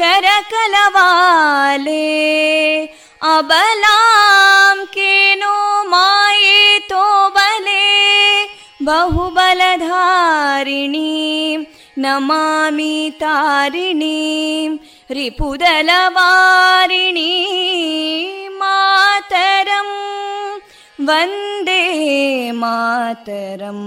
करकलवाले अबलां केनो मायेतो बले बहुबलधारिणीं नमामि तारिणीं रिपुदलवारिणी मातरम् वन्दे मातरम्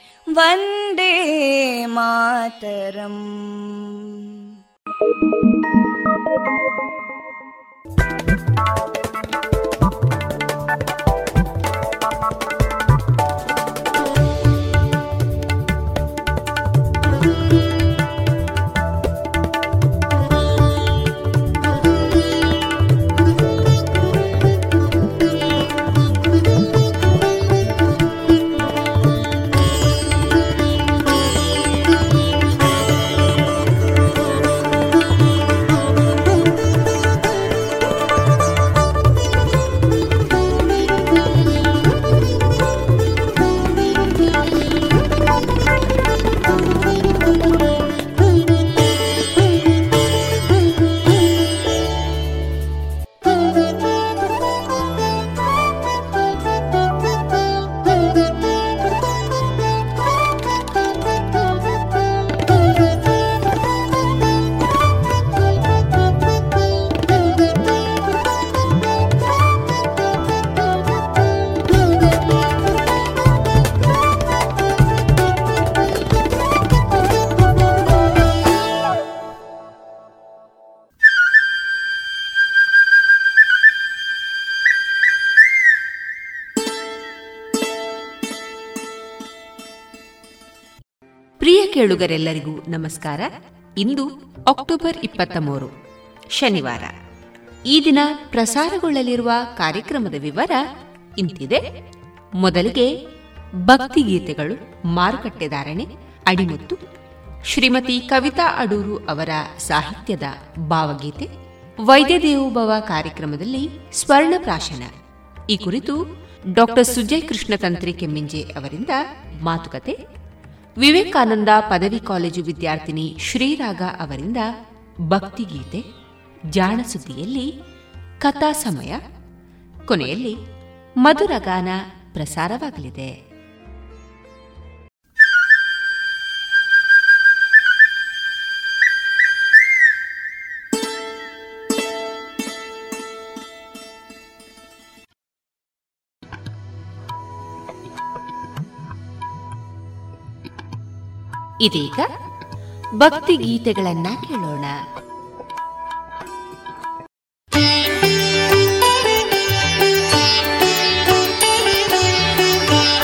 वन्दे मातरम् ಕೇಳುಗರೆಲ್ಲರಿಗೂ ನಮಸ್ಕಾರ. ಇಂದು ಅಕ್ಟೋಬರ್ ಇಪ್ಪತ್ತ ಮೂರು ಶನಿವಾರ. ಈ ದಿನ ಪ್ರಸಾರಗೊಳ್ಳಲಿರುವ ಕಾರ್ಯಕ್ರಮದ ವಿವರ ಇಂತಿದೆ. ಮೊದಲಿಗೆ ಭಕ್ತಿಗೀತೆಗಳು ಮಾರುಕಟ್ಟೆದಾರಣೆ ಅಡಿಮುತ್ತು, ಶ್ರೀಮತಿ ಕವಿತಾ ಅಡೂರು ಅವರ ಸಾಹಿತ್ಯದ ಭಾವಗೀತೆ, ವೈದ್ಯ ದೇವೋಭವ ಕಾರ್ಯಕ್ರಮದಲ್ಲಿ ಸ್ವರ್ಣ ಪ್ರಾಶನ. ಈ ಕುರಿತು ಡಾಕ್ಟರ್ ಸುಜಯ್ ಕೃಷ್ಣ ತಂತ್ರಿ ಕೆಮ್ಮಿಂಜೆ ಅವರಿಂದ ಮಾತುಕತೆ. ವಿವೇಕಾನಂದ ಪದವಿ ಕಾಲೇಜು ವಿದ್ಯಾರ್ಥಿನಿ ಶ್ರೀರಾಗ ಅವರಿಂದ ಭಕ್ತಿಗೀತೆ ಜಾಣಸುದ್ದಿಯಲ್ಲಿ ಕಥಾ ಸಮಯ ಕೊನೆಯಲ್ಲಿ ಮಧುರಗಾನ ಪ್ರಸಾರವಾಗಲಿದೆ. ಇದೀಗ ಭಕ್ತಿ ಗೀತೆಗಳನ್ನ ಕೇಳೋಣ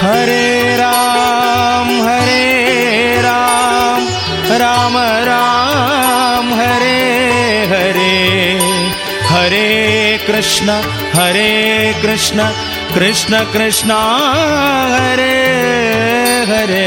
ಹರೇ ರಾಮ ಹರೇ ರಾಮ ರಾಮ ರಾಮ ಹರೇ ಹರೇ ಹರೇ ಕೃಷ್ಣ ಹರೇ ಕೃಷ್ಣ ಕೃಷ್ಣ ಕೃಷ್ಣ ಹರೇ ಹರೇ हरे राम हरे राम राम राम हरे हरे हरे कृष्णा हरे कृष्णा कृष्णा कृष्णा हरे हरे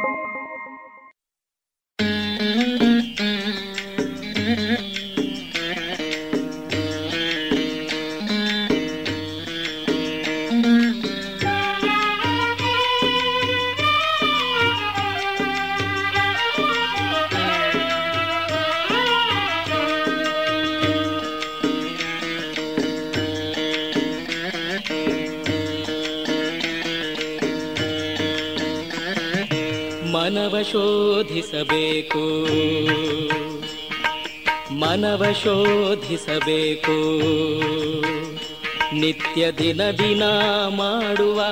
ಶೋಧಿಸಬೇಕು. ಮನವ ಶೋಧಿಸಬೇಕು. ನಿತ್ಯ ದಿನ ದಿನ ಮಾಡುವ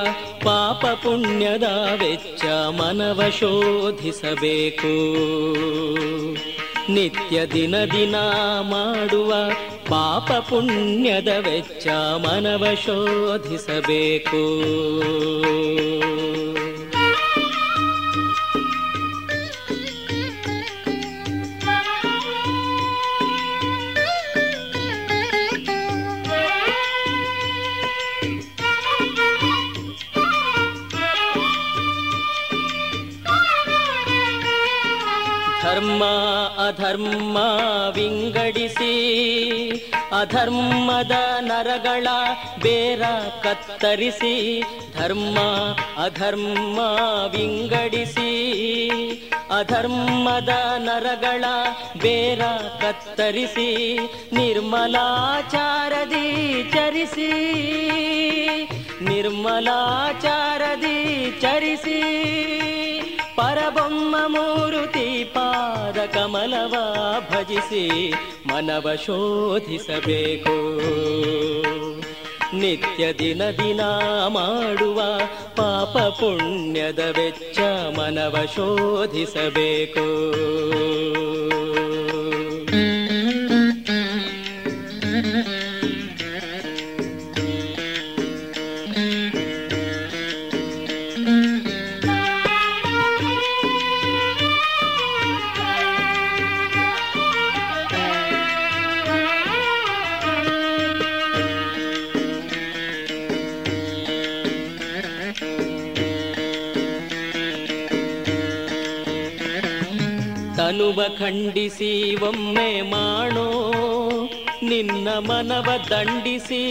ಪಾಪ ಪುಣ್ಯದ ವೆಚ್ಚ ಮನವ ಶೋಧಿಸಬೇಕು. ನಿತ್ಯ ದಿನ ದಿನ ಮಾಡುವ ಪಾಪ ಪುಣ್ಯದ ವೆಚ್ಚ ಮನವ ಶೋಧಿಸಬೇಕು. ಧರ್ಮ ಅಧರ್ಮ ವಿಂಗಡಿಸಿ, ಅಧರ್ಮದ ನರಗಳ ಬೇರ ಕತ್ತರಿಸಿ, ಧರ್ಮ, ಅಧರ್ಮ ವಿಂಗಡಿಸಿ, ಅಧರ್ಮದ ನರಗಳ ಬೇರ ಕತ್ತರಿಸಿ, ನಿರ್ಮಲಾಚಾರದಿ ಚರಿಸಿ ನಿರ್ಮಲಾಚಾರದಿ ಚರಿಸಿ. ಪರಬೊಮ್ಮ ಮೂರುತಿ ಪಾದ ಕಮಲವ ಭಜಿಸಿ ಮನವ ಶೋಧಿಸಬೇಕು. ನಿತ್ಯ ದಿನ ದಿನ ಮಾಡುವ ಪಾಪ ಪುಣ್ಯದ ವೆಚ್ಚ ಮನವ ಶೋಧಿಸಬೇಕು. ತನುವ ಖಂಡಿಸಿ ಒಮ್ಮೆ ಮಾಡೋ ನಿನ್ನ ಮನವ ದಂಡಿಸಿ,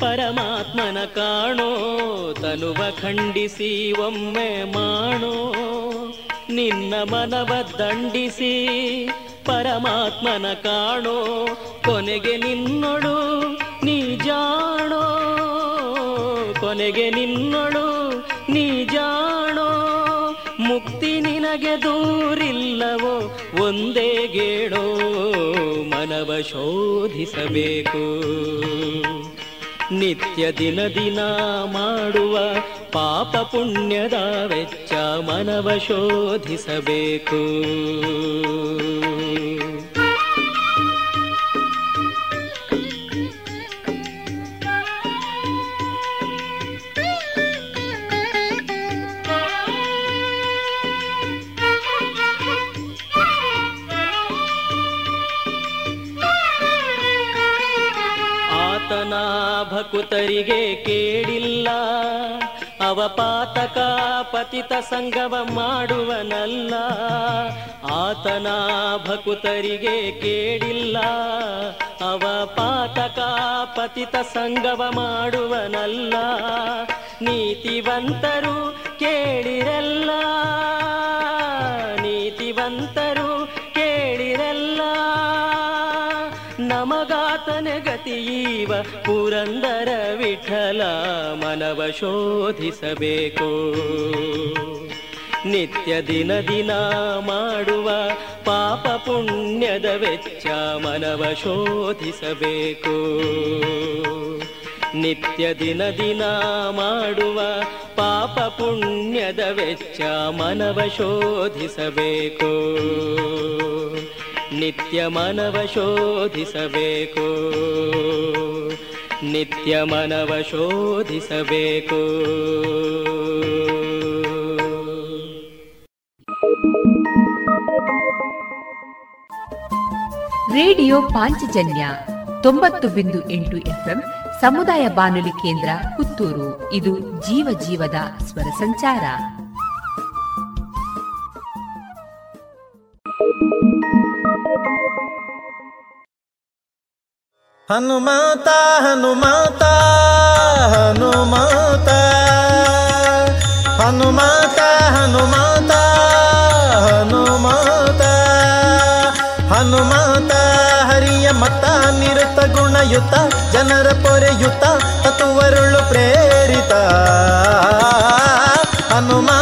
ಪರಮಾತ್ಮನ ಕಾಣೋ, ತನುವ ಖಂಡಿಸಿ ಒಮ್ಮೆ ಮಾಡೋ ನಿನ್ನ ಮನವ ದಂಡಿಸಿ, ಪರಮಾತ್ಮನ ಕಾಣೋ, ಕೊನೆಗೆ ನಿನ್ನೊಳು ನೀ ಜಾಣೋ, ಕೊನೆಗೆ ನಿನ್ನೊಳು ನೀ ಜಾಣೋ ನಿನಗೆ ದೂರಿಲ್ಲವೋ? ಒಂದೇ ಗೇಡೋ, ಮನವ ಶೋಧಿಸಬೇಕು. ನಿತ್ಯ ದಿನ ದಿನ ಮಾಡುವ ಪಾಪ ಪುಣ್ಯದ ವೆಚ್ಚ ಮನವ ಶೋಧಿಸಬೇಕು. ಭಕುತರಿಗೆ ಕೇಳಿಲ್ಲ. ಅವಪಾತಕ ಪತಿತ ಸಂಗವ ಮಾಡುವನಲ್ಲ. ಆತನ ಭಕುತರಿಗೆ ಕೇಳಿಲ್ಲ. ಅವಪಾತಕ ಪತಿತ ಸಂಗವ ಮಾಡುವನಲ್ಲ. ನೀತಿವಂತರು ಕೇಳಿರಲ್ಲ. ಗತಿಯೀವ ಪುರಂದರ ವಿಠಲ ಮನವ ಶೋಧಿಸಬೇಕು. ನಿತ್ಯ ದಿನ ದಿನ ಮಾಡುವ ಪಾಪ ಪುಣ್ಯದ ವೆಚ್ಚ ಮನವ ಶೋಧಿಸಬೇಕು. ನಿತ್ಯ ದಿನ ದಿನ ಮಾಡುವ ಪಾಪ ಪುಣ್ಯದ ವೆಚ್ಚ ಮನವ ಶೋಧಿಸಬೇಕು. ನಿತ್ಯ ಮನವ ಶೋಧಿಸಬೇಕು. ನಿತ್ಯ ಮನವ ಶೋಧಿಸಬೇಕು. ರೇಡಿಯೋ ಪಾಂಚಜನ್ಯ ತೊಂಬತ್ತು ಬಿಂದು ಎಂಟು ಎಫ್ಎಂ ಸಮುದಾಯ ಬಾನುಲಿ ಕೇಂದ್ರ ಪುತ್ತೂರು. ಇದು ಜೀವ ಜೀವದ ಸ್ವರ ಸಂಚಾರ. ಹನುಮಾತ ಹನುಮಾತ ಹನುಮಾತ. ಹನುಮಾತ ಹನುಮಾತ ಹನುಮಾತ. ಹನುಮಾತ, ಹರಿಯ ಮತ ನಿರತ ಗುಣಯುತ, ಜನರ ಪೊರೆಯುತ, ತತುವರುಳು ಪ್ರೇರಿತ. ಹನುಮಾತ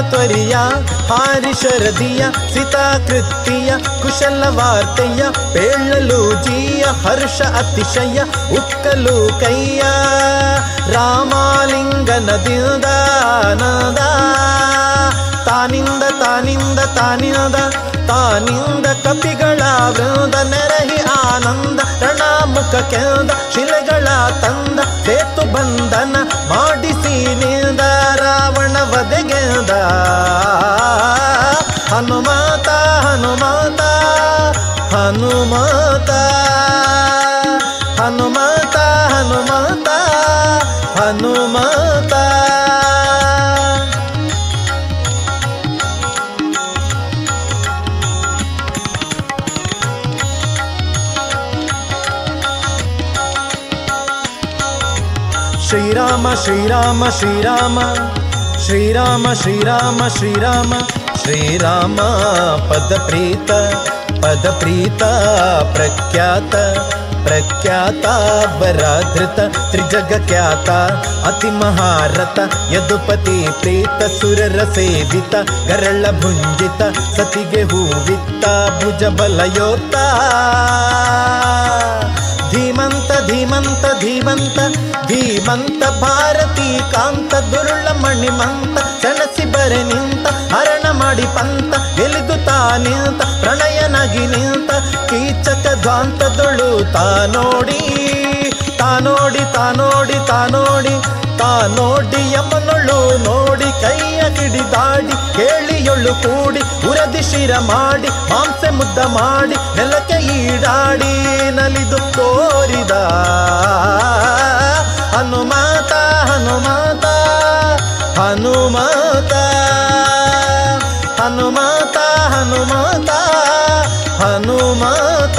ಹಾರಿ ಶರದಿಯ, ಸಿತಾಕೃತಿಯ, ಕುಶಲ ವಾರ್ತೆಯ ಪೇಳಲು ಜೀಯ, ಹರ್ಷ ಅತಿಶಯ, ಉಕ್ಕಲು ಕೈಯ ರಾಮಾಲಿಂಗನದಿಂದ ನದ ತಾನಿಂದ ತಾನಿಂದ ತಾನಿಂದ ತಾನಿಂದ ಕಪಿಗಳ ವೃಂದ, ನೆರಹಿ ಆನಂದ, ರಣಾಮುಖ ಕೆಂದ, ಶಿಲೆಗಳ ತಂದ, ಸೇತು ಬಂಧನ ಮಾಡಿಸಿ ನಿಂದ. ವಧೆಗೆಂದ ಹನುಮಾತ ಹನುಮಾತ ಹನುಮಾತ ಹನುಮಾತ ಹನುಮಾತ ಹನುಮಾತ. ಶ್ರೀರಾಮ ಶ್ರೀರಾಮ ಶ್ರೀರಾಮ. ಶ್ರೀರಾಮ ಶ್ರೀರಾಮ ಶ್ರೀರಾಮ ಶ್ರೀರಾಮ, ಪದ ಪ್ರೀತ ಪದ ಪ್ರೀತ, ಪ್ರಖ್ಯಾತ ಪ್ರಖ್ಯಾತ ಬರಾಧೃತ ತ್ರಿಜಗ ಖ್ಯಾತ ಅತಿ ಮಹಾರಥ, ಯದುಪತಿ ಪ್ರೀತ, ಸುರರ ಸೇವಿತ, ಗರಳ ಭುಂಜಿತ, ಸತಿಗೆ ಹೂವಿತ್ತ, ಭುಜ ಬಲಯೋತ ಧೀಮಂತ ಧೀಮಂತ ಧೀಮಂತ, ಭಾರತಿ ಕಾಂತ ದುರುಳ ಮಣಿಮಂತ, ಸೆಣಸಿ ಬರೆ ನಿಂತ, ಹರಣ ಮಾಡಿ ಪಂತ, ಎಲಿದು ತಾ ನಿಂತ, ಪ್ರಣಯನಗಿ ನಿಂತ, ಕೀಚಕ ಧ್ವಾಂತದೊಳು ತಾ ನೋಡಿ ತಾ ನೋಡಿ ತಾ ನೋಡಿ ತಾ ನೋಡಿ ತಾ ನೋಡಿ ಯಮನೊಳು ನೋಡಿ ಕೈಯ ಕಿಡಿದಾಡಿ ಕೇಳಿಯೊಳು ಕೂಡಿ ಉರದಿ ಶಿರ ಮಾಡಿ, ಮಾಂಸೆ ಮುದ್ದ ಮಾಡಿ, ನೆಲಕ್ಕೆ ಈಡಾಡಿ ನಲಿದು ತೋರಿದ ಹನುಮಾತ ಹನುಮಾತ ಹನುಮಾತ ಹನುಮಾತ ಹನುಮಾತ ಹನುಮಾತ.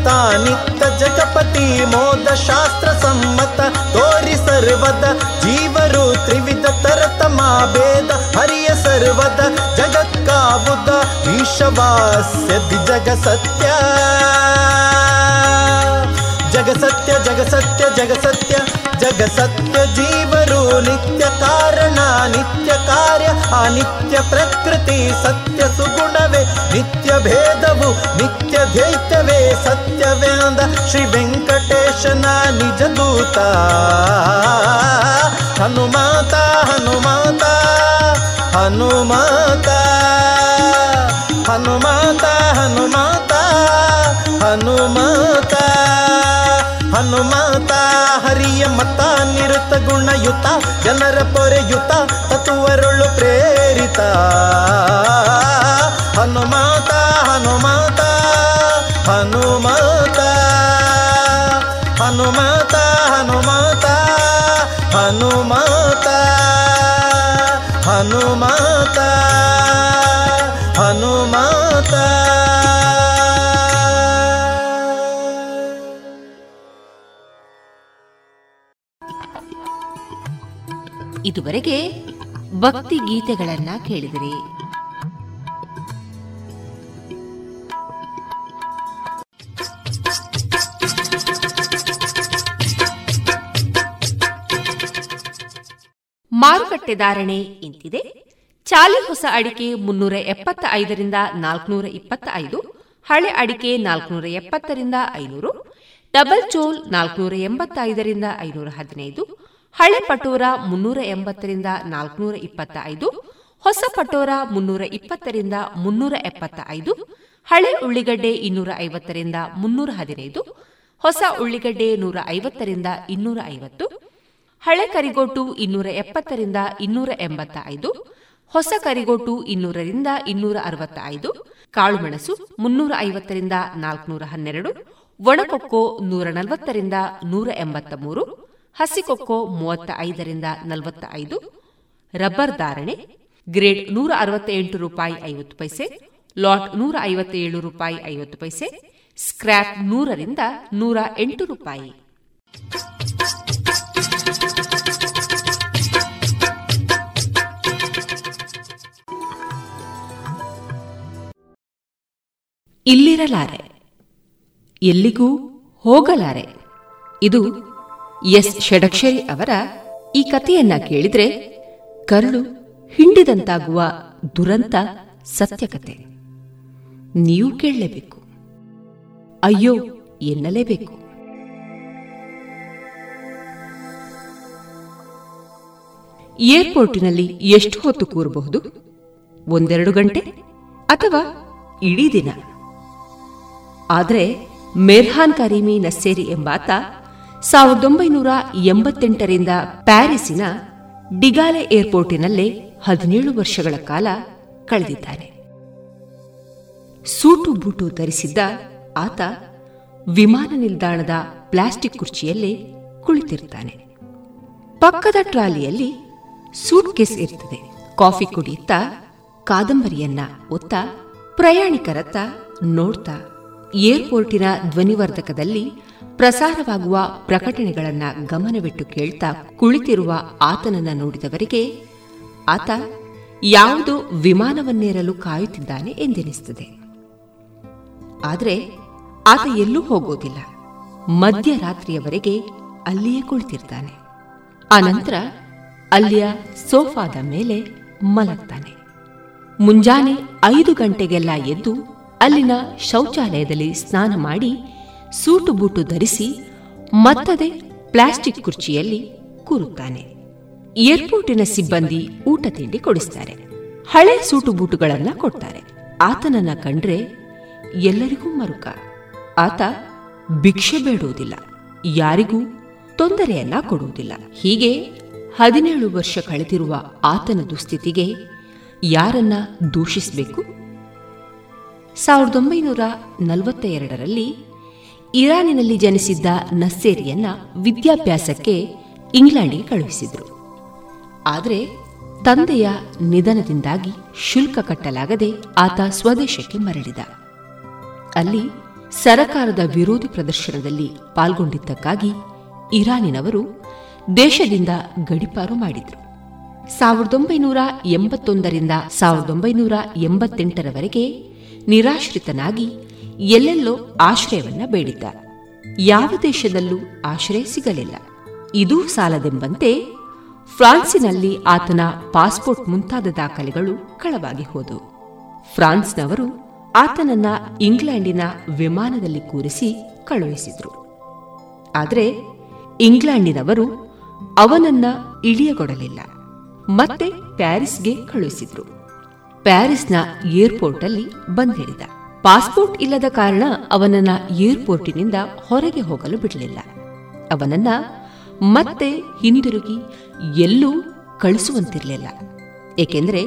ಶ್ರೀಮಂತ ನಿತ್ತ ಜಗಪತಿ ಮೋದ ಶಾಸ್ತ್ರ ಸಮ್ಮತ ತೋರಿ ಸರ್ವದ ಜೀವರು ತ್ರಿವಿಧ ತರತಮ ಭೇದ ಹರಿಯ ಸರ್ವದ ಜಗತ್ಕಾವುದ ಈಶವಾಸ್ಯ ಜಗ ಸತ್ಯ. ಜಗಸತ್ಯ ಜಗಸತ್ಯ ಜಗಸತ್ಯ ಜಗಸತ್ಯ ಜೀವರು ನಿತ್ಯ ಕಾರಣ, ನಿತ್ಯ ಕಾರ್ಯ, ಅನಿತ್ಯ ಪ್ರಕೃತಿ, ಸತ್ಯ ಸುಗುಣವೇ, ನಿತ್ಯ ಭೇದವು, ನಿತ್ಯ ಧೈತ್ಯವೇ ಸತ್ಯವೇಂದ ಶ್ರೀ ವೆಂಕಟೇಶನ ನಿಜ ದೂತ. ಹನುಮಾತ ಹನುಮಾತ ಹನುಮಾತ ಹನುಮಾತ ಹನುಮಾತ ಹನುಮಾತ. ಹನುಮಾತ ಹರಿಯ ಮತ ನಿರುತ ಗುಣಯುತ ಜನರ ಪೊರೆಯುತ ತತ್ವರುಳು ಪ್ರೇರಿತ. ಹನುಮಾತ ಇದುವರೆಗೆ ಭಕ್ತಿ ಗೀತೆಗಳನ್ನ ಕೇಳಿದಿರಿ. ಮಾರುಕಟ್ಟೆ ಧಾರಣೆ ಇಂತಿದೆ. ಚಾಲಿ ಹೊಸ ಅಡಿಕೆ ಮುನ್ನೂರ ಎಪ್ಪತ್ತ ಐದರಿಂದ ನಾಲ್ಕನೂರ ಇಪ್ಪತ್ತ ಐದು ಹಳೆ ಅಡಿಕೆ ನಾಲ್ಕನೂರ ಎಪ್ಪತ್ತರಿಂದ ಐನೂರು, ಡಬಲ್ ಚೋಲ್ ನಾಲ್ಕನೂರ ಎಂಬತ್ತೈದರಿಂದ ಐನೂರ ಹದಿನೈದು ಹಳೆ ಪಟೋರ ಮುನ್ನೂರ ಎಂಬತ್ತರಿಂದ ನಾಲ್ಕನೂರ ಇಪ್ಪತ್ತ ಐದು ಹೊಸ ಪಟೋರ ಮುನ್ನೂರ ಇಪ್ಪತ್ತರಿಂದ ಮುನ್ನೂರ ಎಪ್ಪತ್ತ ಐದು ಹಳೆ ಉಳ್ಳಿಗಡ್ಡೆ ಇನ್ನೂರ ಐವತ್ತರಿಂದ ಮುನ್ನೂರ ಹದಿನೈದು, ಹೊಸ ಉಳ್ಳಿಗಡ್ಡೆ ನೂರ ಐವತ್ತರಿಂದ ಇನ್ನೂರ ಐವತ್ತು, ಹಳೆ ಕರಿಗೋಟು ಇನ್ನೂರ ಎಪ್ಪತ್ತರಿಂದ ಇನ್ನೂರ ಎಂಬತ್ತ ಐದು ಹೊಸ ಕರಿಗೋಟು ಇನ್ನೂರರಿಂದ ಇನ್ನೂರ ಅರವತ್ತ ಐದು ಕಾಳುಮೆಣಸು ಮುನ್ನೂರ ಐವತ್ತರಿಂದ ನಾಲ್ಕನೂರ ಹನ್ನೆರಡು, ಒಣಕೊಕ್ಕೋ ನೂರ ನಲವತ್ತರಿಂದ ನೂರ ಎಂಬತ್ತ ಮೂರು ಹಸಿಕೊಕ್ಕೋ ಮೂವತ್ತ ಐದರಿಂದ ನಲವತ್ತ ಐದು ರಬ್ಬರ್ ಧಾರಣೆ, ಗ್ರೇಡ್ ನೂರ ಅರವತ್ತ ಎಂಟು ರೂಪಾಯಿ ಐವತ್ತು ಪೈಸೆ, ಲಾಟ್ ನೂರ ಐವತ್ತೇಳು ರೂಪಾಯಿ ಐವತ್ತು ಪೈಸೆ, ಸ್ಕ್ರ್ಯಾಪ್ ನೂರರಿಂದ ನೂರ ಎಂಟು ರೂಪಾಯಿ. ಇಲ್ಲಿರಲಾರೆ. ಎಲ್ಲಿಗೂ ಹೋಗಲಾರೆ. ಇದು ಎಸ್ ಷಡಕ್ಷರಿ ಅವರ ಈ ಕಥೆಯನ್ನ ಕೇಳಿದ್ರೆ ಕರುಳು ಹಿಂಡಿದಂತಾಗುವ ದುರಂತ ಸತ್ಯಕತೆ. ನೀವು ಕೇಳಲೇಬೇಕು. ಅಯ್ಯೋ, ಎನ್ನಲೇಬೇಕು. ಏರ್ಪೋರ್ಟಿನಲ್ಲಿ ಎಷ್ಟು ಹೊತ್ತು ಕೂರಬಹುದು? ಒಂದೆರಡು ಗಂಟೆ ಅಥವಾ ಇಡೀ ದಿನ? ಆದರೆ ಮೆರ್ಹಾನ್ ಕರೀಮಿ ನಸ್ಸೇರಿ ಎಂಬಾತ ಸಾವಿರದ ಒಂಬೈನೂರ ಎಂಬತ್ತೆಂಟರಿಂದ ಪ್ಯಾರಿಸಿನ ಡಿಗಾಲೆ ಏರ್ಪೋರ್ಟಿನಲ್ಲೇ ಹದಿನೇಳು ವರ್ಷಗಳ ಕಾಲ ಕಳೆದಿದ್ದಾನೆ. ಸೂಟು ಬೂಟು ಧರಿಸಿದ್ದ ಆತ ವಿಮಾನ ನಿಲ್ದಾಣದ ಪ್ಲಾಸ್ಟಿಕ್ ಕುರ್ಚಿಯಲ್ಲೇ ಕುಳಿತಿರ್ತಾನೆ. ಪಕ್ಕದ ಟ್ರಾಲಿಯಲ್ಲಿ ಸೂಟ್ ಕೇಸ್ ಇರ್ತದೆ. ಕಾಫಿ ಕುಡಿಯುತ್ತಾ ಕಾದಂಬರಿಯನ್ನ ಒತ್ತ ಪ್ರಯಾಣಿಕರತ್ತ ನೋಡ್ತಾ ಏರ್ಪೋರ್ಟಿನ ಧ್ವನಿವರ್ಧಕದಲ್ಲಿ ಪ್ರಸಾರವಾಗುವ ಪ್ರಕಟಣೆಗಳನ್ನು ಗಮನವಿಟ್ಟು ಕೇಳ್ತಾ ಕುಳಿತಿರುವ ಆತನನ್ನ ನೋಡಿದವರಿಗೆ, ಆತ ಯಾವುದೋ ವಿಮಾನವನ್ನೇರಲು ಕಾಯುತ್ತಿದ್ದಾನೆ ಎಂದೆನಿಸುತ್ತದೆ ಆದರೆ ಆತ ಎಲ್ಲೂ ಹೋಗೋದಿಲ್ಲ. ಮಧ್ಯರಾತ್ರಿಯವರೆಗೆ ಅಲ್ಲಿಯೇ ಕುಳಿತಿರ್ತಾನೆ. ಆನಂತರ ಅಲ್ಲಿಯ ಸೋಫಾದ ಮೇಲೆ ಮಲಗ್ತಾನೆ. ಮುಂಜಾನೆ ಐದು ಗಂಟೆಗೆಲ್ಲ ಎದ್ದು ಅಲ್ಲಿನ ಶೌಚಾಲಯದಲ್ಲಿ ಸ್ನಾನ ಮಾಡಿ ಸೂಟು ಬೂಟು ಧರಿಸಿ ಮತ್ತದೆ ಪ್ಲಾಸ್ಟಿಕ್ ಕುರ್ಚಿಯಲ್ಲಿ ಕೂರುತ್ತಾನೆ. ಏರ್ಪೋರ್ಟಿನ ಸಿಬ್ಬಂದಿ ಊಟ ತಿಂಡಿ ಕೊಡಿಸ್ತಾರೆ. ಹಳೆ ಸೂಟು ಬೂಟುಗಳನ್ನ ಕೊಡ್ತಾರೆ. ಆತನನ್ನ ಕಂಡ್ರೆ ಎಲ್ಲರಿಗೂ ಮರುಕ. ಆತ ಭಿಕ್ಷೆ ಬೇಡುವುದಿಲ್ಲ ಯಾರಿಗೂ ತೊಂದರೆಯನ್ನ ಕೊಡುವುದಿಲ್ಲ ಹೀಗೆ ಹದಿನೇಳು ವರ್ಷ ಕಳೆದಿರುವ ಆತನ ದುಸ್ಥಿತಿಗೆ ಯಾರನ್ನ ದೂಷಿಸಬೇಕು? ಸಾವಿರದ ಒಂಬೈನೂರ ನಲವತ್ತ ಎರಡರಲ್ಲಿ ಇರಾನಿನಲ್ಲಿ ಜನಿಸಿದ್ದ ನಸ್ಸೇರಿಯನ್ನ ವಿದ್ಯಾಭ್ಯಾಸಕ್ಕೆ ಇಂಗ್ಲೆಂಡ್ಗೆ ಕಳುಹಿಸಿದರು. ಆದರೆ ತಂದೆಯ ನಿಧನದಿಂದಾಗಿ ಶುಲ್ಕ ಕಟ್ಟಲಾಗದೆ ಆತ ಸ್ವದೇಶಕ್ಕೆ ಮರಳಿದ. ಅಲ್ಲಿ ಸರಕಾರದ ವಿರೋಧಿ ಪ್ರದರ್ಶನದಲ್ಲಿ ಪಾಲ್ಗೊಂಡಿದ್ದಕ್ಕಾಗಿ ಇರಾನಿನವರು ದೇಶದಿಂದ ಗಡಿಪಾರು ಮಾಡಿದರು. ಸಾವಿರದ ಒಂಬೈನೂರ ಎಂಬತ್ತೊಂದರಿಂದ ಸಾವಿರದ ಒಂಬೈನೂರ ಎಂಬತ್ತೆಂಟರವರೆಗೆ ನಿರಾಶ್ರಿತನಾಗಿ ಎಲ್ಲೆಲ್ಲೋ ಆಶ್ರಯವನ್ನ ಬೇಡಿದ್ದ. ಯಾವ ದೇಶದಲ್ಲೂ ಆಶ್ರಯ ಸಿಗಲಿಲ್ಲ. ಇದೂ ಸಾಲದೆಂಬಂತೆ ಫ್ರಾನ್ಸಿನಲ್ಲಿ ಆತನ ಪಾಸ್ಪೋರ್ಟ್ ಮುಂತಾದ ದಾಖಲೆಗಳು ಕಳವಾಗಿ ಹೋದವು. ಫ್ರಾನ್ಸ್ನವರು ಆತನನ್ನ ಇಂಗ್ಲೆಂಡಿನ ವಿಮಾನದಲ್ಲಿ ಕೂರಿಸಿ ಕಳುಹಿಸಿದ್ರು. ಆದರೆ ಇಂಗ್ಲೆಂಡಿನವರು ಅವನನ್ನ ಇಳಿಯಗೊಡಲಿಲ್ಲ. ಮತ್ತೆ ಪ್ಯಾರಿಸ್ಗೆ ಕಳುಹಿಸಿದ್ರು. ಪ್ಯಾರಿಸ್ನ ಏರ್ಪೋರ್ಟ್ ಅಲ್ಲಿ ಬಂದಿಳಿದ. ಪಾಸ್ಪೋರ್ಟ್ ಇಲ್ಲದ ಕಾರಣ ಅವನನ್ನ ಏರ್ಪೋರ್ಟಿನಿಂದ ಹೊರಗೆ ಹೋಗಲು ಬಿಡಲಿಲ್ಲ. ಅವನನ್ನ ಮತ್ತೆ ಹಿಂದಿರುಗಿ ಎಲ್ಲೂ ಕಳಿಸುವಂತಿರಲಿಲ್ಲ. ಏಕೆಂದರೆ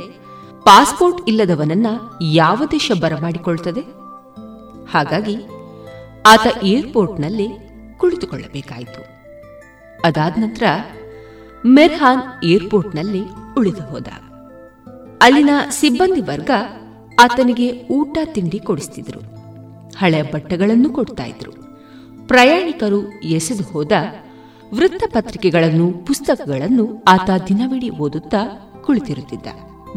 ಪಾಸ್ಪೋರ್ಟ್ ಇಲ್ಲದವನನ್ನ ಯಾವ ದೇಶ ಬರಮಾಡಿಕೊಳ್ತದೆ? ಹಾಗಾಗಿ ಆತ ಏರ್ಪೋರ್ಟ್ನಲ್ಲಿ ಕುಳಿತುಕೊಳ್ಳಬೇಕಾಯಿತು. ಅದಾದ ನಂತರ ಮೆರ್ಹಾನ್ ಏರ್ಪೋರ್ಟ್ನಲ್ಲಿ ಉಳಿದು ಹೋದ. ಅಲ್ಲಿನ ಸಿಬ್ಬಂದಿ ವರ್ಗ ಆತನಿಗೆ ಊಟ ತಿಂಡಿ ಕೊಡಿಸ್ತಿದ್ರು. ಹಳೆಯ ಬಟ್ಟೆಗಳನ್ನು ಕೊಡ್ತಾ ಇದ್ರು. ಪ್ರಯಾಣಿಕರು ಎಸೆದು ಹೋದ ವೃತ್ತಪತ್ರಿಕೆಗಳನ್ನು, ಪುಸ್ತಕಗಳನ್ನು ಆತ ದಿನವಿಡೀ ಓದುತ್ತಾ ಕುಳಿತಿರುತ್ತಿದ್ದ.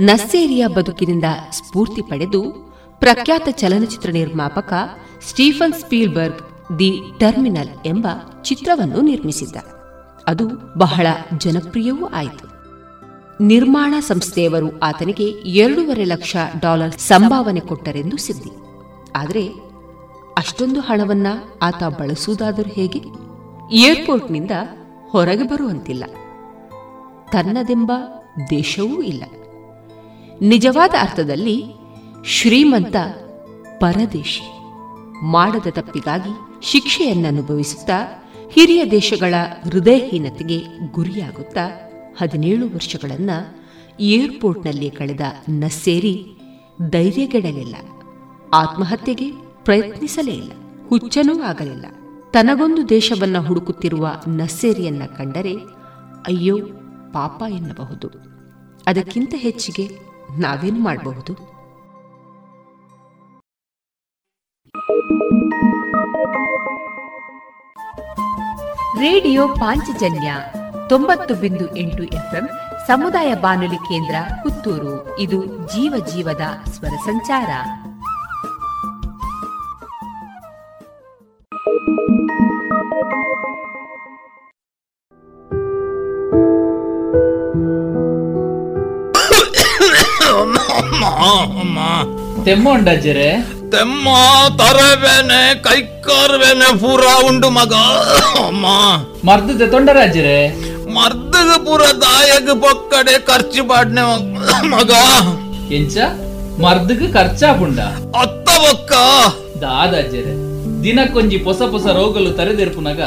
ನಸ್ಸೇರಿಯ ಬದುಕಿನಿಂದ ಸ್ಫೂರ್ತಿ ಪಡೆದು ಪ್ರಖ್ಯಾತ ಚಲನಚಿತ್ರ ನಿರ್ಮಾಪಕ ಸ್ಟೀಫನ್ ಸ್ಪೀಲ್ಬರ್ಗ್ ದಿ ಟರ್ಮಿನಲ್ ಎಂಬ ಚಿತ್ರವನ್ನು ನಿರ್ಮಿಸಿದ್ದ. ಅದು ಬಹಳ ಜನಪ್ರಿಯವೂ ಆಯಿತು. ನಿರ್ಮಾಣ ಸಂಸ್ಥೆಯವರು ಆತನಿಗೆ ಎರಡೂವರೆ ಲಕ್ಷ ಡಾಲರ್ ಸಂಭಾವನೆ ಕೊಟ್ಟರೆಂದು ಸಿದ್ಧಿ. ಆದರೆ ಅಷ್ಟೊಂದು ಹಣವನ್ನ ಆತ ಬಳಸುವುದಾದರೂ ಹೇಗೆ? ಏರ್ಪೋರ್ಟ್ನಿಂದ ಹೊರಗೆ ಬರುವಂತಿಲ್ಲ. ತನ್ನದೆಂಬ ದೇಶವೂ ಇಲ್ಲ. ನಿಜವಾದ ಅರ್ಥದಲ್ಲಿ ಶ್ರೀಮಂತ ಪರದೇಶಿ ಮಾಡದ ತಪ್ಪಿಗಾಗಿ ಶಿಕ್ಷೆಯನ್ನನುಭವಿಸುತ್ತಾ ಹಿರಿಯ ದೇಶಗಳ ಹೃದಯಹೀನತೆಗೆ ಗುರಿಯಾಗುತ್ತಾ ಹದಿನೇಳು ವರ್ಷಗಳನ್ನ ಏರ್ಪೋರ್ಟ್ನಲ್ಲಿ ಕಳೆದ ನಸ್ಸೇರಿ ಧೈರ್ಯಗೆಡಲಿಲ್ಲ. ಆತ್ಮಹತ್ಯೆಗೆ ಪ್ರಯತ್ನಿಸಲೇ ಇಲ್ಲ. ಹುಚ್ಚನೂ ಆಗಲಿಲ್ಲ. ತನಗೊಂದು ದೇಶವನ್ನ ಹುಡುಕುತ್ತಿರುವ ನಸ್ಸೇರಿಯನ್ನ ಕಂಡರೆ, ಅಯ್ಯೋ, ಪಾಪ ಎನ್ನಬಹುದು. ಅದಕ್ಕಿಂತ ಹೆಚ್ಚಿಗೆ ನಾವೇನು ಮಾಡಬಹುದು? ರೇಡಿಯೋ ಪಾಂಚಜನ್ಯ ತೊಂಬತ್ತು ಬಿಂದು ಎಂಟು ಎಫ್ಎಂ ಸಮುದಾಯ ಬಾನುಲಿ ಕೇಂದ್ರ ಪುತ್ತೂರು. ಇದು ಜೀವ ಜೀವದ ಸ್ವರ ಸಂಚಾರ. ತೆಮ್ಮ ಉಂಡಜ್ಜರೆ ತೆಮ್ಮ ತರಬೇನೆ ಕೈಕಾರ್ಬೇನೆ ಪೂರ ಉಂಡು ಮಗ. ಅಮ್ಮ. ಮರ್ದದ ತೊಂಡರಾಜ್ಜರೆ ಮರ್ದಗ ಪೂರ ದಾಯಗ ಪೊಕ್ಕಡೆ ಖರ್ಚು ಪಾಡ್ನೆ ಮಗ. ಎಂಚ? ಮರ್ದಗ ಖರ್ಚಾಪುಂಡ ಅತ್ತ ಬೊಕ್ಕ. ದಾದಾಜ್ಜರೆ ದಿನಕ್ಕೊಂಜಿ ಪೊಸ ಪೊಸ ರೋಗಲು ತರೆದೆರ್ಪುನಗ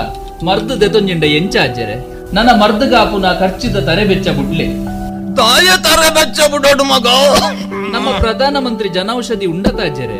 ಮರ್ದ ದೆತೊಂಜಿಂಡ ಎಂಚ ಅಜ್ಜರೆ ನನ್ನ ಮರ್ದಗ ಆಪುನ ಖರ್ಚಿದ ತರೆ ಬೆಚ್ಚ ಬುಡ್ಲೆ ತರೆ ಬೆಚ್ಚ ಬುಡೋಡು ಮಗ. ನಮ್ಮ ಪ್ರಧಾನ ಮಂತ್ರಿ ಜನೌಷಧಿ ಉಂಡತಾಜ್ಜರೆ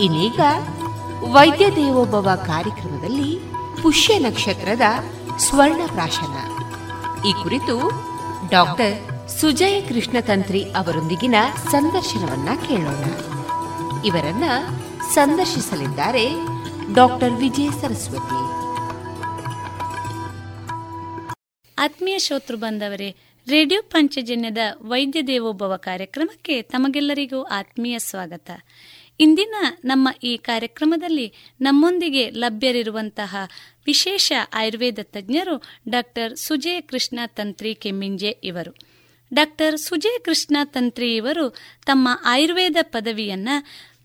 ಇನ್ನೀಗ ವೈದ್ಯ ದೇವೋಭವ ಕಾರ್ಯಕ್ರಮದಲ್ಲಿ ಪುಷ್ಯ ನಕ್ಷತ್ರದ ಸ್ವರ್ಣ ಪ್ರಾಶನ ಈ ಕುರಿತು ಡಾಕ್ಟರ್ ಸುಜಯ ಕೃಷ್ಣತಂತ್ರಿ ಅವರೊಂದಿಗಿನ ಸಂದರ್ಶನವನ್ನ ಕೇಳೋಣ. ಇವರನ್ನ ಸಂದರ್ಶಿಸಲಿದ್ದಾರೆ ಡಾಕ್ಟರ್ ವಿಜಯ ಸರಸ್ವತಿ. ಆತ್ಮೀಯ ಶ್ರೋತೃ ಬಂದವರೇ ರೇಡಿಯೋ ಪಂಚಜನ್ಯದ ವೈದ್ಯ ದೇವೋಭವ ಕಾರ್ಯಕ್ರಮಕ್ಕೆ ತಮಗೆಲ್ಲರಿಗೂ ಆತ್ಮೀಯ ಸ್ವಾಗತ. ಇಂದಿನ ನಮ್ಮ ಈ ಕಾರ್ಯಕ್ರಮದಲ್ಲಿ ನಮ್ಮೊಂದಿಗೆ ಲಭ್ಯರಿರುವಂತಹ ವಿಶೇಷ ಆಯುರ್ವೇದ ತಜ್ಞರು ಡಾಕ್ಟರ್ ಸುಜಯ ಕೃಷ್ಣ ತಂತ್ರಿ ಕೆಮ್ಮಿಂಜೆ ಇವರು. ಡಾಕ್ಟರ್ ಸುಜಯ ಕೃಷ್ಣ ತಂತ್ರಿ ಇವರು ತಮ್ಮ ಆಯುರ್ವೇದ ಪದವಿಯನ್ನ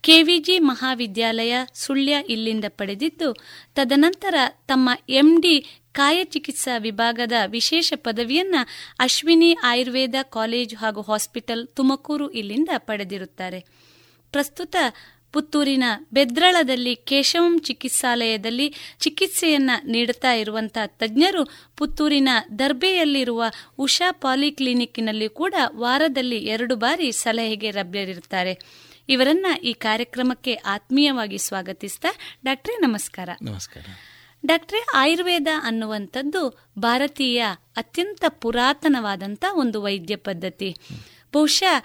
ಕೆವಿಜಿ ಮಹಾವಿದ್ಯಾಲಯ ಸುಳ್ಯ ಇಲ್ಲಿಂದ ಪಡೆದಿದ್ದು, ತದನಂತರ ತಮ್ಮ ಎಂಡಿ ಕಾಯಚಿಕಿತ್ಸಾ ವಿಭಾಗದ ವಿಶೇಷ ಪದವಿಯನ್ನ ಅಶ್ವಿನಿ ಆಯುರ್ವೇದ ಕಾಲೇಜು ಹಾಗೂ ಹಾಸ್ಪಿಟಲ್ ತುಮಕೂರು ಇಲ್ಲಿಂದ ಪಡೆದಿರುತ್ತಾರೆ. ಪ್ರಸ್ತುತ ಪುತ್ತೂರಿನ ಬೆದ್ರಳದಲ್ಲಿ ಕೇಶವಂ ಚಿಕಿತ್ಸಾಲಯದಲ್ಲಿ ಚಿಕಿತ್ಸೆಯನ್ನ ನೀಡುತ್ತಾ ಇರುವಂತಹ ತಜ್ಞರು ಪುತ್ತೂರಿನ ದರ್ಬೆಯಲ್ಲಿರುವ ಉಷಾ ಪಾಲಿಕ್ಲಿನಿಕ್ನಲ್ಲಿ ಕೂಡ ವಾರದಲ್ಲಿ ಎರಡು ಬಾರಿ ಸಲಹೆಗೆ ಲಭ್ಯರಿರುತ್ತಾರೆ. ಇವರನ್ನ ಈ ಕಾರ್ಯಕ್ರಮಕ್ಕೆ ಆತ್ಮೀಯವಾಗಿ ಸ್ವಾಗತಿಸ್ತಾ ಡಾಕ್ಟ್ರೆ ನಮಸ್ಕಾರ. ನಮಸ್ಕಾರ. ಡಾಕ್ಟ್ರೆ ಆಯುರ್ವೇದ ಅನ್ನುವಂಥದ್ದು ಭಾರತೀಯ ಅತ್ಯಂತ ಪುರಾತನವಾದಂಥ ಒಂದು ವೈದ್ಯ ಪದ್ಧತಿ. ಬಹುಶಃ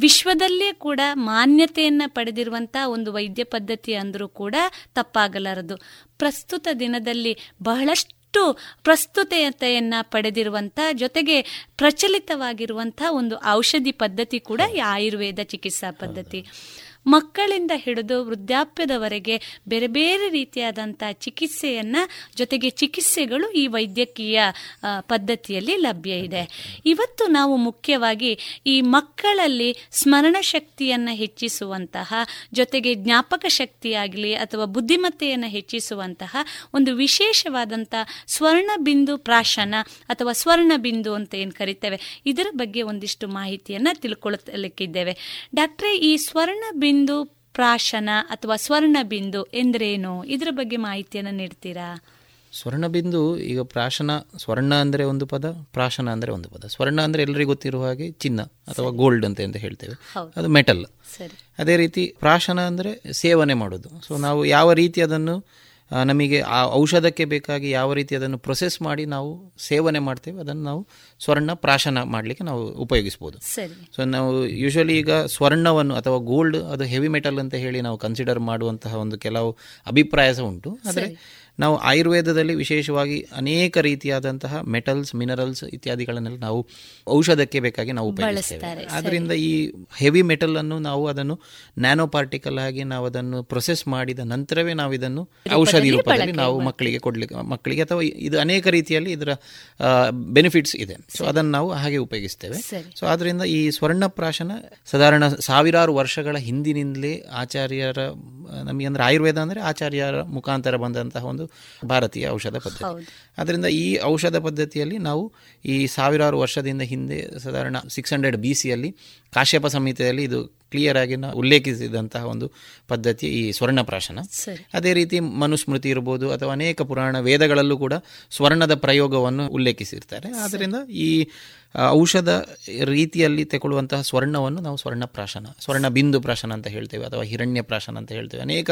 ವಿಶ್ವದಲ್ಲೇ ಕೂಡ ಮಾನ್ಯತೆಯನ್ನು ಪಡೆದಿರುವಂಥ ಒಂದು ವೈದ್ಯ ಪದ್ಧತಿ ಅಂದರೂ ಕೂಡ ತಪ್ಪಾಗಲಾರದು. ಪ್ರಸ್ತುತ ದಿನದಲ್ಲಿ ಬಹಳಷ್ಟು ಪ್ರಸ್ತುತತೆಯನ್ನ ಪಡೆದಿರುವಂಥ ಜೊತೆಗೆ ಪ್ರಚಲಿತವಾಗಿರುವಂತಹ ಒಂದು ಔಷಧಿ ಪದ್ಧತಿ ಕೂಡ ಆಯುರ್ವೇದ ಚಿಕಿತ್ಸಾ ಪದ್ಧತಿ. ಮಕ್ಕಳಿಂದ ಹಿಡಿದು ವೃದ್ಧಾಪ್ಯದವರೆಗೆ ಬೇರೆ ಬೇರೆ ರೀತಿಯಾದಂಥ ಚಿಕಿತ್ಸೆಯನ್ನ ಜೊತೆಗೆ ಚಿಕಿತ್ಸೆಗಳು ಈ ವೈದ್ಯಕೀಯ ಪದ್ಧತಿಯಲ್ಲಿ ಲಭ್ಯ ಇದೆ. ಇವತ್ತು ನಾವು ಮುಖ್ಯವಾಗಿ ಈ ಮಕ್ಕಳಲ್ಲಿ ಸ್ಮರಣ ಶಕ್ತಿಯನ್ನು ಹೆಚ್ಚಿಸುವಂತಹ, ಜೊತೆಗೆ ಜ್ಞಾಪಕ ಶಕ್ತಿಯಾಗಲಿ ಅಥವಾ ಬುದ್ಧಿಮತ್ತೆಯನ್ನು ಹೆಚ್ಚಿಸುವಂತಹ ಒಂದು ವಿಶೇಷವಾದಂಥ ಸ್ವರ್ಣ ಬಿಂದು ಪ್ರಾಶನ ಅಥವಾ ಸ್ವರ್ಣ ಬಿಂದು ಅಂತ ಏನು ಕರಿತೇವೆ, ಇದರ ಬಗ್ಗೆ ಒಂದಿಷ್ಟು ಮಾಹಿತಿಯನ್ನು ತಿಳ್ಕೊಳ್ಳಲಿಕ್ಕಿದ್ದೇವೆ ಡಾಕ್ಟ್ರೆ, ಈ ಸ್ವರ್ಣ ಬಿಂದು ಪ್ರಾಶನ ಅಥವಾ ಸ್ವರ್ಣ ಬಿಂದು ಎಂದ್ರೇನು? ಇದರ ಬಗ್ಗೆ ಮಾಹಿತಿಯನ್ನು ನೀಡ್ತೀರಾ? ಸ್ವರ್ಣಬಿಂದು ಈಗ ಪ್ರಾಶನ ಸ್ವರ್ಣ ಅಂದರೆ ಒಂದು ಪದ ಪ್ರಾಶನ ಅಂದರೆ ಒಂದು ಪದ. ಸ್ವರ್ಣ ಅಂದರೆ ಎಲ್ಲರಿಗೂ ಗೊತ್ತಿರುವ ಹಾಗೆ ಚಿನ್ನ ಅಥವಾ ಗೋಲ್ಡ್ ಅಂತ ಅಂತ ಹೇಳ್ತೇವೆ. ಅದು ಮೆಟಲ್. ಸರಿ. ಅದೇ ರೀತಿ ಪ್ರಾಶನ ಅಂದರೆ ಸೇವನೆ ಮಾಡೋದು. ಸೊ ನಾವು ಯಾವ ರೀತಿ ಅದನ್ನು ನಮಗೆ ಆ ಔಷಧಕ್ಕೆ ಬೇಕಾಗಿ ಯಾವ ರೀತಿ ಅದನ್ನು ಪ್ರೊಸೆಸ್ ಮಾಡಿ ನಾವು ಸೇವನೆ ಮಾಡ್ತೇವೆ ಅದನ್ನು ನಾವು ಸ್ವರ್ಣ ಪ್ರಾಶನ ಮಾಡಲಿಕ್ಕೆ ನಾವು ಉಪಯೋಗಿಸ್ಬೋದು. ಸೊ ನಾವು ಯೂಶಲಿ ಈಗ ಸ್ವರ್ಣವನ್ನು ಅಥವಾ ಗೋಲ್ಡ್ ಅದು ಹೆವಿ ಮೆಟಲ್ ಅಂತ ಹೇಳಿ ನಾವು ಕನ್ಸಿಡರ್ ಮಾಡುವಂತಹ ಒಂದು ಕೆಲವು ಅಭಿಪ್ರಾಯ ಸಹ ಉಂಟು. ಆದರೆ ನಾವು ಆಯುರ್ವೇದದಲ್ಲಿ ವಿಶೇಷವಾಗಿ ಅನೇಕ ರೀತಿಯಾದಂತಹ ಮೆಟಲ್ಸ್ ಮಿನರಲ್ಸ್ ಇತ್ಯಾದಿಗಳನ್ನೆಲ್ಲ ನಾವು ಔಷಧಕ್ಕೆ ಬೇಕಾಗಿ ನಾವು ಉಪಯೋಗಿಸ್ತೇವೆ. ಆದ್ದರಿಂದ ಈ ಹೆವಿ ಮೆಟಲ್ ಅನ್ನು ನಾವು ಅದನ್ನು ನ್ಯಾನೋ ಪಾರ್ಟಿಕಲ್ ಆಗಿ ನಾವು ಅದನ್ನು ಪ್ರೊಸೆಸ್ ಮಾಡಿದ ನಂತರವೇ ನಾವು ಇದನ್ನು ಔಷಧಿ ರೂಪದಲ್ಲಿ ನಾವು ಮಕ್ಕಳಿಗೆ ಕೊಡ್ಲಿಕ್ಕೆ ಮಕ್ಕಳಿಗೆ ಅಥವಾ ಇದು ಅನೇಕ ರೀತಿಯಲ್ಲಿ ಇದರ ಬೆನಿಫಿಟ್ಸ್ ಇದೆ. ಸೊ ಅದನ್ನು ನಾವು ಹಾಗೆ ಉಪಯೋಗಿಸ್ತೇವೆ. ಸೊ ಆದ್ದರಿಂದ ಈ ಸ್ವರ್ಣಪ್ರಾಶನ ಸಾಧಾರಣ ಸಾವಿರಾರು ವರ್ಷಗಳ ಹಿಂದಿನಿಂದಲೇ ಆಚಾರ್ಯರ ನಮಗೆ ಅಂದ್ರೆ ಆಯುರ್ವೇದ ಅಂದರೆ ಆಚಾರ್ಯರ ಮುಖಾಂತರ ಬಂದಂತಹ ಒಂದು ಭಾರತೀಯ ಔಷಧ ಪದ್ಧತಿ. ಅದರಿಂದ ಈ ಔಷಧ ಪದ್ಧತಿಯಲ್ಲಿ ನಾವು ಈ ಸಾವಿರಾರು ವರ್ಷದಿಂದ ಹಿಂದೆ ಸಾಧಾರಣ ಸಿಕ್ಸ್ ಹಂಡ್ರೆಡ್ ಬಿ ಸಿಯಲ್ಲಿ ಕಾಶ್ಯಪ ಸಂಹಿತೆಯಲ್ಲಿ ಇದು ಕ್ಲಿಯರ್ ಆಗಿ ನಾವು ಉಲ್ಲೇಖಿಸಿದಂತಹ ಒಂದು ಪದ್ಧತಿ ಈ ಸ್ವರ್ಣಪ್ರಾಶನ. ಅದೇ ರೀತಿ ಮನುಸ್ಮೃತಿ ಇರ್ಬೋದು ಅಥವಾ ಅನೇಕ ಪುರಾಣ ವೇದಗಳಲ್ಲೂ ಕೂಡ ಸ್ವರ್ಣದ ಪ್ರಯೋಗವನ್ನು ಉಲ್ಲೇಖಿಸಿರ್ತಾರೆ. ಆದ್ದರಿಂದ ಈ ಔಷಧ ರೀತಿಯಲ್ಲಿ ತಗೊಳ್ಳುವಂತಹ ಸ್ವರ್ಣವನ್ನು ನಾವು ಸ್ವರ್ಣ ಪ್ರಾಶನ ಸ್ವರ್ಣ ಬಿಂದು ಪ್ರಾಶನ ಅಂತ ಹೇಳ್ತೇವೆ ಅಥವಾ ಹಿರಣ್ಯ ಪ್ರಾಶನ ಅಂತ ಹೇಳ್ತೇವೆ. ಅನೇಕ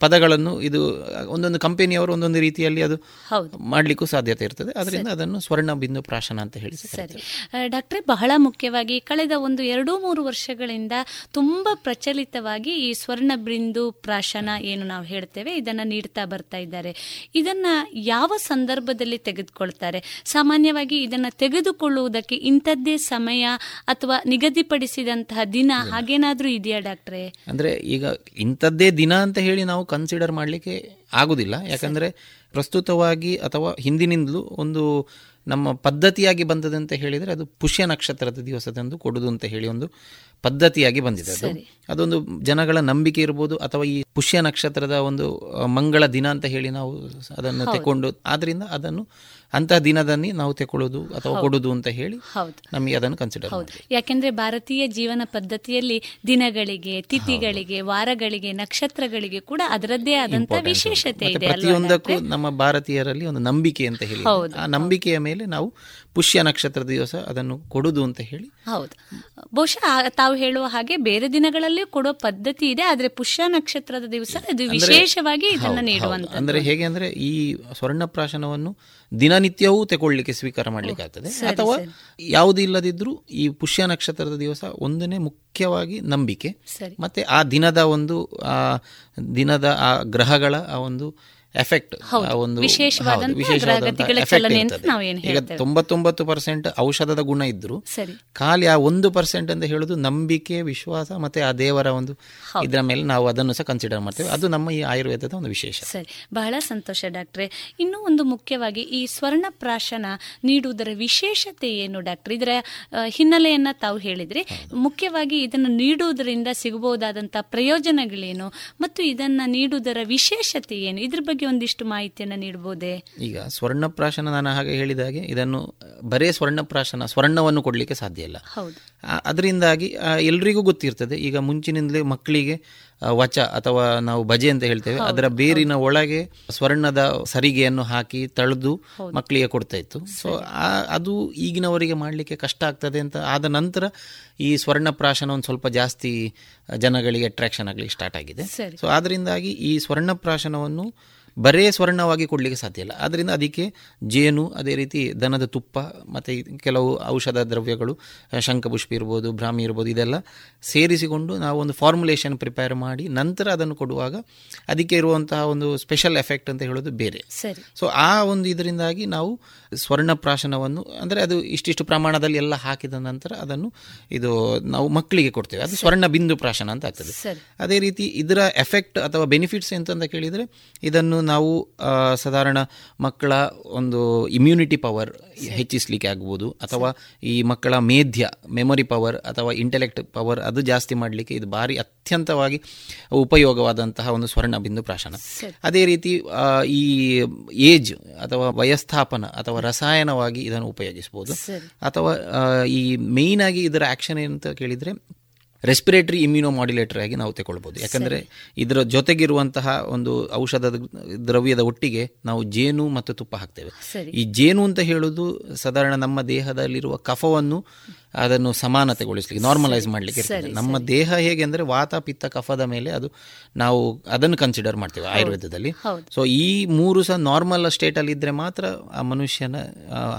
ಪದಗಳನ್ನು ಇದು ಒಂದೊಂದು ಕಂಪನಿಯವರು ಒಂದೊಂದು ರೀತಿಯಲ್ಲಿ ಅದು ಹೌದು. ಮಾಡಲಿಕ್ಕೂ ಸಾಧ್ಯತೆ ಇರ್ತದೆ. ಅದರಿಂದ ಅದನ್ನು ಸ್ವರ್ಣ ಬಿಂದು ಪ್ರಾಶನ ಅಂತ ಹೇಳಿ ಸರಿ. ಡಾಕ್ಟ್ರೆ ಬಹಳ ಮುಖ್ಯವಾಗಿ ಕಳೆದ ಒಂದು ಎರಡು ಮೂರು ವರ್ಷಗಳಿಂದ ತುಂಬಾ ಪ್ರಚಲಿತವಾಗಿ ಈ ಸ್ವರ್ಣ ಬಿಂದು ಪ್ರಾಶನ ಏನು ನಾವು ಹೇಳ್ತೇವೆ ಇದನ್ನ ನೀಡ್ತಾ ಬರ್ತಾ ಇದ್ದಾರೆ. ಇದನ್ನ ಯಾವ ಸಂದರ್ಭದಲ್ಲಿ ತೆಗೆದುಕೊಳ್ತಾರೆ? ಸಾಮಾನ್ಯವಾಗಿ ಇದನ್ನ ತೆಗೆದುಕೊಳ್ಳುವುದಕ್ಕೆ ಇಂಥದ್ದೇ ಸಮಯ ಅಥವಾ ನಿಗದಿಪಡಿಸಿದಂತಹ ದಿನ ಹಾಗೇನಾದ್ರೂ ಇದೆಯಾ ಡಾಕ್ಟ್ರೆ? ಅಂದರೆ ಈಗ ಇಂಥದ್ದೇ ದಿನ ಅಂತ ಹೇಳಿ ನಾವು ಕನ್ಸಿಡರ್ ಮಾಡಲಿಕ್ಕೆ ಆಗುದಿಲ್ಲ. ಯಾಕಂದರೆ ಪ್ರಸ್ತುತವಾಗಿ ಅಥವಾ ಹಿಂದಿನಿಂದಲೂ ಒಂದು ನಮ್ಮ ಪದ್ಧತಿಯಾಗಿ ಬಂದದಂತ ಹೇಳಿದರೆ ಅದು ಪುಷ್ಯ ನಕ್ಷತ್ರದ ದಿವಸದಂದು ಕೊಡುದು ಅಂತ ಹೇಳಿ ಒಂದು ಪದ್ಧತಿಯಾಗಿ ಬಂದಿದೆ ಅದು. ಅದೊಂದು ಜನಗಳ ನಂಬಿಕೆ ಇರ್ಬೋದು ಅಥವಾ ಈ ಪುಷ್ಯ ನಕ್ಷತ್ರದ ಒಂದು ಮಂಗಳ ದಿನ ಅಂತ ಹೇಳಿ ನಾವು ಅದನ್ನು ತಕೊಂಡು ಆದ್ರಿಂದ ಅದನ್ನು ಅಂತಹ ದಿನದಲ್ಲಿ ನಾವು ತಗೊಳ್ಳೋದು ಅಥವಾ ಕೊಡುದು ಅಂತ ಹೇಳಿ ನಮಗೆ ಅದನ್ನು ಕನ್ಸಿಡರ್ ಯಾಕೆಂದ್ರೆ ಭಾರತೀಯ ಜೀವನ ಪದ್ಧತಿಯಲ್ಲಿ ದಿನಗಳಿಗೆ ತಿಥಿಗಳಿಗೆ ವಾರಗಳಿಗೆ ನಕ್ಷತ್ರಗಳಿಗೆ ಕೂಡ ಅದರದ್ದೇ ಆದಂತಹ ವಿಶೇಷತೆ ಇದೆ ಪ್ರತಿಯೊಂದಕ್ಕೂ ನಮ್ಮ ಭಾರತೀಯರಲ್ಲಿ ಒಂದು ನಂಬಿಕೆ ಅಂತ ಹೇಳಿ. ಆ ನಂಬಿಕೆಯ ಮೇಲೆ ನಾವು ಪುಷ್ಯ ನಕ್ಷತ್ರದ ದಿವಸ ಅದನ್ನು ಕೊಡುದು ಅಂತ ಹೇಳಿ ಹೌದು. ಬಹುಶಃ ತಾವು ಹೇಳುವ ಹಾಗೆ ಬೇರೆ ದಿನಗಳಲ್ಲಿ ಕೊಡುವ ಪದ್ಧತಿ ಇದೆ ಆದ್ರೆ ಪುಷ್ಯ ನಕ್ಷತ್ರದ ದಿವಸ ಇದು ವಿಶೇಷವಾಗಿ ಇದನ್ನ ನೀಡುವಂತ ಅಂದ್ರೆ ಹೇಗೆ ಅಂದ್ರೆ ಈ ಸ್ವರ್ಣ ಪ್ರಾಶನವನ್ನು ದಿನನಿತ್ಯವೂ ತಗೊಳ್ಳಿಕ್ಕೆ ಸ್ವೀಕಾರ ಮಾಡ್ಲಿಕ್ಕೆ ಆಗ್ತದೆ ಅಥವಾ ಯಾವುದು ಇಲ್ಲದಿದ್ರೂ ಈ ಪುಷ್ಯ ನಕ್ಷತ್ರದ ದಿವಸ ಒಂದನೇ ಮುಖ್ಯವಾಗಿ ನಂಬಿಕೆ ಮತ್ತೆ ಆ ದಿನದ ಒಂದು ಆ ದಿನದ ಆ ಗ್ರಹಗಳ ಆ ಒಂದು ಎಫೆಕ್ಟ್ ಒಂದು ಈಗ. ತೊಂಬತ್ತೊಂಬತ್ತು ಪರ್ಸೆಂಟ್ ಔಷಧದ ಗುಣ ಇದ್ರು ಸರಿ. ಖಾಲಿ ಆ ಒಂದು ಪರ್ಸೆಂಟ್ ಅಂತ ಹೇಳುದು ನಂಬಿಕೆ ವಿಶ್ವಾಸ ಮತ್ತೆ ಆ ದೇವರ ಒಂದು ಇದರ ಮೇಲೆ ನಾವು ಅದನ್ನು ಸಹ ಕನ್ಸಿಡರ್ ಮಾಡ್ತೇವೆ. ಅದು ನಮ್ಮ ಈ ಆಯುರ್ವೇದದ ಒಂದು ವಿಶೇಷ. ಸರಿ. ಬಹಳ ಸಂತೋಷ ಡಾಕ್ಟ್ರೆ. ಇನ್ನೂ ಒಂದು ಮುಖ್ಯವಾಗಿ ಈ ಸ್ವರ್ಣ ಪ್ರಾಶನ ನೀಡುವುದರ ವಿಶೇಷತೆ ಏನು ಡಾಕ್ಟ್ರ್? ಇದರ ಹಿನ್ನೆಲೆಯನ್ನ ತಾವು ಹೇಳಿದ್ರಿ. ಮುಖ್ಯವಾಗಿ ಇದನ್ನು ನೀಡುವುದರಿಂದ ಸಿಗಬಹುದಾದಂತಹ ಪ್ರಯೋಜನಗಳೇನು? ಮತ್ತು ಇದನ್ನ ನೀಡುವುದರ ವಿಶೇಷತೆ ಏನು? ಇದ್ರ ಬಗ್ಗೆ ಒಂದಿಷ್ಟು ಮಾಹಿತಿಯನ್ನು ನೀಡಬಹುದೇ ಈಗ ಸ್ವರ್ಣಪ್ರಾಶನ ನಾನು ಹಾಗೆ ಹೇಳಿದ ಹಾಗೆ ಇದನ್ನು ಬರೇ ಸ್ವರ್ಣಪ್ರಾಶನ ಸ್ವರ್ಣವನ್ನು ಕೊಡಲಿಕ್ಕೆ ಸಾಧ್ಯ ಇಲ್ಲ. ಅದರಿಂದಾಗಿ ಎಲ್ರಿಗೂ ಗೊತ್ತಿರ್ತದೆ. ಈಗ ಮುಂಚಿನಿಂದಲೇ ಮಕ್ಕಳಿಗೆ ವಚ ಅಥವಾ ನಾವು ಭಜೆ ಅಂತ ಹೇಳ್ತೇವೆ. ಅದರ ಬೇರಿನ ಒಳಗೆ ಸ್ವರ್ಣದ ಸರಿಗೆಯನ್ನು ಹಾಕಿ ತಳೆದು ಮಕ್ಕಳಿಗೆ ಕೊಡ್ತಾ ಇತ್ತು. ಸೊ ಅದು ಈಗಿನವರಿಗೆ ಮಾಡಲಿಕ್ಕೆ ಕಷ್ಟ ಆಗ್ತದೆ ಅಂತ ಆದ ನಂತರ ಈ ಸ್ವರ್ಣ ಪ್ರಾಶನ ಒಂದು ಸ್ವಲ್ಪ ಜಾಸ್ತಿ ಜನಗಳಿಗೆ ಅಟ್ರಾಕ್ಷನ್ ಆಗಲಿಕ್ಕೆ ಸ್ಟಾರ್ಟ್ ಆಗಿದೆ. ಸೊ ಅದರಿಂದಾಗಿ ಈ ಸ್ವರ್ಣ ಪ್ರಾಶನವನ್ನು ಬರೇ ಸ್ವರ್ಣವಾಗಿ ಕೊಡಲಿಕ್ಕೆ ಸಾಧ್ಯ ಇಲ್ಲ. ಆದ್ದರಿಂದ ಅದಕ್ಕೆ ಜೇನು ಅದೇ ರೀತಿ ದನದ ತುಪ್ಪ ಮತ್ತು ಕೆಲವು ಔಷಧ ದ್ರವ್ಯಗಳು ಶಂಖಪುಷ್ಪ ಇರ್ಬೋದು ಭ್ರಾಮಿ ಇರ್ಬೋದು ಇದೆಲ್ಲ ಸೇರಿಸಿಕೊಂಡು ನಾವು ಒಂದು ಫಾರ್ಮುಲೇಷನ್ ಪ್ರಿಪೇರ್ ಮಾಡಿ ನಂತರ ಅದನ್ನು ಕೊಡುವಾಗ ಅದಕ್ಕೆ ಇರುವಂತಹ ಒಂದು ಸ್ಪೆಷಲ್ ಎಫೆಕ್ಟ್ ಅಂತ ಹೇಳೋದು ಬೇರೆ. ಸೊ ಆ ಒಂದು ಇದರಿಂದಾಗಿ ನಾವು ಸ್ವರ್ಣ ಪ್ರಾಶನವನ್ನು ಅಂದರೆ ಅದು ಇಷ್ಟಿಷ್ಟು ಪ್ರಮಾಣದಲ್ಲಿ ಎಲ್ಲ ಹಾಕಿದ ನಂತರ ಅದನ್ನು ಇದು ನಾವು ಮಕ್ಕಳಿಗೆ ಕೊಡ್ತೇವೆ. ಅದು ಸ್ವರ್ಣ ಬಿಂದು ಪ್ರಾಶನ ಅಂತ ಆಗ್ತದೆ. ಅದೇ ರೀತಿ ಇದರ ಎಫೆಕ್ಟ್ ಅಥವಾ ಬೆನಿಫಿಟ್ಸ್ ಎಂತ ಅಂತ ಕೇಳಿದರೆ ಇದನ್ನು ನಾವು ಸಾಧಾರಣ ಮಕ್ಕಳ ಒಂದು ಇಮ್ಯುನಿಟಿ ಪವರ್ ಹೆಚ್ಚಿಸಲಿಕ್ಕೆ ಆಗ್ಬೋದು ಅಥವಾ ಈ ಮಕ್ಕಳ ಮೇಧ್ಯ ಮೆಮೊರಿ ಪವರ್ ಅಥವಾ ಇಂಟೆಲೆಕ್ಟ್ ಪವರ್ ಅದು ಜಾಸ್ತಿ ಮಾಡಲಿಕ್ಕೆ ಇದು ಭಾರಿ ಅತ್ಯಂತವಾಗಿ ಉಪಯೋಗವಾದಂತಹ ಒಂದು ಸ್ವರ್ಣ ಬಿಂದು ಪ್ರಾಶನ. ಅದೇ ರೀತಿ ಈ ಏಜ್ ಅಥವಾ ವಯಸ್ಥಾಪನ ಅಥವಾ ರಸಾಯನವಾಗಿ ಇದನ್ನು ಉಪಯೋಗಿಸ್ಬೋದು. ಅಥವಾ ಈ ಮೇಯ್ನ್ ಆಗಿ ಇದರ ಆಕ್ಷನ್ ಏನಂತ ಕೇಳಿದರೆ ರೆಸ್ಪಿರೇಟರಿ ಇಮ್ಯುನೋಮಾಡ್ಯುಲೇಟರ್ ಆಗಿ ನಾವು ತಗೊಳ್ಬೋದು. ಯಾಕಂದರೆ ಇದರ ಜೊತೆಗಿರುವಂತಹ ಒಂದು ಔಷಧದ ದ್ರವ್ಯದ ಒಟ್ಟಿಗೆ ನಾವು ಜೇನು ಮತ್ತು ತುಪ್ಪ ಹಾಕ್ತೇವೆ. ಈ ಜೇನು ಅಂತ ಹೇಳೋದು ಸಾಧಾರಣ ನಮ್ಮ ದೇಹದಲ್ಲಿರುವ ಕಫವನ್ನು ಅದನ್ನು ಸಮಾನತೆಗೊಳಿಸ್ಲಿಕ್ಕೆ ನಾರ್ಮಲೈಸ್ ಮಾಡಲಿಕ್ಕೆ ಇರ್ತದೆ. ನಮ್ಮ ದೇಹ ಹೇಗೆ ಅಂದರೆ ವಾತ ಪಿತ್ತ ಕಫದ ಮೇಲೆ ಅದು ನಾವು ಅದನ್ನು ಕನ್ಸಿಡರ್ ಮಾಡ್ತೇವೆ ಆಯುರ್ವೇದದಲ್ಲಿ. ಸೊ ಈ ಮೂರು ಸಹ ನಾರ್ಮಲ್ ಸ್ಟೇಟಲ್ಲಿ ಇದ್ರೆ ಮಾತ್ರ ಆ ಮನುಷ್ಯನ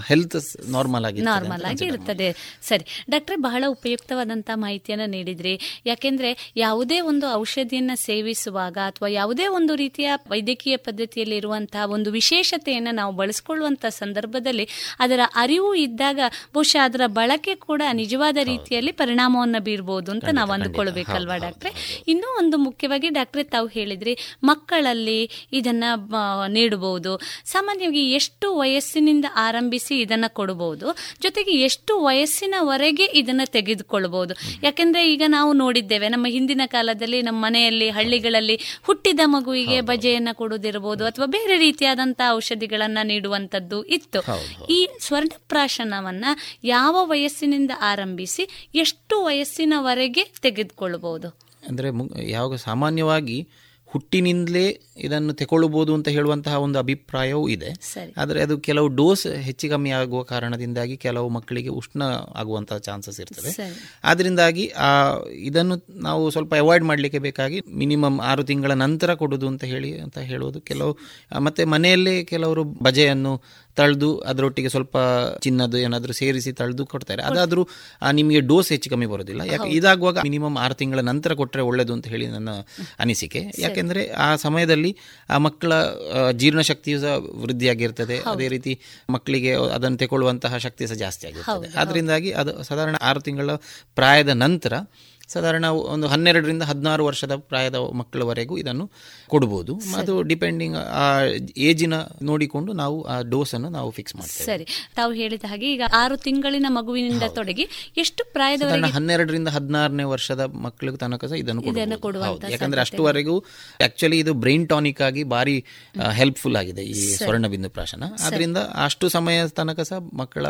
ಹೆಲ್ತ್ ನಾರ್ಮಲ್ ಆಗಿ ನಾರ್ಮಲ್ ಆಗಿ ಇರ್ತದೆ. ಸರಿ ಡಾಕ್ಟ್ರೆ ಬಹಳ ಉಪಯುಕ್ತವಾದಂತಹ ಮಾಹಿತಿಯನ್ನು ನೀಡಿದ್ರಿ. ಯಾಕೆಂದ್ರೆ ಯಾವುದೇ ಒಂದು ಔಷಧಿಯನ್ನ ಸೇವಿಸುವಾಗ ಅಥವಾ ಯಾವುದೇ ಒಂದು ರೀತಿಯ ವೈದ್ಯಕೀಯ ಪದ್ಧತಿಯಲ್ಲಿ ಇರುವಂತಹ ಒಂದು ವಿಶೇಷತೆಯನ್ನು ನಾವು ಬಳಸ್ಕೊಳ್ಳುವಂತ ಸಂದರ್ಭದಲ್ಲಿ ಅದರ ಅರಿವು ಇದ್ದಾಗ ಬಹುಶಃ ಅದರ ಬಳಕೆ ಕೂಡ ನಿಜವಾದ ರೀತಿಯಲ್ಲಿ ಪರಿಣಾಮವನ್ನು ಬೀರ್ಬೋದು ಅಂತ ನಾವು ಅಂದುಕೊಳ್ಬೇಕಲ್ವಾ ಡಾಕ್ಟ್ರೆ? ಇನ್ನೂ ಒಂದು ಮುಖ್ಯವಾಗಿ ಡಾಕ್ಟ್ರೆ ತಾವು ಹೇಳಿದ್ರಿ ಮಕ್ಕಳಲ್ಲಿ ಇದನ್ನ ನೀಡಬಹುದು ಸಾಮಾನ್ಯವಾಗಿ ಎಷ್ಟು ವಯಸ್ಸಿನಿಂದ ಆರಂಭಿಸಿ ಇದನ್ನ ಕೊಡಬಹುದು ಜೊತೆಗೆ ಎಷ್ಟು ವಯಸ್ಸಿನವರೆಗೆ ಇದನ್ನ ತೆಗೆದುಕೊಳ್ಳಬಹುದು ಯಾಕೆಂದ್ರೆ ಈಗ ನಾವು ನೋಡಿದ್ದೇವೆ ನಮ್ಮ ಹಿಂದಿನ ಕಾಲದಲ್ಲಿ ನಮ್ಮ ಮನೆಯಲ್ಲಿ ಹಳ್ಳಿಗಳಲ್ಲಿ ಹುಟ್ಟಿದ ಮಗುವಿಗೆ ಬಜೆಯನ್ನ ಕೊಡುವುದಿರಬಹುದು ಅಥವಾ ಬೇರೆ ರೀತಿಯಾದಂತಹ ಔಷಧಿಗಳನ್ನ ನೀಡುವಂತದ್ದು ಇತ್ತು. ಈ ಸ್ವರ್ಣಪ್ರಾಶನವನ್ನ ಯಾವ ವಯಸ್ಸಿನಿಂದ ಆರಂಭಿಸಿ ಎಷ್ಟು ವಯಸ್ಸಿನವರೆಗೆ ತೆಗೆದುಕೊಳ್ಳಬಹುದು? ಅಂದರೆ ಯಾವಾಗ ಸಾಮಾನ್ಯವಾಗಿ ಹುಟ್ಟಿನಿಂದಲೇ ಇದನ್ನು ತೆಕೊಳ್ಳಬಹುದು ಅಂತ ಹೇಳುವಂತಹ ಒಂದು ಅಭಿಪ್ರಾಯವೂ ಇದೆ. ಆದರೆ ಅದು ಕೆಲವು ಡೋಸ್ ಹೆಚ್ಚು ಕಮ್ಮಿ ಆಗುವ ಕಾರಣದಿಂದಾಗಿ ಕೆಲವು ಮಕ್ಕಳಿಗೆ ಉಷ್ಣ ಆಗುವಂತಹ ಚಾನ್ಸಸ್ ಇರ್ತದೆ. ಆದ್ರಿಂದಾಗಿ ಆ ಇದನ್ನು ನಾವು ಸ್ವಲ್ಪ ಅವಾಯ್ಡ್ ಮಾಡಲಿಕ್ಕೆ ಬೇಕಾಗಿ ಮಿನಿಮಮ್ ಆರು ತಿಂಗಳ ನಂತರ ಕೊಡುದು ಅಂತ ಹೇಳಿ ಅಂತ ಹೇಳೋದು ಕೆಲವು ಮತ್ತೆ ಮನೆಯಲ್ಲೇ ಕೆಲವರು ಬಜೆಯನ್ನು ತಳೆದು ಅದರೊಟ್ಟಿಗೆ ಸ್ವಲ್ಪ ಚಿನ್ನದು ಏನಾದರೂ ಸೇರಿಸಿ ತಳೆದು ಕೊಡ್ತಾರೆ. ಅದಾದರೂ ನಿಮಗೆ ಡೋಸ್ ಹೆಚ್ಚು ಕಮ್ಮಿ ಬರೋದಿಲ್ಲ. ಯಾಕೆ ಇದಾಗುವಾಗ ಮಿನಿಮಮ್ ಆರು ತಿಂಗಳ ನಂತರ ಕೊಟ್ಟರೆ ಒಳ್ಳೆಯದು ಅಂತ ಹೇಳಿ ನನ್ನ ಅನಿಸಿಕೆ. ಯಾಕೆಂದರೆ ಆ ಸಮಯದಲ್ಲಿ ಆ ಮಕ್ಕಳ ಜೀರ್ಣ ಜೀರ್ಣಶಕ್ತಿಯು ಸಹ ವೃದ್ಧಿಯಾಗಿರ್ತದೆ. ಅದೇ ರೀತಿ ಮಕ್ಕಳಿಗೆ ಅದನ್ನು ತಗೊಳ್ಳುವಂತಹ ಶಕ್ತಿ ಸಹ ಜಾಸ್ತಿ ಆಗಿರ್ತದೆ. ಅದರಿಂದಾಗಿ ಅದು ಸಾಧಾರಣ ಆರು ತಿಂಗಳ ಪ್ರಾಯದ ನಂತರ ಸಾಧಾರಣ ಒಂದು ಹನ್ನೆರಡರಿಂದ ಹದಿನಾರು ವರ್ಷದ ಪ್ರಾಯದ ಮಕ್ಕಳವರೆಗೂ ಇದನ್ನು ಕೊಡ್ಬೋದು. ಅದು ಡಿಪೆಂಡಿಂಗ್ ಆ ಏಜಿನ ನೋಡಿಕೊಂಡು ನಾವು ಆ ಡೋಸನ್ನು ನಾವು ಫಿಕ್ಸ್ ಮಾಡ್ತೇವೆ. ಸರಿ. ತಾವು ಹೇಳಿದ ಹಾಗೆ ಈಗ ಆರು ತಿಂಗಳಿನ ಮಗುವಿನಿಂದ ತೊಡಗಿ ಎಷ್ಟು ಪ್ರಾಯದ ಹನ್ನೆರಡರಿಂದ ಹದಿನಾರನೇ ವರ್ಷದ ಮಕ್ಕಳಿಗೆ ತನಕ ಸಹ ಇದನ್ನು. ಕೊಡುವಂತ. ಯಾಕಂದ್ರೆ ಅಷ್ಟುವರೆಗೂ ಆಕ್ಚುಲಿ ಇದು ಬ್ರೈನ್ ಟಾನಿಕ್ ಆಗಿ ಭಾರಿ ಹೆಲ್ಪ್ಫುಲ್ ಆಗಿದೆ ಈ ಸ್ವರ್ಣಬಿಂದು ಪ್ರಾಶನ. ಆದ್ರಿಂದ ಅಷ್ಟು ಸಮಯ ತನಕ ಸಹ ಮಕ್ಕಳ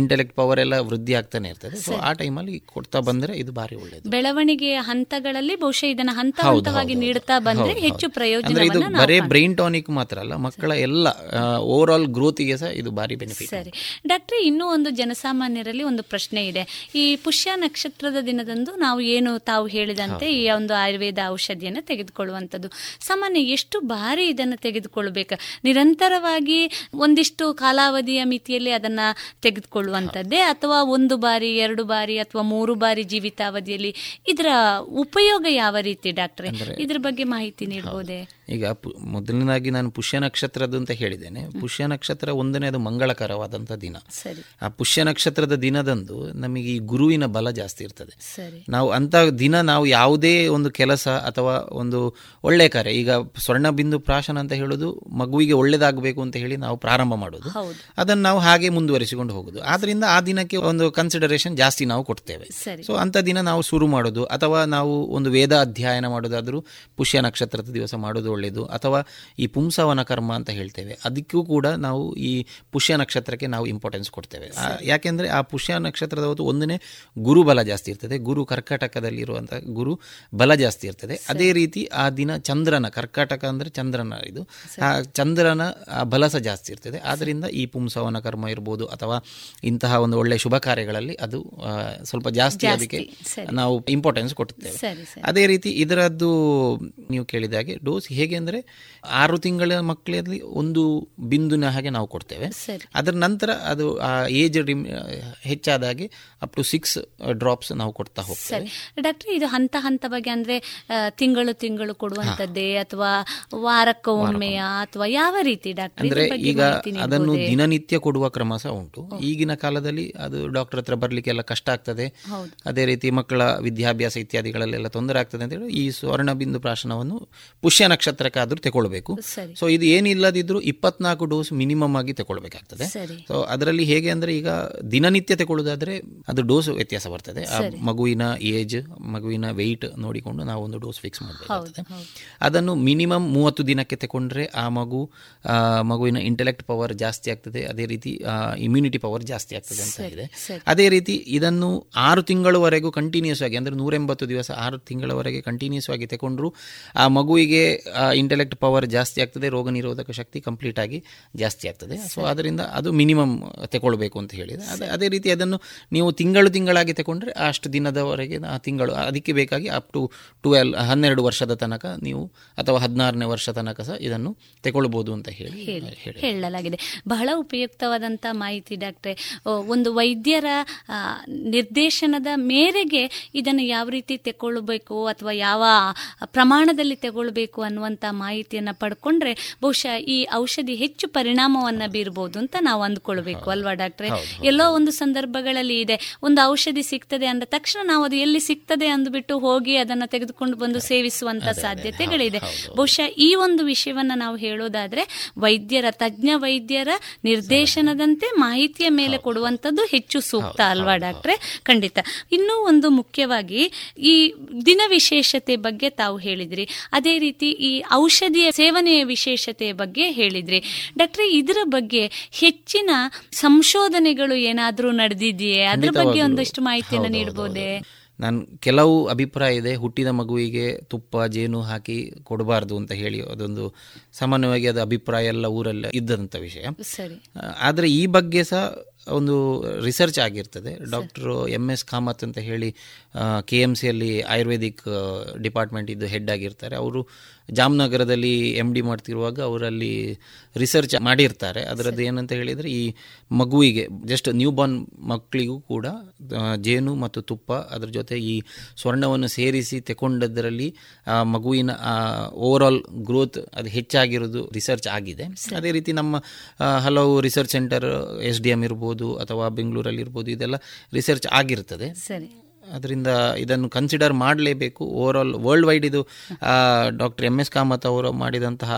ಇಂಟೆಲೆಕ್ಟ್ ಪವರ್ ಎಲ್ಲ ವೃದ್ಧಿ ಆಗ್ತಾನೆ ಇರ್ತದೆ. ಸೊ ಆ ಟೈಮಲ್ಲಿ ಕೊಡ್ತಾ ಬಂದ್ರೆ ಇದು ಭಾರಿ ಬೆಳವಣಿಗೆಯ ಹಂತಗಳಲ್ಲಿ ಬಹುಶಃ ಇದನ್ನ ಹಂತ ಹಂತವಾಗಿ ನೀಡುತ್ತಾ ಬಂದ್ರೆ ಹೆಚ್ಚು ಪ್ರಯೋಜನ ಇದು ಬರೇ ಬ್ರೈನ್ ಟಾನಿಕ್ ಮಾತ್ರ ಅಲ್ಲ ಮಕ್ಕಳ ಎಲ್ಲ ಓವರ್ ಆಲ್ ಗ್ರೋತಿಗೆ ಸಹ ಇದು ಬಾರಿ ಬೆನಿಫಿಟ್ ಸರಿ. ಡಾಕ್ಟರ್ ಇನ್ನೂ ಒಂದು ಜನಸಾಮಾನ್ಯರಲ್ಲಿ ಒಂದು ಪ್ರಶ್ನೆ ಇದೆ. ಈ ಪುಷ್ಯ ನಕ್ಷತ್ರದ ದಿನದಂದು ನಾವು ಏನು ತಾವು ಹೇಳಿದಂತೆ ಈ ಒಂದು ಆಯುರ್ವೇದ ಔಷಧಿಯನ್ನು ತೆಗೆದುಕೊಳ್ಳುವಂಥದ್ದು. ಸಾಮಾನ್ಯ ಎಷ್ಟು ಬಾರಿ ಇದನ್ನು ತೆಗೆದುಕೊಳ್ಬೇಕು? ನಿರಂತರವಾಗಿ ಒಂದಿಷ್ಟು ಕಾಲಾವಧಿಯ ಮಿತಿಯಲ್ಲಿ ಅದನ್ನ ತೆಗೆದುಕೊಳ್ಳುವಂಥದ್ದೇ ಅಥವಾ ಒಂದು ಬಾರಿ ಎರಡು ಬಾರಿ ಅಥವಾ ಮೂರು ಬಾರಿ ಜೀವಿತಾವಧಿಯಲ್ಲಿ ಇದರ ಉಪಯೋಗ ಯಾವ ರೀತಿ ಡಾಕ್ಟ್ರೆ? ಇದ್ರ ಬಗ್ಗೆ ಮಾಹಿತಿ ನೀಡಬಹುದೇ ಈಗ ಪು- ಮೊದಲನೇದಾಗಿ ನಾನು ಪುಷ್ಯ ನಕ್ಷತ್ರದ್ದು ಅಂತ ಹೇಳಿದ್ದೇನೆ. ಪುಷ್ಯ ನಕ್ಷತ್ರ ಒಂದನೇದು ಮಂಗಳಕರವಾದಂಥ ದಿನ. ಆ ಪುಷ್ಯ ನಕ್ಷತ್ರದ ದಿನದಂದು ನಮಗೆ ಈ ಗುರುವಿನ ಬಲ ಜಾಸ್ತಿ ಇರ್ತದೆ. ನಾವು ಅಂಥ ದಿನ ನಾವು ಯಾವುದೇ ಒಂದು ಕೆಲಸ ಅಥವಾ ಒಂದು ಒಳ್ಳೆ ಕಾರ್ಯ ಈಗ ಸ್ವರ್ಣ ಬಿಂದು ಪ್ರಾಶನ ಅಂತ ಹೇಳೋದು ಮಗುವಿಗೆ ಒಳ್ಳೇದಾಗಬೇಕು ಅಂತ ಹೇಳಿ ನಾವು ಪ್ರಾರಂಭ ಮಾಡೋದು. ಅದನ್ನು ನಾವು ಹಾಗೆ ಮುಂದುವರಿಸಿಕೊಂಡು ಹೋಗೋದು. ಆದ್ದರಿಂದ ಆ ದಿನಕ್ಕೆ ಒಂದು ಕನ್ಸಿಡರೇಷನ್ ಜಾಸ್ತಿ ನಾವು ಕೊಡ್ತೇವೆ. ಸೊ ಅಂಥ ದಿನ ನಾವು ಶುರು ಮಾಡೋದು. ಅಥವಾ ನಾವು ಒಂದು ವೇದ ಅಧ್ಯಯನ ಮಾಡೋದಾದರೂ ಪುಷ್ಯ ನಕ್ಷತ್ರದ ದಿವಸ ಮಾಡೋದು ಒಳ್ಳೆಯದು ಅಥವಾ ಈ ಪುಂಸವನ ಕರ್ಮ ಅಂತ ಹೇಳ್ತೇವೆ. ಅದಕ್ಕೂ ಕೂಡ ನಾವು ಈ ಪುಷ್ಯ ನಕ್ಷತ್ರಕ್ಕೆ ನಾವು ಇಂಪಾರ್ಟೆನ್ಸ್ ಕೊಡ್ತೇವೆ. ಯಾಕೆಂದರೆ ಆ ಪುಷ್ಯ ನಕ್ಷತ್ರದ ಹೊತ್ತು ಒಂದನೇ ಗುರು ಬಲ ಜಾಸ್ತಿ ಇರ್ತದೆ. ಗುರು ಕರ್ಕಾಟಕದಲ್ಲಿರುವಂಥ ಗುರು ಬಲ ಜಾಸ್ತಿ ಇರ್ತದೆ. ಅದೇ ರೀತಿ ಆ ದಿನ ಚಂದ್ರನ ಕರ್ಕಾಟಕ ಅಂದರೆ ಚಂದ್ರನ ಇದು. ಆ ಚಂದ್ರನ ಆ ಬಲ ಜಾಸ್ತಿ ಇರ್ತದೆ. ಆದ್ದರಿಂದ ಈ ಪುಂಸವನ ಕರ್ಮ ಇರ್ಬೋದು ಅಥವಾ ಇಂತಹ ಒಂದು ಒಳ್ಳೆ ಶುಭ ಕಾರ್ಯಗಳಲ್ಲಿ ಅದು ಸ್ವಲ್ಪ ಜಾಸ್ತಿ ಅದಕ್ಕೆ ನಾವು ಇಂಪಾರ್ಟೆನ್ಸ್ ಕೊಡ್ತೇವೆ. ಅದೇ ರೀತಿ ಇದರದ್ದು ನೀವು ಕೇಳಿದ ಹಾಗೆ ಡೋಸ್ ಹೇಗೆ ಅಂದರೆ ಆರು ತಿಂಗಳ ಮಕ್ಕಳಲ್ಲಿ ಒಂದು ಬಿಂದುನ ಹಾಗೆ ನಾವು ಕೊಡ್ತೇವೆ. ಅದರ ನಂತರ ಅದು ಆ ಏಜ್ ಹೆಚ್ಚಾದ ಹಾಗೆ ಅಪ್ ಟು ಸಿಕ್ಸ್ ಡ್ರಾಪ್ಸ್ ನಾವು ಕೊಡ್ತಾ ಹೋಗ್ತೇವೆ. ಡಾಕ್ಟರ್ ಇದು ಹಂತ ಹಂತವಾಗಿ ಅಂದ್ರೆ ಅಂದರೆ ತಿಂಗಳು ತಿಂಗಳು ಕೊಡುವಂತದ್ದೇ ಅಥವಾ ವಾರಕ್ಕೊಮ್ಮೆಯ ಅಥವಾ ಯಾವ ರೀತಿ ಡಾಕ್ಟರ್? ಅಂದರೆ ಈಗ ಅದನ್ನು ದಿನನಿತ್ಯ ಕೊಡುವ ಕ್ರಮ ಸಹ ಉಂಟು. ಈಗಿನ ಕಾಲದಲ್ಲಿ ಅದು ಡಾಕ್ಟರ್ ಹತ್ರ ಬರಲಿಕ್ಕೆ ಎಲ್ಲ ಕಷ್ಟ ಆಗ್ತದೆ. ಅದೇ ರೀತಿ ಮಕ್ಕಳ ವಿದ್ಯಾಭ್ಯಾಸ ಇತ್ಯಾದಿಗಳಲ್ಲೆಲ್ಲ ತೊಂದರೆ ಆಗ್ತದೆ ಅಂತ ಹೇಳಿ ಈ ಸ್ವರ್ಣ ಬಿಂದು ಪ್ರಾಶನವನ್ನು ಪುಷ್ಯ ನಕ್ಷತ್ರಕ್ಕಾದ್ರೂ ತಗೊಳ್ಬೇಕು. ಸೊ ಇದು ಏನಿಲ್ಲದಿದ್ರೂ ಇಪ್ಪತ್ನಾಲ್ಕು ಡೋಸ್ ಮಿನಿಮಮ್ ಆಗಿ ತಗೊಳ್ಬೇಕಾಗ್ತದೆ. ಸೊ ಅದರಲ್ಲಿ ಹೇಗೆ ಅಂದ್ರೆ ಈಗ ದಿನನಿತ್ಯ ತಗೊಳ್ಳೋದಾದ್ರೆ ಅದು ಡೋಸ್ ವ್ಯತ್ಯಾಸ ಬರ್ತದೆ. ಆ ಮಗುವಿನ ಏಜ್ ಮಗುವಿನ ವೆಯ್ಟ್ ನೋಡಿಕೊಂಡು ನಾವು ಒಂದು ಡೋಸ್ ಫಿಕ್ಸ್ ಮಾಡಬೇಕಾಗ್ತದೆ. ಅದನ್ನು ಮಿನಿಮಮ್ ಮೂವತ್ತು ದಿನಕ್ಕೆ ತಗೊಂಡ್ರೆ ಆ ಮಗು ಮಗುವಿನ ಇಂಟೆಲೆಕ್ಟ್ ಪವರ್ ಜಾಸ್ತಿ ಆಗ್ತದೆ. ಅದೇ ರೀತಿ ಇಮ್ಯುನಿಟಿ ಪವರ್ ಜಾಸ್ತಿ ಆಗ್ತದೆ ಅಂತ ಇದೆ ಅದೇ ರೀತಿ ಇದನ್ನು ಆರು ತಿಂಗಳವರೆಗೂ ಕಂಟಿನ್ಯೂಸ್ ಆಗಿ ಅಂದರೆ ನೂರೆಂಬತ್ತು ದಿವಸ ಆರು ತಿಂಗಳವರೆಗೆ ಕಂಟಿನ್ಯೂಸ್ ಆಗಿ ತಗೊಂಡ್ರು ಆ ಮಗುವಿಗೆ ಇಂಟೆಲೆಕ್ಟ್ ಪವರ್ ಜಾಸ್ತಿ ಆಗ್ತದೆ ರೋಗ ನಿರೋಧಕ ಶಕ್ತಿ ಕಂಪ್ಲೀಟ್ ಆಗಿ ಜಾಸ್ತಿ ಆಗ್ತದೆ. ಸೊ ಅದರಿಂದ ಅದು ಮಿನಿಮಮ್ ತಗೊಳ್ಬೇಕು ಅಂತ ಹೇಳಿದೆ. ಅದೇ ಅದೇ ರೀತಿ ಅದನ್ನು ನೀವು ತಿಂಗಳು ತಿಂಗಳಾಗಿ ತಗೊಂಡ್ರೆ ಅಷ್ಟು ದಿನದವರೆಗೆ ತಿಂಗಳು ಅದಕ್ಕೆ ಬೇಕಾಗಿ ಅಪ್ ಟು ಟ್ವೆಲ್ ಹನ್ನೆರಡು ವರ್ಷದ ತನಕ ನೀವು ಅಥವಾ ಹದಿನಾರನೇ ವರ್ಷ ತನಕ ಸಹ ಇದನ್ನು ತಗೊಳ್ಬೋದು ಅಂತ ಹೇಳಿ ಹೇಳಿ ಹೇಳಿ ಹೇಳಲಾಗಿದೆ. ಬಹಳ ಉಪಯುಕ್ತವಾದಂಥ ಮಾಹಿತಿ ಡಾಕ್ಟ್ರೆ. ಒಂದು ವೈದ್ಯರ ನಿರ್ದೇಶನದ ಮೇರೆಗೆ ಇದನ್ನು ಯಾವ ರೀತಿ ತಗೊಳ್ಬೇಕು ಅಥವಾ ಯಾವ ಪ್ರಮಾಣದಲ್ಲಿ ತಗೊಳ್ಬೇಕು ಅನ್ನುವಂಥ ಮಾಹಿತಿಯನ್ನು ಪಡ್ಕೊಂಡ್ರೆ ಬಹುಶಃ ಈ ಔಷಧಿ ಹೆಚ್ಚು ಪರಿಣಾಮವನ್ನು ಬೀರ್ಬೋದು ಅಂತ ನಾವು ಅಂದ್ಕೊಳ್ಬೇಕು ಅಲ್ವಾ ಡಾಕ್ಟ್ರೆ? ಎಲ್ಲೋ ಒಂದು ಸಂದರ್ಭಗಳಲ್ಲಿ ಇದೆ ಒಂದು ಔಷಧಿ ಸಿಗ್ತದೆ ಅಂದ ತಕ್ಷಣ ನಾವು ಅದು ಎಲ್ಲಿ ಸಿಗ್ತದೆ ಅಂದ್ಬಿಟ್ಟು ಹೋಗಿ ಅದನ್ನು ತೆಗೆದುಕೊಂಡು ಬಂದು ಸೇವಿಸುವಂಥ ಸಾಧ್ಯತೆಗಳಿದೆ. ಬಹುಶಃ ಈ ಒಂದು ವಿಷಯವನ್ನ ನಾವು ಹೇಳೋದಾದ್ರೆ ವೈದ್ಯರ ತಜ್ಞ ವೈದ್ಯರ ನಿರ್ದೇಶನದಂತೆ ಮಾಹಿತಿಯ ಮೇಲೆ ಕೊಡುವಂಥದ್ದು ಹೆಚ್ಚು ಸೂಕ್ತ ಅಲ್ವಾ ಡಾಕ್ಟ್ರೆ? ಖಂಡಿತ. ಇನ್ನೂ ಒಂದು ಮುಖ್ಯವಾಗಿ ಈ ದಿನ ವಿಶೇಷತೆ ಬಗ್ಗೆ ತಾವು ಹೇಳಿದ್ರಿ. ಅದೇ ರೀತಿ ಈ ಔಷಧಿಯ ಸೇವನೆಯ ವಿಶೇಷತೆ ಬಗ್ಗೆ ಹೇಳಿದ್ರಿ. ಡಾಕ್ಟ್ರೆ ಇದರ ಬಗ್ಗೆ ಹೆಚ್ಚಿನ ಸಂಶೋಧನೆಗಳು ಏನಾದರೂ ನಡೆದಿದೆಯೇ? ಅದ್ರ ಬಗ್ಗೆ. ಒಂದಷ್ಟು ಮಾಹಿತಿಯನ್ನು ಹೌದು, ನೀಡಬಹುದೇ ನಾನು ಕೆಲವು ಅಭಿಪ್ರಾಯ ಇದೆ. ಹುಟ್ಟಿದ ಮಗುವಿಗೆ ತುಪ್ಪ ಜೇನು ಹಾಕಿ ಕೊಡಬಾರ್ದು ಅಂತ ಹೇಳಿ ಅದೊಂದು ಸಾಮಾನ್ಯವಾಗಿ ಅದು ಅಭಿಪ್ರಾಯ ಎಲ್ಲ ಊರಲ್ಲಿ ಇದ್ದಂಥ ವಿಷಯ. ಸರಿ. ಆದರೆ ಈ ಬಗ್ಗೆ ಸಹ ಒಂದು ರಿಸರ್ಚ್ ಆಗಿರ್ತದೆ. ಡಾಕ್ಟರ್ ಎಂ ಎಸ್ ಕಾಮತ್ ಅಂತ ಹೇಳಿ ಕೆ ಎಂ ಸಿಯಲ್ಲಿ ಆಯುರ್ವೇದಿಕ್ ಡಿಪಾರ್ಟ್ಮೆಂಟ್ ಇದ್ದು ಹೆಡ್ ಆಗಿರ್ತಾರೆ. ಅವರು ಜಾಮ್ನಗರದಲ್ಲಿ ಎಂ ಡಿ ಮಾಡ್ತಿರುವಾಗ ಅವರಲ್ಲಿ ರಿಸರ್ಚ್ ಮಾಡಿರ್ತಾರೆ. ಅದರದ್ದು ಏನಂತ ಹೇಳಿದರೆ ಈ ಮಗುವಿಗೆ ಜಸ್ಟ್ ನ್ಯೂ ಬಾರ್ನ್ ಮಕ್ಕಳಿಗೂ ಕೂಡ ಜೇನು ಮತ್ತು ತುಪ್ಪ ಅದರ ಜೊತೆ ಈ ಸ್ವರ್ಣವನ್ನು ಸೇರಿಸಿ ತೆಕೊಂಡದರಲ್ಲಿ ಆ ಮಗುವಿನ ಓವರ್ ಆಲ್ ಗ್ರೋತ್ ಅದು ಹೆಚ್ಚಾಗಿರೋದು ರಿಸರ್ಚ್ ಆಗಿದೆ. ಅದೇ ರೀತಿ ನಮ್ಮ ಹಲವು research centre S D M ಇರ್ಬೋದು ಅಥವಾ ಬೆಂಗಳೂರಲ್ಲಿ ಇರ್ಬೋದು ಇದೆಲ್ಲ ರಿಸರ್ಚ್ ಆಗಿರ್ತದೆ. ಸರಿ. ಅದರಿಂದ ಇದನ್ನು ಕನ್ಸಿಡರ್ ಮಾಡಲೇಬೇಕು. ಓವರ್ ಆಲ್ ವರ್ಲ್ಡ್ ವೈಡ್ ಇದು ಡಾಕ್ಟರ್ ಎಂ ಎಸ್ ಕಾಮತ್ ಅವರು ಮಾಡಿದಂತಹ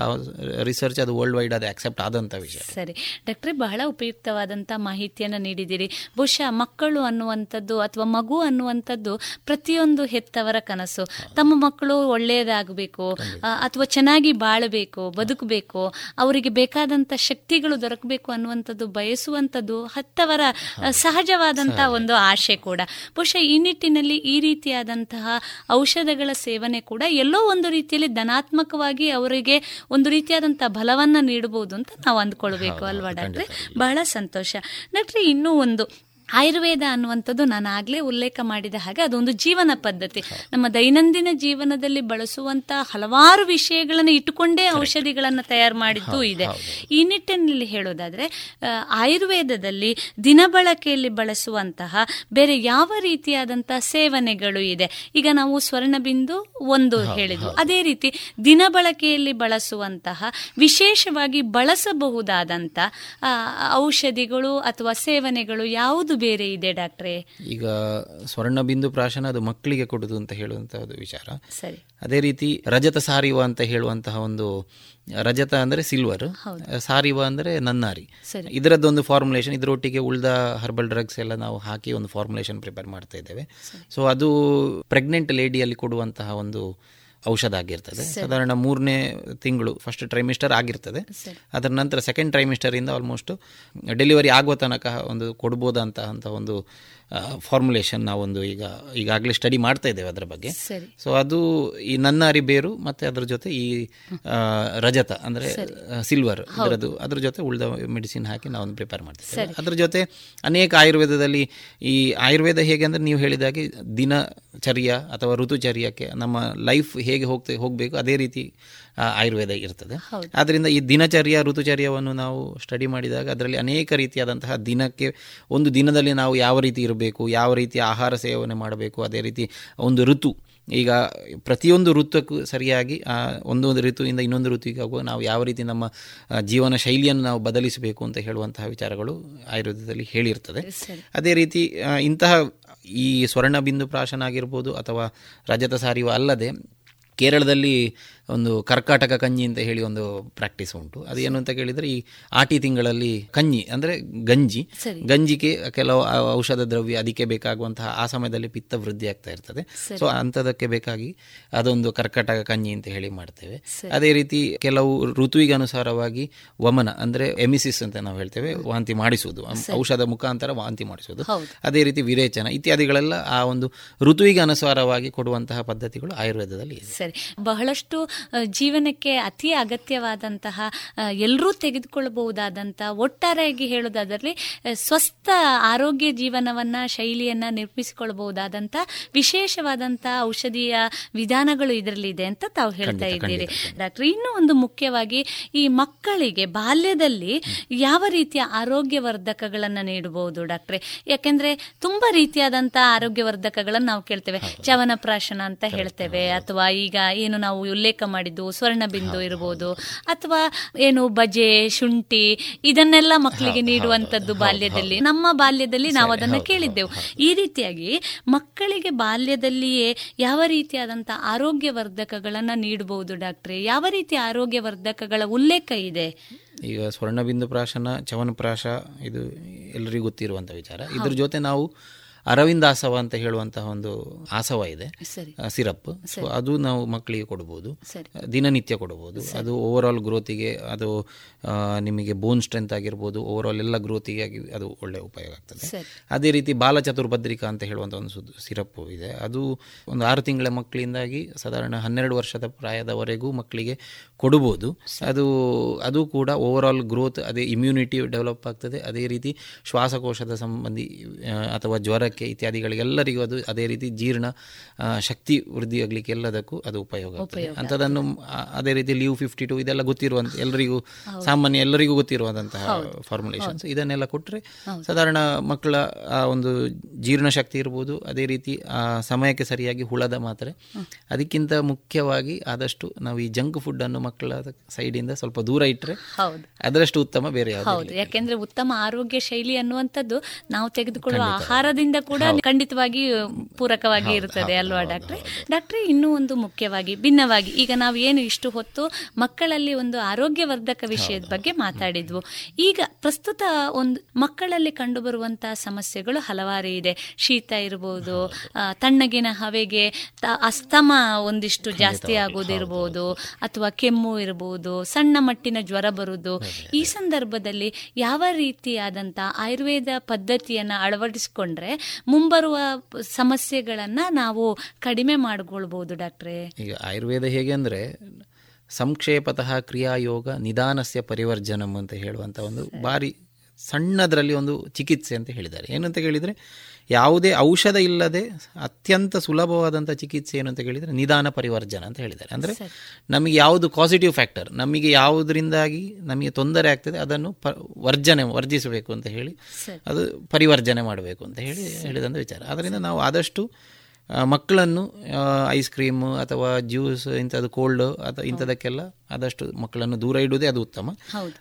ರಿಸರ್ಚ್ ಅದು ವರ್ಲ್ಡ್ ವೈಡ್ ಅದು ಆಕ್ಸೆಪ್ಟ್ ಆದಂಥ ವಿಷಯ. ಸರಿ. ಡಾಕ್ಟ್ರೆ ಬಹಳ ಉಪಯುಕ್ತವಾದಂಥ ಮಾಹಿತಿಯನ್ನು ನೀಡಿದ್ದೀರಿ. ಬಹುಶಃ ಮಕ್ಕಳು ಅನ್ನುವಂಥದ್ದು ಅಥವಾ ಮಗು ಅನ್ನುವಂಥದ್ದು ಪ್ರತಿಯೊಂದು ಹೆತ್ತವರ ಕನಸು. ತಮ್ಮ ಮಕ್ಕಳು ಒಳ್ಳೆಯದಾಗಬೇಕು ಅಥವಾ ಚೆನ್ನಾಗಿ ಬಾಳಬೇಕು ಬದುಕಬೇಕು ಅವರಿಗೆ ಬೇಕಾದಂಥ ಶಕ್ತಿಗಳು ದೊರಕಬೇಕು ಅನ್ನುವಂಥದ್ದು ಬಯಸುವಂಥದ್ದು ಹತ್ತವರ ಸಹಜವಾದಂಥ ಒಂದು ಆಶೆ ಕೂಡ. ಬಹುಶಃ ಈ ನಿಟ್ಟಿನಲ್ಲಿ ಈ ರೀತಿಯಾದಂತಹ ಔಷಧಗಳ ಸೇವನೆ ಕೂಡ ಎಲ್ಲೋ ಒಂದು ರೀತಿಯಲ್ಲಿ ಧನಾತ್ಮಕವಾಗಿ ಅವರಿಗೆ ಒಂದು ರೀತಿಯಾದಂತಹ ಬಲವನ್ನ ನೀಡಬಹುದು ಅಂತ ನಾವು ಅಂದ್ಕೊಳ್ಬೇಕು ಅಲ್ವಾ ಡಾಕ್ಟ್ರೆ? ಬಹಳ ಸಂತೋಷ. ಡಾಕ್ಟ್ರೆ ಇನ್ನೂ ಒಂದು ಆಯುರ್ವೇದ ಅನ್ನುವಂಥದ್ದು ನಾನು ಆಗಲೇ ಉಲ್ಲೇಖ ಮಾಡಿದ ಹಾಗೆ ಅದೊಂದು ಜೀವನ ಪದ್ಧತಿ. ನಮ್ಮ ದೈನಂದಿನ ಜೀವನದಲ್ಲಿ ಬಳಸುವಂತ ಹಲವಾರು ವಿಷಯಗಳನ್ನು ಇಟ್ಟುಕೊಂಡೇ ಔಷಧಿಗಳನ್ನು ತಯಾರು ಮಾಡಿದ್ದು ಇದೆ. ಈ ನಿಟ್ಟಿನಲ್ಲಿ ಹೇಳೋದಾದ್ರೆ ಆಯುರ್ವೇದದಲ್ಲಿ ಆಯುರ್ವೇದದಲ್ಲಿ ದಿನಬಳಕೆಯಲ್ಲಿ ಬಳಸುವಂತಹ ಬೇರೆ ಯಾವ ರೀತಿಯಾದಂತಹ ಸೇವನೆಗಳು ಇದೆ. ಈಗ ನಾವು ಸ್ವರ್ಣಬಿಂದು ಒಂದು ಹೇಳಿದ್ವು. ಅದೇ ರೀತಿ ದಿನಬಳಕೆಯಲ್ಲಿ ಬಳಸುವಂತಹ ವಿಶೇಷವಾಗಿ ಬಳಸಬಹುದಾದಂತ ಔಷಧಿಗಳು ಅಥವಾ ಸೇವನೆಗಳು ಯಾವುದು ಬೇರೆ ಇದೆ ಡಾಕ್ಟ್ರೆ? ಈಗ ಸ್ವರ್ಣ ಬಿಂದು ಪ್ರಾಶನ ಅದು ಮಕ್ಕಳಿಗೆ ಕೊಡುದು ಅಂತ ಹೇಳುವಂತಹ ವಿಚಾರ. ಸರಿ. ಅದೇ ರೀತಿ ರಜತ ಸಾರಿವ ಅಂತ ಹೇಳುವಂತಹ ಒಂದು ರಜತ ಅಂದ್ರೆ ಸಿಲ್ವರ್ ಸಾರಿವ ಅಂದ್ರೆ ನನ್ನಾರಿ. ಇದರದ್ದು ಒಂದು ಫಾರ್ಮುಲೇಷನ್ ಇದರೊಟ್ಟಿಗೆ ಉಳಿದ ಹರ್ಬಲ್ ಡ್ರಗ್ಸ್ ಎಲ್ಲ ನಾವು ಹಾಕಿ ಒಂದು ಫಾರ್ಮುಲೇಷನ್ ಪ್ರಿಪೇರ್ ಮಾಡ್ತಾ ಇದ್ದೇವೆ. ಸೊ ಅದು ಪ್ರೆಗ್ನೆಂಟ್ ಲೇಡಿಯಲ್ಲಿ ಕೊಡುವಂತಹ ಒಂದು ಔಷಧ ಆಗಿರ್ತದೆ. ಸಾಧಾರಣ ಮೂರನೇ ತಿಂಗಳು ಫಸ್ಟ್ ಟ್ರೈಮಿಸ್ಟರ್ ಆಗಿರ್ತದೆ. ಅದರ ನಂತರ ಸೆಕೆಂಡ್ ಟ್ರೈಮಿಸ್ಟರಿಂದ ಆಲ್ಮೋಸ್ಟ್ ಡೆಲಿವರಿ ಆಗುವ ತನಕ ಒಂದು ಕೊಡ್ಬೋದಂತ ಅಂತ ಒಂದು ಫಾರ್ಮುಲೇಷನ್ ನಾವೊಂದು ಈಗ ಈಗಾಗಲೇ ಸ್ಟಡಿ ಮಾಡ್ತಾ ಇದ್ದೇವೆ ಅದರ ಬಗ್ಗೆ. ಸೊ ಅದು ಈ ನನ್ನ ಬೇರು ಮತ್ತೆ ಅದರ ಜೊತೆ ಈ ರಜತ ಅಂದ್ರೆ ಸಿಲ್ವರ್ ಅದರದ್ದು ಅದ್ರ ಜೊತೆ ಉಳಿದ ಮೆಡಿಸಿನ್ ಹಾಕಿ ನಾವೊಂದು ಪ್ರಿಪೇರ್ ಮಾಡ್ತೇವೆ. ಅದ್ರ ಜೊತೆ ಅನೇಕ ಆಯುರ್ವೇದದಲ್ಲಿ ಈ ಆಯುರ್ವೇದ ಹೇಗೆ ಅಂದ್ರೆ ನೀವು ಹೇಳಿದಾಗೆ ದಿನಚರ್ಯ ಅಥವಾ ಋತುಚರ್ಯಕ್ಕೆ ನಮ್ಮ ಲೈಫ್ ಹೇಗೆ ಹೋಗ್ತಾ ಹೋಗಬೇಕು ಅದೇ ರೀತಿ ಆಯುರ್ವೇದ ಇರ್ತದೆ. ಆದ್ದರಿಂದ ಈ ದಿನಚರ್ಯ ಋತುಚರ್ಯವನ್ನು ನಾವು ಸ್ಟಡಿ ಮಾಡಿದಾಗ ಅದರಲ್ಲಿ ಅನೇಕ ರೀತಿಯಾದಂತಹ ದಿನಕ್ಕೆ ಒಂದು ದಿನದಲ್ಲಿ ನಾವು ಯಾವ ರೀತಿ ಇರಬೇಕು ಯಾವ ರೀತಿ ಆಹಾರ ಸೇವನೆ ಮಾಡಬೇಕು ಅದೇ ರೀತಿ ಒಂದು ಋತು. ಈಗ ಪ್ರತಿಯೊಂದು ಋತುಕ್ಕೂ ಸರಿಯಾಗಿ ಆ ಒಂದೊಂದು ಋತುವಿಂದ ಇನ್ನೊಂದು ಋತುವಿಗೆ ಹೋಗುವ ನಾವು ಯಾವ ರೀತಿ ನಮ್ಮ ಜೀವನ ಶೈಲಿಯನ್ನು ನಾವು ಬದಲಿಸಬೇಕು ಅಂತ ಹೇಳುವಂತಹ ವಿಚಾರಗಳು ಆಯುರ್ವೇದದಲ್ಲಿ ಹೇಳಿರ್ತದೆ. ಅದೇ ರೀತಿ ಇಂತಹ ಈ ಸ್ವರ್ಣ ಬಿಂದು ಪ್ರಾಶನ ಆಗಿರ್ಬೋದು ಅಥವಾ ರಜತ ಸಾರಿಯು ಅಲ್ಲದೆ ಕೇರಳದಲ್ಲಿ ಒಂದು ಕರ್ಕಾಟಕ ಕಂಜಿ ಅಂತ ಹೇಳಿ ಒಂದು ಪ್ರಾಕ್ಟೀಸ್ ಉಂಟು. ಏನು ಅಂತ ಕೇಳಿದರೆ ಈ ಆಟಿ ತಿಂಗಳಲ್ಲಿ ಕಂಜಿ ಅಂದ್ರೆ ಗಂಜಿ. ಗಂಜಿಗೆ ಕೆಲವು ಔಷಧ ದ್ರವ್ಯ ಅದಕ್ಕೆ ಬೇಕಾಗುವಂತಹ ಆ ಸಮಯದಲ್ಲಿ ಪಿತ್ತ ವೃದ್ಧಿ ಆಗ್ತಾ ಇರ್ತದೆ. ಸೊ ಅಂಥದಕ್ಕೆ ಬೇಕಾಗಿ ಅದೊಂದು ಕರ್ಕಾಟಕ ಕಂಜಿ ಅಂತ ಹೇಳಿ ಮಾಡ್ತೇವೆ. ಅದೇ ರೀತಿ ಕೆಲವು ಋತುವಿಗನುಸಾರವಾಗಿ ವಮನ ಅಂದ್ರೆ ಎಮಿಸಿಸ್ ಅಂತ ನಾವು ಹೇಳ್ತೇವೆ ವಾಂತಿ ಮಾಡಿಸುವುದು. ಔಷಧ ಮುಖಾಂತರ ವಾಂತಿ ಮಾಡಿಸುವುದು. ಅದೇ ರೀತಿ ವಿರೇಚನ ಇತ್ಯಾದಿಗಳೆಲ್ಲ ಆ ಒಂದು ಋತುವಿಗೆ ಅನುಸಾರವಾಗಿ ಕೊಡುವಂತಹ ಪದ್ಧತಿಗಳು ಆಯುರ್ವೇದದಲ್ಲಿ ಸರಿ. ಬಹಳಷ್ಟು ಜೀವನಕ್ಕೆ ಅತಿ ಅಗತ್ಯವಾದಂತಹ ಎಲ್ಲರೂ ತೆಗೆದುಕೊಳ್ಳಬಹುದಾದಂತಹ ಒಟ್ಟಾರೆಯಾಗಿ ಹೇಳೋದಾದಲ್ಲಿ ಸ್ವಸ್ಥ ಆರೋಗ್ಯ ಜೀವನವನ್ನ ಶೈಲಿಯನ್ನ ನಿರ್ಮಿಸಿಕೊಳ್ಳಬಹುದಾದಂತ ವಿಶೇಷವಾದಂತಹ ಔಷಧೀಯ ವಿಧಾನಗಳು ಇದರಲ್ಲಿ ಇದೆ ಅಂತ ತಾವು ಹೇಳ್ತಾ ಇದ್ದೀರಿ. ಡಾಕ್ಟರ್ ಇನ್ನೂ ಒಂದು ಮುಖ್ಯವಾಗಿ ಈ ಮಕ್ಕಳಿಗೆ ಬಾಲ್ಯದಲ್ಲಿ ಯಾವ ರೀತಿಯ ಆರೋಗ್ಯವರ್ಧಕಗಳನ್ನ ನೀಡಬಹುದು ಡಾಕ್ಟ್ರೆ? ಯಾಕೆಂದ್ರೆ ತುಂಬಾ ರೀತಿಯಾದಂತಹ ಆರೋಗ್ಯವರ್ಧಕಗಳನ್ನು ನಾವು ಕೇಳ್ತೇವೆ. ಚವನಪ್ರಾಶನ ಅಂತ ಹೇಳ್ತೇವೆ. ಅಥವಾ ಈಗ ಏನು ನಾವು ಉಲ್ಲೇಖ ಮಾಡಿದ್ದು ಸ್ವರ್ಣ ಬಿಂದು ಇರಬಹುದು ಅಥವಾ ಏನು ಬಜೆ ಶುಂಠಿ ಇದನ್ನೆಲ್ಲ ಮಕ್ಕಳಿಗೆ ನೀಡುವಂತದ್ದು ಬಾಲ್ಯದಲ್ಲಿ. ನಮ್ಮ ಬಾಲ್ಯದಲ್ಲಿ ನಾವು ಅದನ್ನ ಕೇಳಿದ್ದೆವು. ಈ ರೀತಿಯಾಗಿ ಮಕ್ಕಳಿಗೆ ಬಾಲ್ಯದಲ್ಲಿಯೇ ಯಾವ ರೀತಿಯಾದಂತಹ ಆರೋಗ್ಯವರ್ಧಕಗಳನ್ನ ನೀಡಬಹುದು ಡಾಕ್ಟ್ರೆ? ಯಾವ ರೀತಿಯ ಆರೋಗ್ಯವರ್ಧಕಗಳ ಉಲ್ಲೇಖ ಇದೆ? ಈಗ ಸ್ವರ್ಣಬಿಂದು ಪ್ರಾಶನ ಚವನಪ್ರಾಶ ಇದು ಎಲ್ಲರಿಗೂ ಗೊತ್ತಿರುವಂಥ ವಿಚಾರ. ಇದ್ರ ಜೊತೆ ನಾವು ಅರವಿಂದ ಆಸವ ಅಂತ ಹೇಳುವಂತಹ ಒಂದು ಆಸವ ಇದೆ. ಸರಿ. ಸಿರಪ್. ಸೊ ಅದು ನಾವು ಮಕ್ಕಳಿಗೆ ಕೊಡ್ಬೋದು. ದಿನನಿತ್ಯ ಕೊಡಬಹುದು ಅದು ಓವರ್ ಆಲ್ ಗ್ರೋತಿಗೆ ಅದು ನಿಮಗೆ ಬೋನ್ ಸ್ಟ್ರೆಂತ್ ಆಗಿರ್ಬೋದು. ಓವರ್ ಆಲ್ ಎಲ್ಲ ಗ್ರೋತಿಗೆ ಅದು ಒಳ್ಳೆ ಉಪಯೋಗ ಆಗ್ತದೆ. ಅದೇ ರೀತಿ ಬಾಲ ಚತುರ್ಭದ್ರಿಕಾ ಅಂತ ಹೇಳುವಂಥ ಒಂದು ಸಿರಪ್ ಇದೆ. ಅದು ಒಂದು ಆರು ತಿಂಗಳ ಮಕ್ಕಳಿಂದಾಗಿ ಸಾಧಾರಣ ಹನ್ನೆರಡು ವರ್ಷದ ಪ್ರಾಯದವರೆಗೂ ಮಕ್ಕಳಿಗೆ ಕೊಡ್ಬೋದು ಅದು ಅದು ಕೂಡ ಓವರ್ ಆಲ್ ಗ್ರೋತ್ ಅದೇ ಇಮ್ಯುನಿಟಿ ಡೆವಲಪ್ ಆಗ್ತದೆ. ಅದೇ ರೀತಿ ಶ್ವಾಸಕೋಶದ ಸಂಬಂಧಿ ಅಥವಾ ಜ್ವರಕ್ಕೆ ಇತ್ಯಾದಿಗಳಿಗೆಲ್ಲರಿಗೂ ಅದು ಅದೇ ರೀತಿ ಜೀರ್ಣ ಶಕ್ತಿ ವೃದ್ಧಿ ಆಗಲಿಕ್ಕೆ ಎಲ್ಲದಕ್ಕೂ ಅದು ಉಪಯೋಗ ಆಗ್ತದೆ. ಅಂಥದ್ದನ್ನು ಅದೇ ರೀತಿ ಲೀವ್ ಫಿಫ್ಟಿ ಟು ಇದೆಲ್ಲ ಗೊತ್ತಿರುವಂಥ ಎಲ್ಲರಿಗೂ ಸಾಮಾನ್ಯ ಎಲ್ಲರಿಗೂ ಗೊತ್ತಿರುವಂತಹ ಫಾರ್ಮುಲೇಷನ್ಸ್ ಇದನ್ನೆಲ್ಲ ಕೊಟ್ಟರೆ ಸಾಧಾರಣ ಮಕ್ಕಳ ಆ ಒಂದು ಜೀರ್ಣಶಕ್ತಿ ಇರ್ಬೋದು. ಅದೇ ರೀತಿ ಸಮಯಕ್ಕೆ ಸರಿಯಾಗಿ ಹುಳದ ಮಾತ್ರೆ. ಅದಕ್ಕಿಂತ ಮುಖ್ಯವಾಗಿ ಆದಷ್ಟು ನಾವು ಈ ಜಂಕ್ ಫುಡ್ ಅನ್ನು ಮಕ್ಕಳ ಸೈಡಿಂದ ಸ್ವಲ್ಪ ದೂರ ಇಟ್ಟರೆ ಹೌದು. ಅದರಷ್ಟು ಉತ್ತಮ ಬೇರೆ ಹೌದು. ಯಾಕೆಂದ್ರೆ ಉತ್ತಮ ಆರೋಗ್ಯ ಶೈಲಿ ಅನ್ನುವಂಥದ್ದು ನಾವು ತೆಗೆದುಕೊಳ್ಳುವ ಆಹಾರದಿಂದ ಕೂಡ ಖಂಡಿತವಾಗಿ ಪೂರಕವಾಗಿ ಇರುತ್ತದೆ ಅಲ್ವಾ ಡಾಕ್ಟ್ರೆ? ಡಾಕ್ಟ್ರೆ ಇನ್ನೂ ಒಂದು ಮುಖ್ಯವಾಗಿ ಭಿನ್ನವಾಗಿ ಈಗ ನಾವು ಏನು ಇಷ್ಟು ಹೊತ್ತು ಮಕ್ಕಳಲ್ಲಿ ಒಂದು ಆರೋಗ್ಯವರ್ಧಕ ವಿಷಯದ ಬಗ್ಗೆ ಮಾತಾಡಿದ್ವು. ಈಗ ಪ್ರಸ್ತುತ ಒಂದು ಮಕ್ಕಳಲ್ಲಿ ಕಂಡುಬರುವಂತಹ ಸಮಸ್ಯೆಗಳು ಹಲವಾರು ಇದೆ. ಶೀತ ಇರಬಹುದು ತಣ್ಣಗಿನ ಹವೆಗೆ ಅಸ್ತಮ ಒಂದಿಷ್ಟು ಜಾಸ್ತಿ ಆಗೋದಿರಬಹುದು ಅಥವಾ ಕೆಮ್ಮು ಇರಬಹುದು ಸಣ್ಣ ಮಟ್ಟಿನ ಜ್ವರ ಬರುವುದು ಈ ಸಂದರ್ಭದಲ್ಲಿ ಯಾವ ರೀತಿಯಾದಂತ ಆಯುರ್ವೇದ ಪದ್ಧತಿಯನ್ನ ಅಳವಡಿಸಿಕೊಂಡ್ರೆ ಮುಂಬರುವ ಸಮಸ್ಯೆಗಳನ್ನ ನಾವು ಕಡಿಮೆ ಮಾಡಿಕೊಳ್ಬಹುದು ಡಾಕ್ಟ್ರೆ? ಈಗ ಆಯುರ್ವೇದ ಹೇಗೆ ಅಂದರೆ ಸಂಕ್ಷೇಪತಃ ಕ್ರಿಯಾಯೋಗ ನಿಧಾನಸ್ಯ ಪರಿವರ್ಜನಂ ಅಂತ ಹೇಳುವಂತ ಒಂದು ಬಾರಿ ಸಣ್ಣದರಲ್ಲಿ ಒಂದು ಚಿಕಿತ್ಸೆ ಅಂತ ಹೇಳಿದ್ದಾರೆ. ಏನಂತ ಕೇಳಿದರೆ ಯಾವುದೇ ಔಷಧ ಇಲ್ಲದೆ ಅತ್ಯಂತ ಸುಲಭವಾದಂಥ ಚಿಕಿತ್ಸೆ ಏನು ಅಂತ ಕೇಳಿದರೆ ನಿಧಾನ ಪರಿವರ್ಜನ ಅಂತ ಹೇಳಿದ್ದಾರೆ. ಅಂದರೆ ನಮಗೆ ಯಾವುದು ಪಾಸಿಟಿವ್ ಫ್ಯಾಕ್ಟರ್ ನಮಗೆ ಯಾವುದರಿಂದಾಗಿ ನಮಗೆ ತೊಂದರೆ ಆಗ್ತದೆ ಅದನ್ನು ಪ ವರ್ಜನೆ ವರ್ಜಿಸಬೇಕು ಅಂತ ಹೇಳಿ ಅದು ಪರಿವರ್ಜನೆ ಮಾಡಬೇಕು ಅಂತ ಹೇಳಿ ಹೇಳಿದಂಥ ವಿಚಾರ. ಅದರಿಂದ ನಾವು ಆದಷ್ಟು ಮಕ್ಕಳನ್ನು ಐಸ್ ಕ್ರೀಮ್ ಅಥವಾ ಜ್ಯೂಸ್ ಇಂಥದ್ದು ಕೋಲ್ಡ್ ಅಥವಾ ಇಂಥದಕ್ಕೆಲ್ಲ ಆದಷ್ಟು ಮಕ್ಕಳನ್ನು ದೂರ ಇಡುವುದೇ ಅದು ಉತ್ತಮ.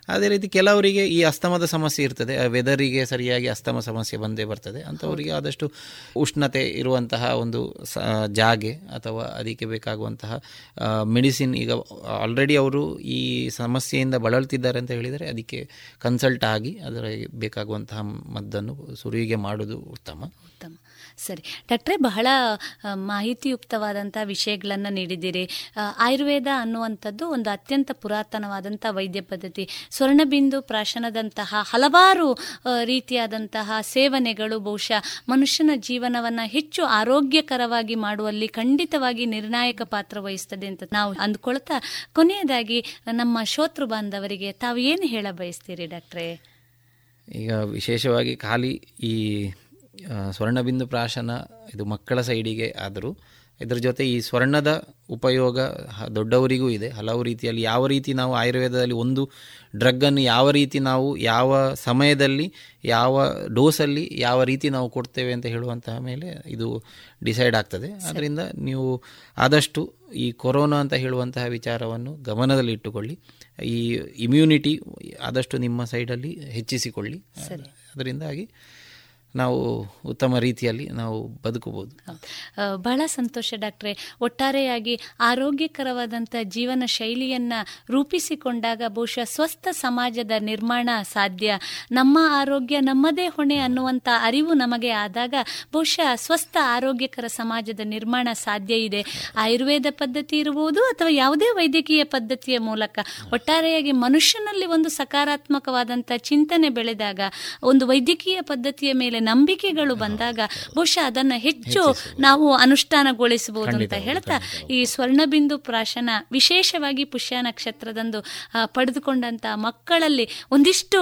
ಅದೇ ರೀತಿ ಕೆಲವರಿಗೆ ಈ ಅಸ್ತಮದ ಸಮಸ್ಯೆ ಇರ್ತದೆ. ವೆದರಿಗೆ ಸರಿಯಾಗಿ ಅಸ್ತಮ ಸಮಸ್ಯೆ ಬಂದೇ ಬರ್ತದೆ. ಅಂಥವರಿಗೆ ಆದಷ್ಟು ಉಷ್ಣತೆ ಇರುವಂತಹ ಒಂದು ಸ ಜಾಗೆ ಅಥವಾ ಅದಕ್ಕೆ ಬೇಕಾಗುವಂತಹ ಮೆಡಿಸಿನ್ ಈಗ ಆಲ್ರೆಡಿ ಅವರು ಈ ಸಮಸ್ಯೆಯಿಂದ ಬಳಲ್ತಿದ್ದಾರೆ ಅಂತ ಹೇಳಿದರೆ ಅದಕ್ಕೆ ಕನ್ಸಲ್ಟ್ ಆಗಿ ಅದರ ಬೇಕಾಗುವಂತಹ ಮದ್ದನ್ನು ಸುರುವಿಗೆ ಮಾಡೋದು ಉತ್ತಮ. ಸರಿ. ಡಾಕ್ಟ್ರೆ, ಬಹಳ ಮಾಹಿತಿಯುಕ್ತವಾದಂಥ ವಿಷಯಗಳನ್ನು ನೀಡಿದ್ದೀರಿ. ಆಯುರ್ವೇದ ಅನ್ನುವಂಥದ್ದು ಒಂದು ಅತ್ಯಂತ ಪುರಾತನವಾದಂಥ ವೈದ್ಯ ಪದ್ಧತಿ. ಸ್ವರ್ಣಬಿಂದು ಪ್ರಾಶನದಂತಹ ಹಲವಾರು ರೀತಿಯಾದಂತಹ ಸೇವನೆಗಳು ಬಹುಶಃ ಮನುಷ್ಯನ ಜೀವನವನ್ನು ಹೆಚ್ಚು ಆರೋಗ್ಯಕರವಾಗಿ ಮಾಡುವಲ್ಲಿ ಖಂಡಿತವಾಗಿ ನಿರ್ಣಾಯಕ ಪಾತ್ರ ವಹಿಸ್ತದೆ ಅಂತ ನಾವು ಅಂದ್ಕೊಳ್ತಾ, ಕೊನೆಯದಾಗಿ ನಮ್ಮ ಶೋತೃ ಬಾಂಧವರಿಗೆ ತಾವು ಏನು ಹೇಳ ಬಯಸ್ತೀರಿ ಡಾಕ್ಟ್ರೇ? ಈಗ ವಿಶೇಷವಾಗಿ ಖಾಲಿ ಈ ಸ್ವರ್ಣಬಿಂದು ಪ್ರಾಶನ ಇದು ಮಕ್ಕಳ ಸೈಡಿಗೆ ಆದರೂ ಇದರ ಜೊತೆ ಈ ಸ್ವರ್ಣದ ಉಪಯೋಗ ದೊಡ್ಡವರಿಗೂ ಇದೆ. ಹಲವು ರೀತಿಯಲ್ಲಿ ಯಾವ ರೀತಿ ನಾವು ಆಯುರ್ವೇದದಲ್ಲಿ ಒಂದು ಡ್ರಗ್ಗನ್ನು ಯಾವ ರೀತಿ ನಾವು ಯಾವ ಸಮಯದಲ್ಲಿ ಯಾವ ಡೋಸಲ್ಲಿ ಯಾವ ರೀತಿ ನಾವು ಕೊಡ್ತೇವೆ ಅಂತ ಹೇಳುವಂತಹ ಮೇಲೆ ಇದು ಡಿಸೈಡ್ ಆಗ್ತದೆ. ಅದರಿಂದ ನೀವು ಆದಷ್ಟು ಈ ಕೊರೋನಾ ಅಂತ ಹೇಳುವಂತಹ ವಿಚಾರವನ್ನು ಗಮನದಲ್ಲಿ ಇಟ್ಟುಕೊಳ್ಳಿ. ಈ ಇಮ್ಯುನಿಟಿ ಆದಷ್ಟು ನಿಮ್ಮ ಸೈಡಲ್ಲಿ ಹೆಚ್ಚಿಸಿಕೊಳ್ಳಿ. ಅದರಿಂದಾಗಿ ನಾವು ಉತ್ತಮ ರೀತಿಯಲ್ಲಿ ನಾವು ಬದುಕಬಹುದು. ಬಹಳ ಸಂತೋಷ ಡಾಕ್ಟ್ರೆ. ಒಟ್ಟಾರೆಯಾಗಿ ಆರೋಗ್ಯಕರವಾದಂಥ ಜೀವನ ಶೈಲಿಯನ್ನ ರೂಪಿಸಿಕೊಂಡಾಗ ಬಹುಶಃ ಸ್ವಸ್ಥ ಸಮಾಜದ ನಿರ್ಮಾಣ ಸಾಧ್ಯ. ನಮ್ಮ ಆರೋಗ್ಯ ನಮ್ಮದೇ ಹೊಣೆ ಅನ್ನುವಂಥ ಅರಿವು ನಮಗೆ ಆದಾಗ ಬಹುಶಃ ಸ್ವಸ್ಥ ಆರೋಗ್ಯಕರ ಸಮಾಜದ ನಿರ್ಮಾಣ ಸಾಧ್ಯ ಇದೆ. ಆಯುರ್ವೇದ ಪದ್ಧತಿ ಇರಬಹುದು ಅಥವಾ ಯಾವುದೇ ವೈದ್ಯಕೀಯ ಪದ್ಧತಿಯ ಮೂಲಕ. ಒಟ್ಟಾರೆಯಾಗಿ ಮನುಷ್ಯನಲ್ಲಿ ಒಂದು ಸಕಾರಾತ್ಮಕವಾದಂಥ ಚಿಂತನೆ ಬೆಳೆದಾಗ ಒಂದು ವೈದ್ಯಕೀಯ ಪದ್ಧತಿಯ ಮೇಲೆ ನಂಬಿಕೆಗಳು ಬಂದಾಗ ಬಹುಶಃ ಅದನ್ನು ಹೆಚ್ಚು ನಾವು ಅನುಷ್ಠಾನಗೊಳಿಸಬಹುದು ಅಂತ ಹೇಳ್ತಾ ಈ ಸ್ವರ್ಣಬಿಂದು ಪ್ರಾಶನ ವಿಶೇಷವಾಗಿ ಪುಷ್ಯ ನಕ್ಷತ್ರದಂದು ಪಡೆದುಕೊಂಡಂತ ಮಕ್ಕಳಲ್ಲಿ ಒಂದಿಷ್ಟು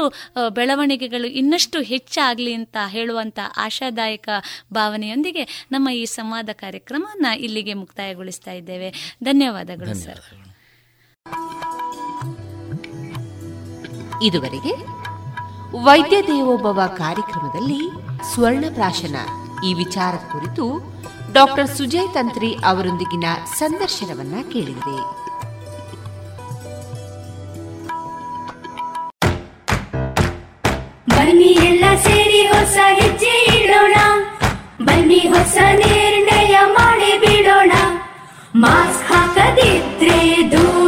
ಬೆಳವಣಿಗೆಗಳು ಇನ್ನಷ್ಟು ಹೆಚ್ಚಾಗಲಿ ಅಂತ ಹೇಳುವಂತ ಆಶಾದಾಯಕ ಭಾವನೆಯೊಂದಿಗೆ ನಮ್ಮ ಈ ಸಂವಾದ ಕಾರ್ಯಕ್ರಮನ ಇಲ್ಲಿಗೆ ಮುಕ್ತಾಯಗೊಳಿಸ್ತಾ ಇದ್ದೇವೆ. ಧನ್ಯವಾದಗಳು ಸರ್. ಇದುವರೆಗೆ ವೈದ್ಯ ದೇವೋಭವ ಕಾರ್ಯಕ್ರಮದಲ್ಲಿ ಸ್ವರ್ಣ ಪ್ರಾಶನ ಈ ವಿಚಾರ ಕುರಿತು ಡಾಕ್ಟರ್ ಸುಜಯ್ ತಂತ್ರಿ ಅವರೊಂದಿಗಿನ ಸಂದರ್ಶನವನ್ನ ಕೇಳಿದೆ. ಬನ್ನಿ ಎಲ್ಲ ಸೇರಿ ಹೊಸ ಹೆಜ್ಜೆ ಇಡೋಣ. ಬನ್ನಿ ಹೊಸ ನಿರ್ಣಯ ಮಾಡಿ ಬಿಡೋಣ. ಮಾಸ್ಕ್ ಹಾಕದಿದ್ರೆ ದೂರೋಣ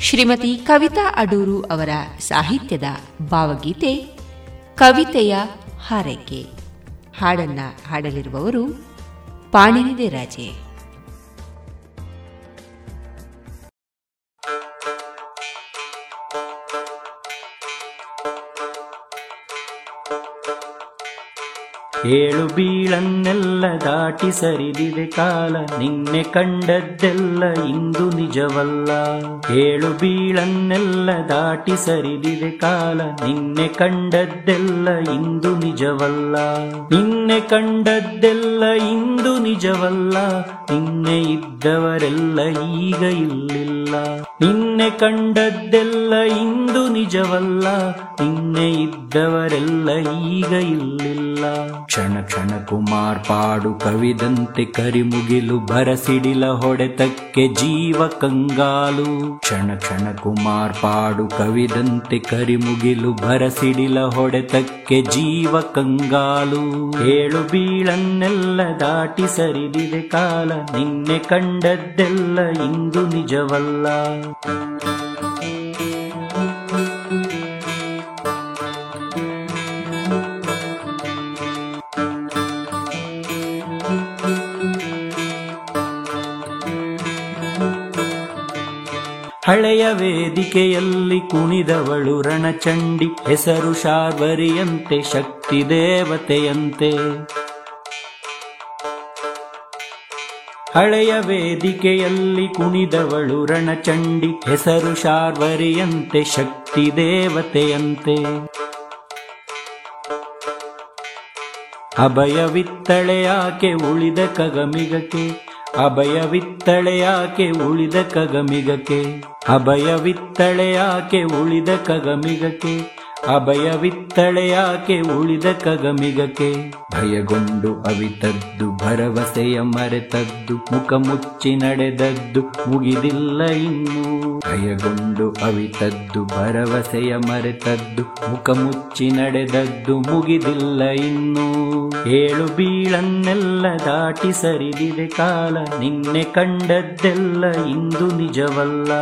ಶ್ರೀಮತಿ ಕವಿತಾ ಅಡೂರು ಅವರ ಸಾಹಿತ್ಯದ ಭಾವಗೀತೆ ಕವಿತೆಯ ಹಾರೈಕೆ. ಹಾಡನ್ನ ಹಾಡಲಿರುವವರು ಪಾಣಿನಿದೆ ರಾಜೆ. ಏಳು ಬೀಳನ್ನೆಲ್ಲ ದಾಟಿ ಸರಿದಿದೆ ಕಾಲ. ನಿನ್ನೆ ಕಂಡದ್ದೆಲ್ಲ ಇಂದು ನಿಜವಲ್ಲ. ಏಳು ಬೀಳನ್ನೆಲ್ಲ ದಾಟಿ ಸರಿದಿದೆ ಕಾಲ. ನಿನ್ನೆ ಕಂಡದ್ದೆಲ್ಲ ಇಂದು ನಿಜವಲ್ಲ. ನಿನ್ನೆ ಕಂಡದ್ದೆಲ್ಲ ಇಂದು ನಿಜವಲ್ಲ. ನಿನ್ನೆ ಇದ್ದವರೆಲ್ಲ ಈಗ ಇಲ್ಲಿಲ್ಲ. ನಿನ್ನೆ ಕಂಡದ್ದೆಲ್ಲ ಇಂದು ನಿಜವಲ್ಲ. ನಿನ್ನೆ ಇದ್ದವರೆಲ್ಲ ಈಗ ಇಲ್ಲಿಲ್ಲ. ಕ್ಷಣ ಕುಮಾರ್ ಪಾಡು ಕವಿದಂತೆ ಕರಿಮುಗಿಲು ಬರಸಿಡಿಲ ಹೊಡೆತಕ್ಕೆ ಜೀವ ಕಂಗಾಲು. ಕ್ಷಣ ಕುಮಾರ್ ಪಾಡು ಕವಿದಂತೆ ಕರಿಮುಗಿಲು ಬರಸಿಡಿಲ ಹೊಡೆತಕ್ಕೆ ಜೀವ ಕಂಗಾಲು. ಏಳು ಬೀಳನ್ನೆಲ್ಲ ದಾಟಿ ಸರಿದಿದೆ ಕಾಲ, ನಿನ್ನೆ ಕಂಡದ್ದೆಲ್ಲ ಇಂದು ನಿಜವಲ್ಲ. ಹಳೆಯ ವೇದಿಕೆಯಲ್ಲಿ ಕುಣಿದವಳು ರಣಚಂಡಿ, ಹೆಸರು ಶಾರ್ವರಿಯಂತೆ ಶಕ್ತಿ ದೇವತೆಯಂತೆ. ಹಳೆಯ ವೇದಿಕೆಯಲ್ಲಿ ಕುಣಿದವಳು ರಣಚಂಡಿ, ಹೆಸರು ಶಾರ್ವರಿಯಂತೆ ಶಕ್ತಿ ದೇವತೆಯಂತೆ. ಅಭಯವಿತ್ತಳೆಯಾಕೆ ಉಳಿದ ಕಗಮಿಗಕ್ಕೆ ಅಭಯವಿತ್ತಳೆಯಾಕೆ ಉಳಿದ ಕಗಮಿಗಕ್ಕೆ. ಅಭಯವಿತ್ತಳೆಯಾಕೆ ಉಳಿದ ಕಗಮಿಗಕ್ಕೆ. ಅಭಯವಿತ್ತಳೆಯಾಕೆ ಉಳಿದ ಕಗಮಿಗಕೆ ಭಯಗೊಂಡು ಅವಿತದ್ದು, ಭರವಸೆಯ ಮರೆತದ್ದು, ಮುಖ ಮುಚ್ಚಿ ನಡೆದದ್ದು ಮುಗಿದಿಲ್ಲ ಇನ್ನು. ಭಯಗೊಂಡು ಅವಿತದ್ದು, ಭರವಸೆಯ ಮರೆತದ್ದು, ಮುಖ ಮುಚ್ಚಿ ನಡೆದದ್ದು ಮುಗಿದಿಲ್ಲ ಇನ್ನು. ಏಳು ಬೀಳನ್ನೆಲ್ಲ ದಾಟಿ ಸರಿದಿದೆ ಕಾಲ, ನಿನ್ನೆ ಕಂಡದ್ದೆಲ್ಲ ಇಂದು ನಿಜವಲ್ಲ.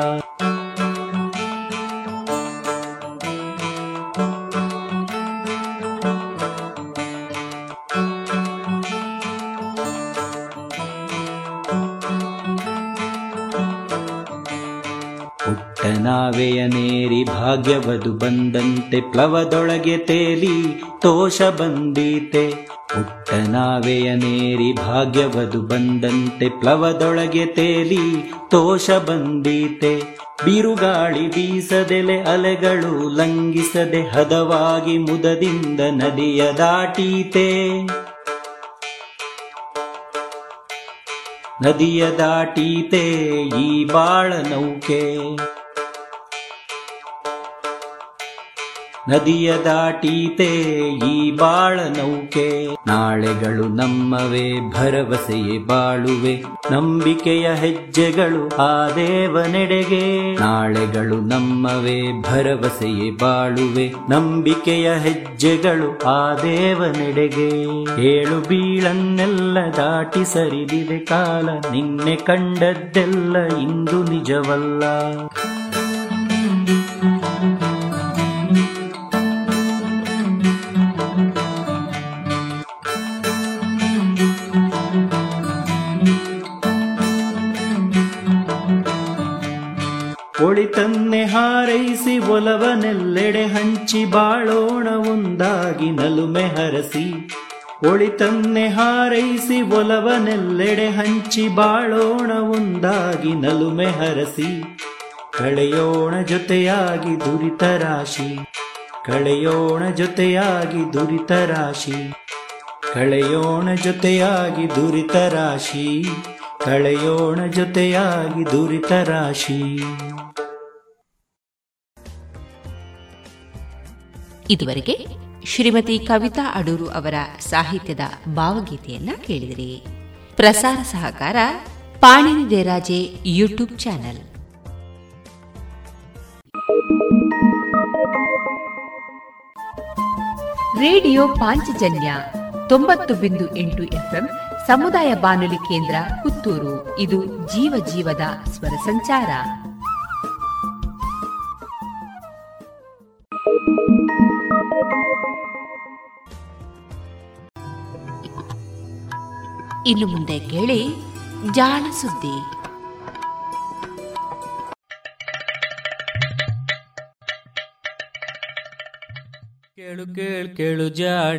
ನಾವೆಯ ನೇರಿ ಭಾಗ್ಯವದು ಬಂದಂತೆ ಪ್ಲವದೊಳಗೆ ತೇಲಿ ತೋಷ ಬಂದೀತೆ. ಪುಟ್ಟ ನಾವೆಯ ನೇರಿ ಭಾಗ್ಯವದು ಬಂದಂತೆ ಪ್ಲವದೊಳಗೆ ತೇಲಿ ತೋಷ ಬಂದೀತೆ. ಬಿರುಗಾಳಿ ಬೀಸದೆಲೆ ಅಲೆಗಳು ಲಂಗಿಸದೆ ಹದವಾಗಿ ಮುದದಿಂದ ನದಿಯ ದಾಟೀತೆ. ನದಿಯ ದಾಟೀತೆ ಈ ಬಾಳ ನೌಕೆ. ನದಿಯ ದಾಟೀತೆ ಈ ಬಾಳ ನೌಕೆ. ನಾಳೆಗಳು ನಮ್ಮವೇ, ಭರವಸೆಯೇ ಬಾಳುವೆ. ನಂಬಿಕೆಯ ಹೆಜ್ಜೆಗಳು ಆ ದೇವನೆಡೆಗೆ. ನಾಳೆಗಳು ನಮ್ಮವೇ, ಭರವಸೆಯೇ ಬಾಳುವೆ. ನಂಬಿಕೆಯ ಹೆಜ್ಜೆಗಳು ಆ ದೇವನೆಡೆಗೆ. ಏಳು ಬೀಳನ್ನೆಲ್ಲ ದಾಟಿ ಸರಿದಿದೆ ಕಾಲ. ನಿನ್ನೆ ಕಂಡದ್ದೆಲ್ಲ ಇಂದು ನಿಜವಲ್ಲ. ಒಳಿತನ್ನೆ ಹಾರೈಸಿ ಒಲವನೆಲ್ಲೆಡೆ ಹಂಚಿ ಬಾಳೋಣ ಒಂದಾಗಿ ನಲುಮೆ ಹರಸಿ. ಒಳಿತನ್ನೆ ಹಾರೈಸಿ ಒಲವನೆಲ್ಲೆಡೆ ಹಂಚಿ ಬಾಳೋಣ ಒಂದಾಗಿ ನಲುಮೆ ಹರಸಿ. ಕಳೆಯೋಣ ಜೊತೆಯಾಗಿ ದುರಿತ ರಾಶಿ. ಕಳೆಯೋಣ ಜೊತೆಯಾಗಿ ದುರಿತ ರಾಶಿ. ಕಳೆಯೋಣ ಜೊತೆಯಾಗಿ ದುರಿತ ರಾಶಿ. ಕಳೆಯೋಣ ಜೊತೆಯಾಗಿ ದುರಿತ ರಾಶಿ. ಇದುವರೆಗೆ ಶ್ರೀಮತಿ ಕವಿತಾ ಅಡೂರು ಅವರ ಸಾಹಿತ್ಯದ ಭಾವಗೀತೆಯನ್ನ ಕೇಳಿದಿರಿ. ಪ್ರಸಾರ ಸಹಕಾರ Panini Deraje YouTube channel. Radio Panchajanya ತೊಂಬತ್ತು ಬಿಂದು ಎಂಟು ಎಫ್ಎಂ ಸಮುದಾಯ ಬಾನುಲಿ ಕೇಂದ್ರ ಪುತ್ತೂರು. ಇದು ಜೀವ ಜೀವದ ಸ್ವರ ಸಂಚಾರ. ಇನ್ನು ಮುಂದೆ ಕೇಳಿ ಜಾಣ ಸುದ್ದಿ. ಕೇಳು ಕೇಳು ಕೇಳು ಜಾಣ.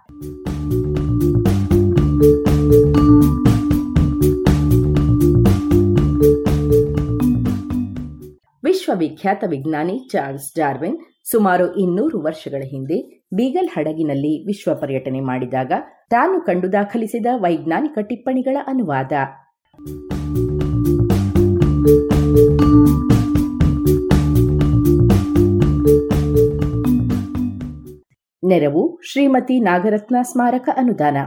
ವಿಶ್ವವಿಖ್ಯಾತ ವಿಜ್ಞಾನಿ ಚಾರ್ಲ್ಸ್ ಡಾರ್ವಿನ್ ಸುಮಾರು ಇನ್ನೂರು ವರ್ಷಗಳ ಹಿಂದೆ ಬೀಗಲ್ ಹಡಗಿನಲ್ಲಿ ವಿಶ್ವ ಪರ್ಯಟನೆ ಮಾಡಿದಾಗ ತಾನು ಕಂಡು ದಾಖಲಿಸಿದ ವೈಜ್ಞಾನಿಕ ಟಿಪ್ಪಣಿಗಳ ಅನುವಾದ. ನೆರವು ಶ್ರೀಮತಿ ನಾಗರತ್ನ ಸ್ಮಾರಕ ಅನುದಾನ.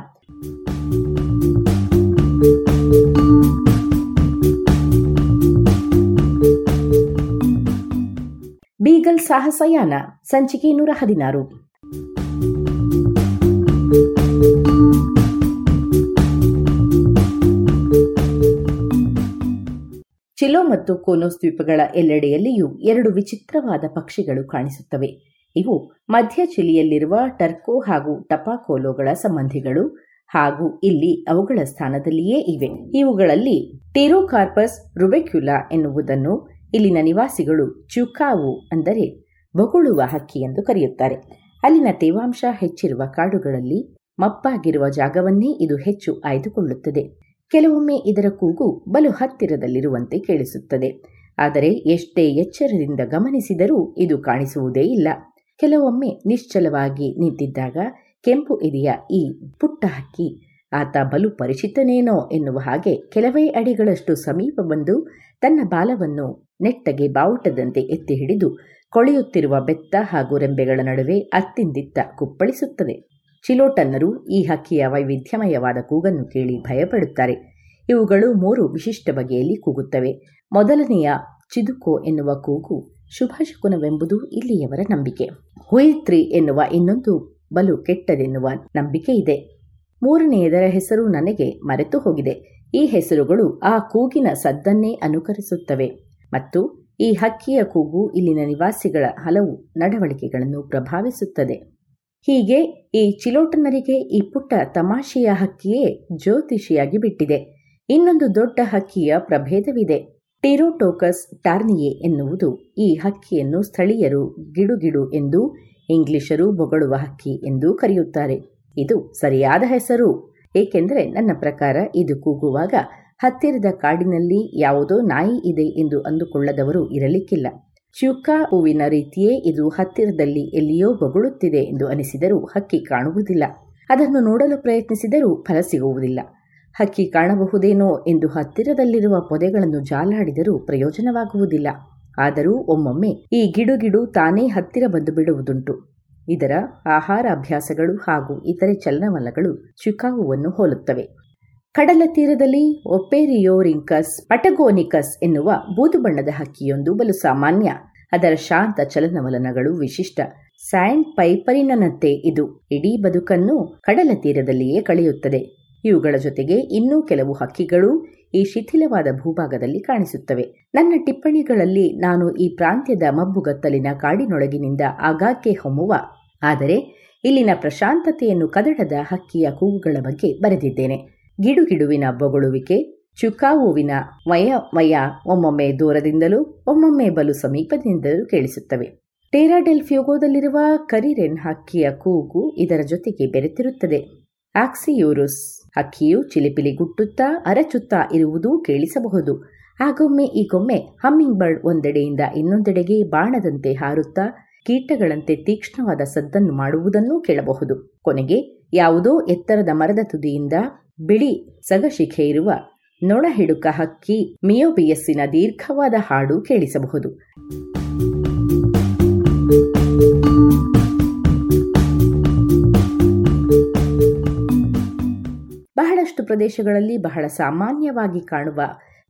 ಈಗಲ್ ಸಾಹಸಯಾನ ಸಂಚಿಕೆ ನೂರ ಹದಿನಾರು. ಚಿಲೋ ಮತ್ತು ಕೋನೋಸ್ ದ್ವೀಪಗಳ ಎಲ್ಲೆಡೆಯಲ್ಲಿಯೂ ಎರಡು ವಿಚಿತ್ರವಾದ ಪಕ್ಷಿಗಳು ಕಾಣಿಸುತ್ತವೆ. ಇವು ಮಧ್ಯ ಚಿಲಿಯಲ್ಲಿರುವ ಟರ್ಕೊ ಹಾಗೂ ಟಪಾಕೋಲೋಗಳ ಸಂಬಂಧಿಗಳು ಹಾಗೂ ಇಲ್ಲಿ ಅವುಗಳ ಸ್ಥಾನದಲ್ಲಿಯೇ ಇವೆ. ಇವುಗಳಲ್ಲಿ ಟಿರೋಕಾರ್ಪಸ್ ರುಬೆಕ್ಯುಲಾ ಎನ್ನುವುದನ್ನು ಇಲ್ಲಿನ ನಿವಾಸಿಗಳು ಚುಕಾವು ಅಂದರೆ ಬೊಗುಳುವ ಹಕ್ಕಿ ಎಂದು ಕರೆಯುತ್ತಾರೆ. ಅಲ್ಲಿನ ತೇವಾಂಶ ಹೆಚ್ಚಿರುವ ಕಾಡುಗಳಲ್ಲಿ ಮಪ್ಪಾಗಿರುವ ಜಾಗವನ್ನೇ ಇದು ಹೆಚ್ಚು ಆಯ್ದುಕೊಳ್ಳುತ್ತದೆ. ಕೆಲವೊಮ್ಮೆ ಇದರ ಕೂಗು ಬಲು ಹತ್ತಿರದಲ್ಲಿರುವಂತೆ ಕೇಳಿಸುತ್ತದೆ. ಆದರೆ ಎಷ್ಟೇ ಎಚ್ಚರದಿಂದ ಗಮನಿಸಿದರೂ ಇದು ಕಾಣಿಸುವುದೇ ಇಲ್ಲ. ಕೆಲವೊಮ್ಮೆ ನಿಶ್ಚಲವಾಗಿ ನಿಂತಿದ್ದಾಗ ಕೆಂಪು ಎದೆಯ ಈ ಪುಟ್ಟ ಹಕ್ಕಿ, ಆತ ಬಲು ಪರಿಚಿತನೇನೋ ಎನ್ನುವ ಹಾಗೆ ಕೆಲವೇ ಅಡಿಗಳಷ್ಟು ಸಮೀಪ ಬಂದು ತನ್ನ ಬಾಲವನ್ನು ನೆಟ್ಟಗೆ ಬಾವುಟದಂತೆ ಎತ್ತಿ ಹಿಡಿದು ಕೊಳೆಯುತ್ತಿರುವ ಬೆತ್ತ ಹಾಗೂ ರೆಂಬೆಗಳ ನಡುವೆ ಅತ್ತಿಂದಿತ್ತ ಕುಪ್ಪಳಿಸುತ್ತದೆ. ಚಿಲೋಟನ್ನರು ಈ ಹಕ್ಕಿಯ ವೈವಿಧ್ಯಮಯವಾದ ಕೂಗನ್ನು ಕೇಳಿ ಭಯಪಡುತ್ತಾರೆ. ಇವುಗಳು ಮೂರು ವಿಶಿಷ್ಟ ಬಗೆಯಲ್ಲಿ ಕೂಗುತ್ತವೆ. ಮೊದಲನೆಯ ಚಿದುಕೋ ಎನ್ನುವ ಕೂಗು ಶುಭಶಕುನವೆಂಬುದು ಇಲ್ಲಿಯವರ ನಂಬಿಕೆ. ಹುಯಿತ್ರಿ ಎನ್ನುವ ಇನ್ನೊಂದು ಬಲು ಕೆಟ್ಟದೆನ್ನುವ ನಂಬಿಕೆ ಇದೆ. ಮೂರನೆಯದರ ಹೆಸರು ನನಗೆ ಮರೆತು ಹೋಗಿದೆ ಈ ಹೆಸರುಗಳು ಆ ಕೂಗಿನ ಸದ್ದನ್ನೇ ಅನುಕರಿಸುತ್ತವೆ ಮತ್ತು ಈ ಹಕ್ಕಿಯ ಕೂಗು ಇಲ್ಲಿನ ನಿವಾಸಿಗಳ ಹಲವು ನಡವಳಿಕೆಗಳನ್ನು ಪ್ರಭಾವಿಸುತ್ತದೆ. ಹೀಗೆ ಈ ಚಿಲೋಟನರಿಗೆ ಈ ಪುಟ್ಟ ತಮಾಷೆಯ ಹಕ್ಕಿಯೇ ಜ್ಯೋತಿಷಿಯಾಗಿ ಬಿಟ್ಟಿದೆ. ಇನ್ನೊಂದು ದೊಡ್ಡ ಹಕ್ಕಿಯ ಪ್ರಭೇದವಿದೆ. ಟಿರೋಟೋಕಸ್ ಟಾರ್ನಿಯೆ ಎನ್ನುವುದು ಈ ಹಕ್ಕಿಯನ್ನು ಸ್ಥಳೀಯರು ಗಿಡುಗಿಡು ಎಂದು ಇಂಗ್ಲಿಷರು ಬೊಗಳುವ ಹಕ್ಕಿ ಎಂದೂ ಕರೆಯುತ್ತಾರೆ. ಇದು ಸರಿಯಾದ ಹೆಸರು. ಏಕೆಂದರೆ ನನ್ನ ಪ್ರಕಾರ ಇದು ಕೂಗುವಾಗ ಹತ್ತಿರದ ಕಾಡಿನಲ್ಲಿ ಯಾವುದೋ ನಾಯಿ ಇದೆ ಎಂದು ಅಂದುಕೊಳ್ಳದವರು ಇರಲಿಕ್ಕಿಲ್ಲ. ಚ್ಯೂಕಾ ಹೂವಿನ ರೀತಿಯೇ ಇದು ಹತ್ತಿರದಲ್ಲಿ ಎಲ್ಲಿಯೋ ಬೊಗಳುತ್ತಿದೆ ಎಂದು ಅನಿಸಿದರೂ ಹಕ್ಕಿ ಕಾಣುವುದಿಲ್ಲ. ಅದನ್ನು ನೋಡಲು ಪ್ರಯತ್ನಿಸಿದರೂ ಫಲ ಸಿಗುವುದಿಲ್ಲ. ಹಕ್ಕಿ ಕಾಣಬಹುದೇನೋ ಎಂದು ಹತ್ತಿರದಲ್ಲಿರುವ ಪೊದೆಗಳನ್ನು ಜಾಲಾಡಿದರೂ ಪ್ರಯೋಜನವಾಗುವುದಿಲ್ಲ. ಆದರೂ ಒಮ್ಮೊಮ್ಮೆ ಈ ಗಿಡುಗಿಡು ತಾನೇ ಹತ್ತಿರ ಬಂದು ಬಿಡುವುದುಂಟು. ಇದರ ಆಹಾರ ಅಭ್ಯಾಸಗಳು ಹಾಗೂ ಇತರೆ ಚಲನವಲನಗಳು ಚಿಕಾವುವನ್ನು ಹೋಲುತ್ತವೆ. ಕಡಲ ತೀರದಲ್ಲಿ ಒಪೆರಿಯೋರಿಂಕಸ್ ಪಟಗೋನಿಕಸ್ ಎನ್ನುವ ಬೂದು ಬಣ್ಣದ ಹಕ್ಕಿಯೊಂದು ಬಲು ಸಾಮಾನ್ಯ. ಅದರ ಶಾಂತ ಚಲನವಲನಗಳು ವಿಶಿಷ್ಟ. ಸ್ಯಾಂಡ್ ಪೈಪರಿನಂತೆ ಇದು ಇಡೀ ಬದುಕನ್ನು ಕಡಲ ತೀರದಲ್ಲಿಯೇ ಕಳೆಯುತ್ತದೆ. ಇವುಗಳ ಜೊತೆಗೆ ಇನ್ನೂ ಕೆಲವು ಹಕ್ಕಿಗಳು ಈ ಶಿಥಿಲವಾದ ಭೂಭಾಗದಲ್ಲಿ ಕಾಣಿಸುತ್ತವೆ. ನನ್ನ ಟಿಪ್ಪಣಿಗಳಲ್ಲಿ ನಾನು ಈ ಪ್ರಾಂತ್ಯದ ಮಬ್ಬುಗತ್ತಲಿನ ಕಾಡಿನೊಳಗಿನಿಂದ ಆಗಾಗ್ಗೆ ಹೊಮ್ಮುವ. ಆದರೆ ಇಲ್ಲಿನ ಪ್ರಶಾಂತತೆಯನ್ನು ಕದಡದ ಹಕ್ಕಿಯ ಕೂಗುಗಳ ಬಗ್ಗೆ ಬರೆದಿದ್ದೇನೆ. ಗಿಡುಗಿಡುವಿನ ಬೊಗಳುವಿಕೆ, ಚುಕಾವುವಿನ ವಯ ವಯ ಒಮ್ಮೊಮ್ಮೆ ದೂರದಿಂದಲೂ ಒಮ್ಮೊಮ್ಮೆ ಬಲು ಸಮೀಪದಿಂದಲೂ ಕೇಳಿಸುತ್ತವೆ. ಟೇರಾಡೆಲ್ಫ್ಯೂಗೋದಲ್ಲಿರುವ ಕರಿರೆನ್ ಹಕ್ಕಿಯ ಕೂಗು ಇದರ ಜೊತೆಗೆ ಬೆರೆತಿರುತ್ತದೆ. ಆಕ್ಸಿಯೂರುಸ್ ಹಕ್ಕಿಯು ಚಿಲಿಪಿಲಿ ಗುಟ್ಟುತ್ತಾ ಅರಚುತ್ತಾ ಇರುವುದೂ ಕೇಳಿಸಬಹುದು. ಆಗೊಮ್ಮೆ ಈಗೊಮ್ಮೆ ಹಮ್ಮಿಂಗ್ ಬರ್ಡ್ ಒಂದೆಡೆಯಿಂದ ಇನ್ನೊಂದೆಡೆಗೆ ಬಾಣದಂತೆ ಹಾರುತ್ತಾ ಕೀಟಗಳಂತೆ ತೀಕ್ಷ್ಣವಾದ ಸದ್ದನ್ನು ಮಾಡುವುದನ್ನೂ ಕೇಳಬಹುದು. ಕೊನೆಗೆ ಯಾವುದೋ ಎತ್ತರದ ಮರದ ತುದಿಯಿಂದ ಬಿಳಿ ಸಗಶಿಖೆ ಇರುವ ನೊಣಹಿಡುಕ ಹಕ್ಕಿ ಮಿಯೋಬಿಯಸ್ಸಿನ ದೀರ್ಘವಾದ ಹಾಡು ಕೇಳಿಸಬಹುದು. ಬಹಳಷ್ಟು ಪ್ರದೇಶಗಳಲ್ಲಿ ಬಹಳ ಸಾಮಾನ್ಯವಾಗಿ ಕಾಣುವ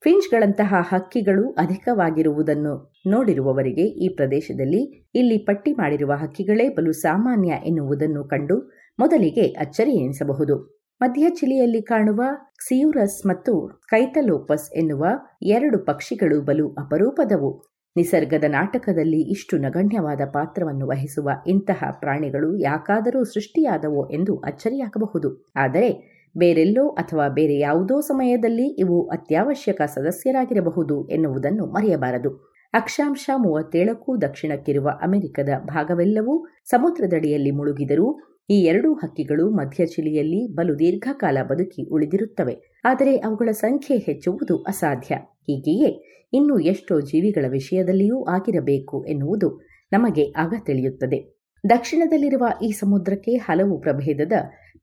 ಫಿಂಚ್ಗಳಂತಹ ಹಕ್ಕಿಗಳು ಅಧಿಕವಾಗಿರುವುದನ್ನು ನೋಡಿರುವವರಿಗೆ ಈ ಪ್ರದೇಶದಲ್ಲಿ ಇಲ್ಲಿ ಪಟ್ಟಿ ಮಾಡಿರುವ ಹಕ್ಕಿಗಳೇ ಬಲು ಸಾಮಾನ್ಯ ಎನ್ನುವುದನ್ನು ಕಂಡು ಮೊದಲಿಗೆ ಅಚ್ಚರಿ ಎನಿಸಬಹುದು. ಮಧ್ಯ ಚಿಲಿಯಲ್ಲಿ ಕಾಣುವ ಕ್ಸಿಯೂರಸ್ ಮತ್ತು ಕೈತಲೋಪಸ್ ಎನ್ನುವ ಎರಡು ಪಕ್ಷಿಗಳು ಬಲು ಅಪರೂಪದವು. ನಿಸರ್ಗದ ನಾಟಕದಲ್ಲಿ ಇಷ್ಟು ನಗಣ್ಯವಾದ ಪಾತ್ರವನ್ನು ವಹಿಸುವ ಇಂತಹ ಪ್ರಾಣಿಗಳು ಯಾಕಾದರೂ ಸೃಷ್ಟಿಯಾದವೋ ಎಂದು ಅಚ್ಚರಿಯಾಗಬಹುದು. ಆದರೆ ಬೇರೆಲ್ಲೋ ಅಥವಾ ಬೇರೆ ಯಾವುದೋ ಸಮಯದಲ್ಲಿ ಇವು ಅತ್ಯವಶ್ಯಕ ಸದಸ್ಯರಾಗಿರಬಹುದು ಎನ್ನುವುದನ್ನು ಮರೆಯಬಾರದು. ಅಕ್ಷಾಂಶ ಮೂವತ್ತೇಳಕ್ಕೂ ದಕ್ಷಿಣಕ್ಕಿರುವ ಅಮೆರಿಕದ ಭಾಗವೆಲ್ಲವೂ ಸಮುದ್ರದಡಿಯಲ್ಲಿ ಮುಳುಗಿದರೂ ಈ ಎರಡೂ ಹಕ್ಕಿಗಳು ಮಧ್ಯ ಚಿಲಿಯಲ್ಲಿ ಬಲು ದೀರ್ಘಕಾಲ ಬದುಕಿ ಉಳಿದಿರುತ್ತವೆ. ಆದರೆ ಅವುಗಳ ಸಂಖ್ಯೆ ಹೆಚ್ಚುವುದು ಅಸಾಧ್ಯ. ಹೀಗೆಯೇ ಇನ್ನೂ ಎಷ್ಟೋ ಜೀವಿಗಳ ವಿಷಯದಲ್ಲಿಯೂ ಆಗಿರಬೇಕು ಎನ್ನುವುದು ನಮಗೆ ಆಗ ತಿಳಿಯುತ್ತದೆ. ದಕ್ಷಿಣದಲ್ಲಿರುವ ಈ ಸಮುದ್ರಕ್ಕೆ ಹಲವು ಪ್ರಭೇದದ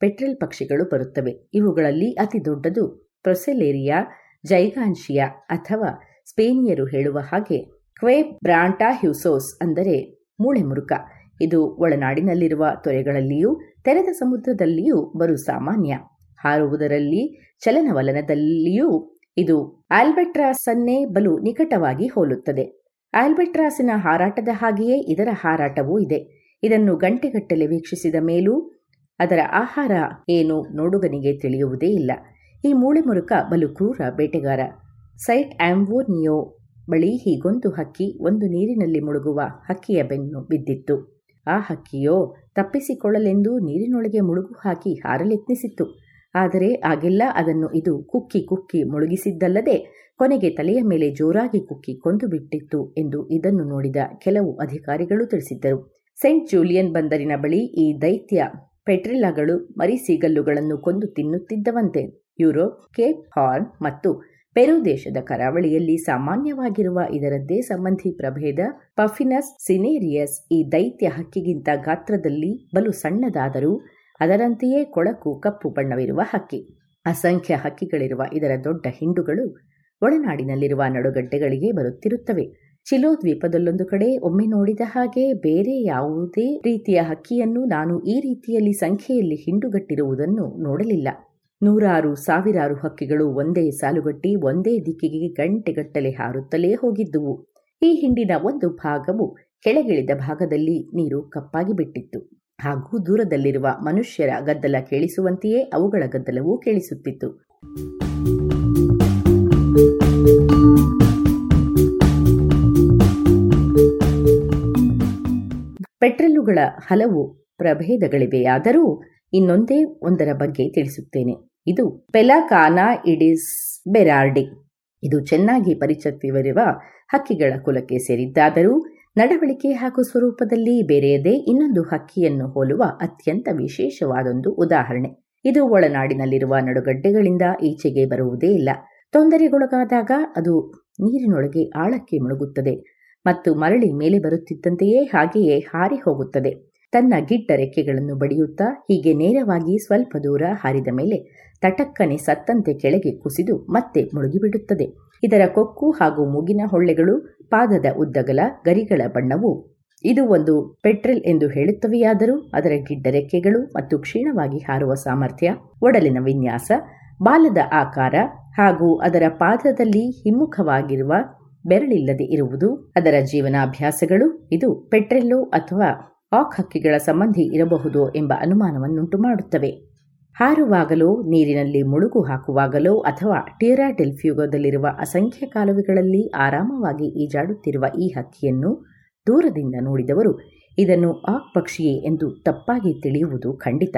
ಪೆಟ್ರೆಲ್ ಪಕ್ಷಿಗಳು ಬರುತ್ತವೆ. ಇವುಗಳಲ್ಲಿ ಅತಿ ದೊಡ್ಡದು ಪ್ರೊಸೆಲೇರಿಯಾ ಜೈಗಾನ್ಶಿಯಾ ಅಥವಾ ಸ್ಪೇನಿಯರು ಹೇಳುವ ಹಾಗೆ ಕ್ವೆ ಬ್ರಾಂಟಾ ಹ್ಯೂಸೋಸ್ ಅಂದರೆ ಮೂಳೆ ಮುರುಕ ಇದು ಒಳನಾಡಿನಲ್ಲಿರುವ ತೊರೆಗಳಲ್ಲಿಯೂ ತೆರೆದ ಸಮುದ್ರದಲ್ಲಿಯೂ ಬರು ಸಾಮಾನ್ಯ. ಹಾರುವುದರಲ್ಲಿ, ಚಲನವಲನದಲ್ಲಿಯೂ ಇದು ಆಲ್ಬೆಟ್ರಾಸನ್ನೇ ಬಲು ನಿಕಟವಾಗಿ ಹೋಲುತ್ತದೆ. ಆಲ್ಬೆಟ್ರಾಸಿನ ಹಾರಾಟದ ಹಾಗೆಯೇ ಇದರ ಹಾರಾಟವೂ ಇದೆ. ಇದನ್ನು ಗಂಟೆಗಟ್ಟಲೆ ವೀಕ್ಷಿಸಿದ ಮೇಲೂ ಅದರ ಆಹಾರ ಏನು ನೋಡುಗನಿಗೆ ತಿಳಿಯುವುದೇ ಇಲ್ಲ. ಈ ಮೂಳೆ ಮುರುಕ ಬಲು ಕ್ರೂರ ಬೇಟೆಗಾರ. ಸೈಟ್ ಆಂವೋನಿಯೋ ಬಳಿ ಹೀಗೊಂದು ಹಕ್ಕಿ ಒಂದು ನೀರಿನಲ್ಲಿ ಮುಳುಗುವ ಹಕ್ಕಿಯ ಬೆನ್ನು ಬಿದ್ದಿತ್ತು. ಆ ಹಕ್ಕಿಯೋ ತಪ್ಪಿಸಿಕೊಳ್ಳಲೆಂದು ನೀರಿನೊಳಗೆ ಮುಳುಗು ಹಾಕಿ ಹಾರಲೆತ್ನಿಸಿತ್ತು. ಆದರೆ ಆಗೆಲ್ಲ ಅದನ್ನು ಇದು ಕುಕ್ಕಿ ಕುಕ್ಕಿ ಮುಳುಗಿಸಿದ್ದಲ್ಲದೆ ಕೊನೆಗೆ ತಲೆಯ ಮೇಲೆ ಜೋರಾಗಿ ಕುಕ್ಕಿ ಕೊಂದು ಬಿಟ್ಟಿತ್ತು ಎಂದು ಇದನ್ನು ನೋಡಿದ ಕೆಲವು ಅಧಿಕಾರಿಗಳು ತಿಳಿಸಿದ್ದರು. ಸೆಂಟ್ ಜೂಲಿಯನ್ ಬಂದರಿನ ಬಳಿ ಈ ದೈತ್ಯ ಪೆಟ್ರಿಲ್ಲಾಗಳು ಮರಿಸೀಗಲ್ಲುಗಳನ್ನು ಕೊಂದು ತಿನ್ನುತ್ತಿದ್ದವಂತೆ. ಯುರೋಪ್, ಕೇಪ್ ಹಾರ್ನ್ ಮತ್ತು ಪೆರು ದೇಶದ ಕರಾವಳಿಯಲ್ಲಿ ಸಾಮಾನ್ಯವಾಗಿರುವ ಇದರದ್ದೇ ಸಂಬಂಧಿ ಪ್ರಭೇದ ಪಫಿನಸ್ ಸಿನೇರಿಯಸ್ ಈ ದೈತ್ಯ ಹಕ್ಕಿಗಿಂತ ಗಾತ್ರದಲ್ಲಿ ಬಲು ಸಣ್ಣದಾದರೂ ಅದರಂತೆಯೇ ಕೊಳಕು, ಕಪ್ಪು ಬಣ್ಣವಿರುವ ಹಕ್ಕಿ. ಅಸಂಖ್ಯ ಹಕ್ಕಿಗಳಿರುವ ಇದರ ದೊಡ್ಡ ಹಿಂಡುಗಳು ಒಳನಾಡಿನಲ್ಲಿರುವ ನಡುಗಡ್ಡೆಗಳಿಗೆ ಬರುತ್ತಿರುತ್ತವೆ. ಚಿಲೋ ದ್ವೀಪದಲ್ಲೊಂದು ಕಡೆ ಒಮ್ಮೆ ನೋಡಿದ ಹಾಗೆ ಬೇರೆ ಯಾವುದೇ ರೀತಿಯ ಹಕ್ಕಿಯನ್ನು ನಾನು ಈ ರೀತಿಯಲ್ಲಿ ಸಂಖ್ಯೆಯಲ್ಲಿ ಹಿಂಡುಗಟ್ಟಿರುವುದನ್ನು ನೋಡಲಿಲ್ಲ. ನೂರಾರು ಸಾವಿರಾರು ಹಕ್ಕಿಗಳು ಒಂದೇ ಸಾಲುಗಟ್ಟಿ ಒಂದೇ ದಿಕ್ಕಿಗೆ ಗಂಟೆಗಟ್ಟಲೆ ಹಾರುತ್ತಲೇ ಹೋಗಿದ್ದುವು. ಈ ಹಿಂಡಿನ ಒಂದು ಭಾಗವು ಕೆಳಗಿಳಿದ ಭಾಗದಲ್ಲಿ ನೀರು ಕಪ್ಪಾಗಿ ಬಿಟ್ಟಿತ್ತು. ಹಾಗೂ ದೂರದಲ್ಲಿರುವ ಮನುಷ್ಯರ ಗದ್ದಲ ಕೇಳಿಸುವಂತೆಯೇ ಅವುಗಳ ಗದ್ದಲವೂ ಕೇಳಿಸುತ್ತಿತ್ತು. ಪೆಟ್ರೋಲುಗಳ ಹಲವು ಪ್ರಭೇದಗಳಿವೆಯಾದರೂ ಇನ್ನೊಂದೇ ಒಂದರ ಬಗ್ಗೆ ತಿಳಿಸುತ್ತೇನೆ. ಇದು ಪೆಲಾಕಾನಾ ಇಡಿಸ್ ಬೆರಾರ್ಡಿ. ಇದು ಚೆನ್ನಾಗಿ ಪರಿಚಯವಿರುವ ಹಕ್ಕಿಗಳ ಕುಲಕ್ಕೆ ಸೇರಿದ್ದಾದರೂ ನಡವಳಿಕೆ ಹಾಗೂ ಸ್ವರೂಪದಲ್ಲಿ ಬೇರೆಯದೇ ಇನ್ನೊಂದು ಹಕ್ಕಿಯನ್ನು ಹೋಲುವ ಅತ್ಯಂತ ವಿಶೇಷವಾದೊಂದು ಉದಾಹರಣೆ. ಇದು ಒಳನಾಡಿನಲ್ಲಿರುವ ನಡುಗಡ್ಡೆಗಳಿಂದ ಈಚೆಗೆ ಬರುವುದೇ ಇಲ್ಲ. ತೊಂದರೆಗೊಳಗಾದಾಗ ಅದು ನೀರಿನೊಳಗೆ ಆಳಕ್ಕೆ ಮುಳುಗುತ್ತದೆ. ಮತ್ತು ಮರಳಿ ಮೇಲೆ ಬರುತ್ತಿದ್ದಂತೆಯೇ ಹಾಗೆಯೇ ಹಾರಿ ಹೋಗುತ್ತದೆ. ತನ್ನ ಗಿಡ್ಡ ರೆಕ್ಕೆಗಳನ್ನು ಬಡಿಯುತ್ತಾ ಹೀಗೆ ನೇರವಾಗಿ ಸ್ವಲ್ಪ ದೂರ ಹಾರಿದ ಮೇಲೆ ತಟಕ್ಕನೆ ಸತ್ತಂತೆ ಕೆಳಗೆ ಕುಸಿದು ಮತ್ತೆ ಮುಳುಗಿಬಿಡುತ್ತದೆ. ಇದರ ಕೊಕ್ಕು ಹಾಗೂ ಮೂಗಿನ ಹೊಳ್ಳೆಗಳು, ಪಾದದ ಉದ್ದಗಲ, ಗರಿಗಳ ಬಣ್ಣವು ಇದು ಒಂದು ಪೆಟ್ರೆಲ್ ಎಂದು ಹೇಳುತ್ತವೆಯಾದರೂ ಅದರ ಗಿಡ್ಡ ರೆಕ್ಕೆಗಳು ಮತ್ತು ಕ್ಷೀಣವಾಗಿ ಹಾರುವ ಸಾಮರ್ಥ್ಯ, ಒಡಲಿನ ವಿನ್ಯಾಸ, ಬಾಲದ ಆಕಾರ ಹಾಗೂ ಅದರ ಪಾದದಲ್ಲಿ ಹಿಮ್ಮುಖವಾಗಿರುವ ಬೆರಳಿಲ್ಲದೆ ಇರುವುದು. ಅದರ ಜೀವನಾಭ್ಯಾಸಗಳು, ಇದು ಪೆಟ್ರೆಲ್ಲೋ ಅಥವಾ ಆಕ್ ಹಕ್ಕಿಗಳ ಸಂಬಂಧಿ ಇರಬಹುದು ಎಂಬ ಅನುಮಾನವನ್ನುಂಟು ಮಾಡುತ್ತವೆ. ಹಾರುವಾಗಲೋ, ನೀರಿನಲ್ಲಿ ಮುಳುಗು ಹಾಕುವಾಗಲೋ ಅಥವಾ ಟೀರಾ ಡೆಲ್ಫ್ಯೂಗೋದಲ್ಲಿರುವ ಅಸಂಖ್ಯ ಕಾಲುವೆಗಳಲ್ಲಿ ಆರಾಮವಾಗಿ ಈಜಾಡುತ್ತಿರುವ ಈ ಹಕ್ಕಿಯನ್ನು ದೂರದಿಂದ ನೋಡಿದವರು ಇದನ್ನು ಆಕ್ ಪಕ್ಷಿಯೇ ಎಂದು ತಪ್ಪಾಗಿ ತಿಳಿಯುವುದು ಖಂಡಿತ.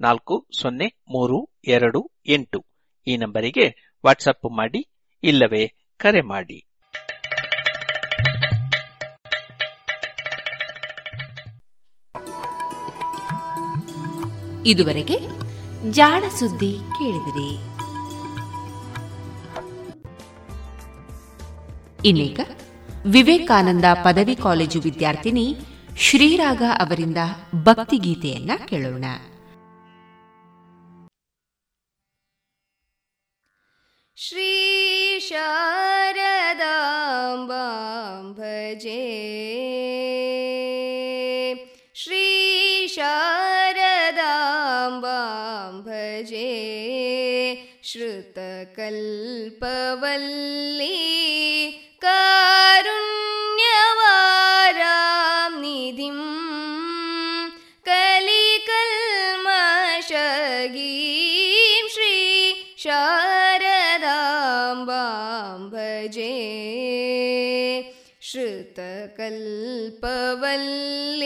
ನಾಲ್ಕು ಸೊನ್ನೆ ಮೂರು ಎರಡು ಎಂಟು. ಈ ನಂಬರಿಗೆ ವಾಟ್ಸಪ್ ಮಾಡಿ, ಇಲ್ಲವೇ ಕರೆ ಮಾಡಿ. ಇದುವರೆಗೆ ಜಾಣ ಸುದ್ದಿ ಕೇಳಿದಿರಿ. ಇನ್ನೀಗ ವಿವೇಕಾನಂದ ಪದವಿ ಕಾಲೇಜು ವಿದ್ಯಾರ್ಥಿನಿ ಶ್ರೀರಾಗ ಅವರಿಂದ ಭಕ್ತಿಗೀತೆಯನ್ನ ಕೇಳೋಣ. श्रीशारदाम्बां भजे श्रीशारदाम्बां भजे श्रुतकल्पवल्ली கல்பவல்ல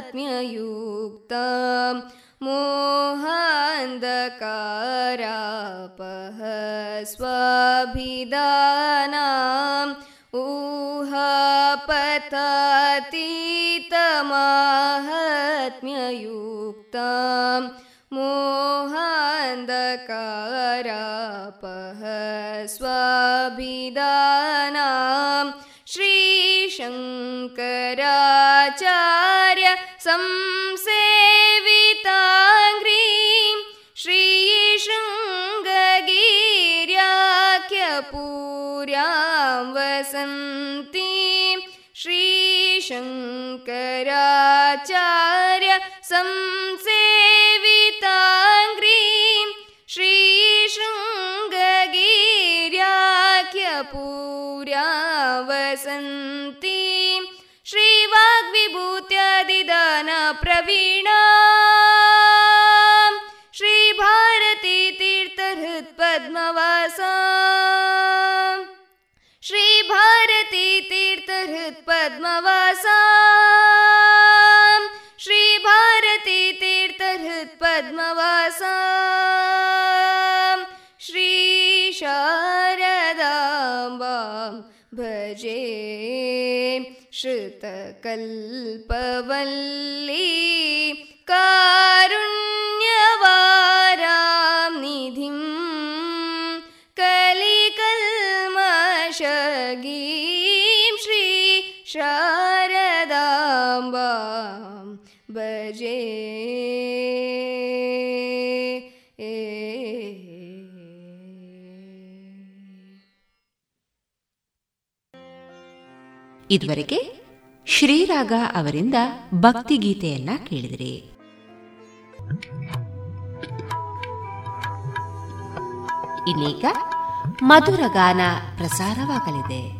ऊहापथातीतमाहात्म्ययुक्तं मोहान्धकारापः स्वाभिदानाम् शङ्कराचार्य संसेविताङ्ग्री श्रीशृङ्गगीराख्यपूर्या वसन्ति श्री तीर्थहृत्पद्मवासा श्रीभारती तीर्थहृत्पद्मवासा श्रीशारदाम्बां भजे श्रुतकल्पवल्ली कारुण्यवारां ಇದುವರೆಗೆ ಶ್ರೀರಾಗ ಅವರಿಂದ ಭಕ್ತಿಗೀತೆಯನ್ನ ಕೇಳಿದಿರಿ. ಇನ್ನೀಗ ಮಧುರ ಗಾನ ಪ್ರಸಾರವಾಗಲಿದೆ.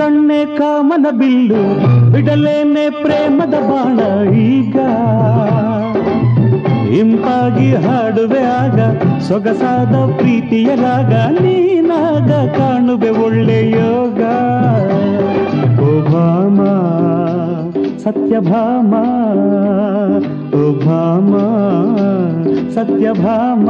ಕಣ್ಣೆ ಕಾಮನ ಬಿಲ್ಲು, ಬಿಡಲೇನೆ ಪ್ರೇಮದ ಬಾಣ ಈಗ. ಇಂಪಾಗಿ ಹಾಡುವೆ ಆಗ, ಸೊಗಸಾದ ಪ್ರೀತಿಯಲಾಗ ನೀನಾಗ ಕಾಣುವೆ ಒಳ್ಳೆ ಯೋಗ. ಭಾಮ, ಸತ್ಯಭಾಮ ಭಾಮ, ಸತ್ಯಭಾಮ.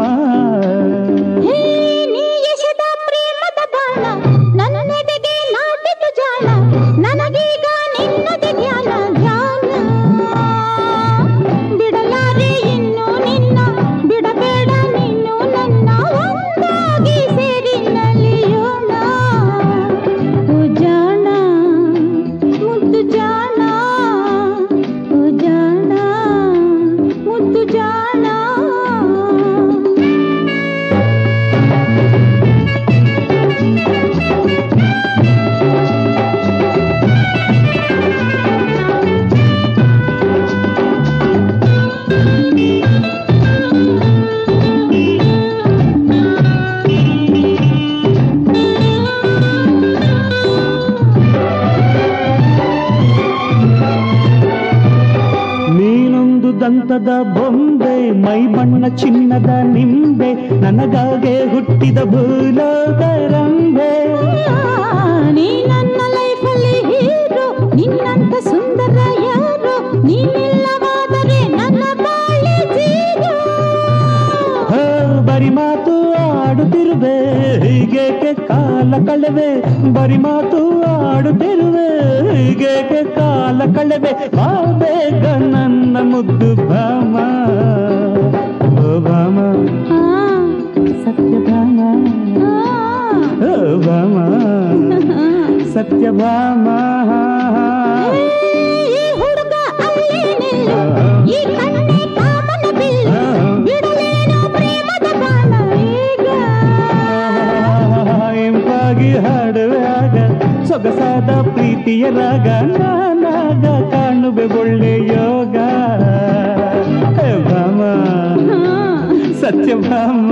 ಮುತ್ತದ ಬೊಂಬೆ, ಮೈ ಬಣ್ಣ ಚಿನ್ನದ ನಿಂಬೆ, ನನಗಾಗೆ ಹುಟ್ಟಿದ ಭೂಲೋಕ ರಂಬೆ. ನೀ ನನ್ನ ಲೈಫಲ್ಲಿ ಹೀರೋ, ನಿನ್ನಂತ ಸುಂದರ ಯಾರು ನೀನಿಲ್ಲವಾದರೆ ಆಡುತ್ತಿರುವೆ ಹೀಗೇಕೆ ಕಾಲ ಕಳೆವೆ ಬರಿ ಮಾತು ಆಡುತ್ತಿರುವೆ ಹೀಗೇಕೆ ಕಾಲ ಕಳೆವೆ ಬಾ ಬೇಗ ನನ್ನ ಮುದ್ದು ಭಾಮ ಓ ಭಾಮ ಸತ್ಯಭಾಮ ಓ ಭಾಮ ಸತ್ಯಭಾಮ ಈ ಪ್ರೀತಿಯ ರಾಗ ನಾನಾಗ ಕಾಣುವೆ ಒಳ್ಳೆ ಯೋಗ ಹೇ ಭಾಮ ಸತ್ಯಭಾಮ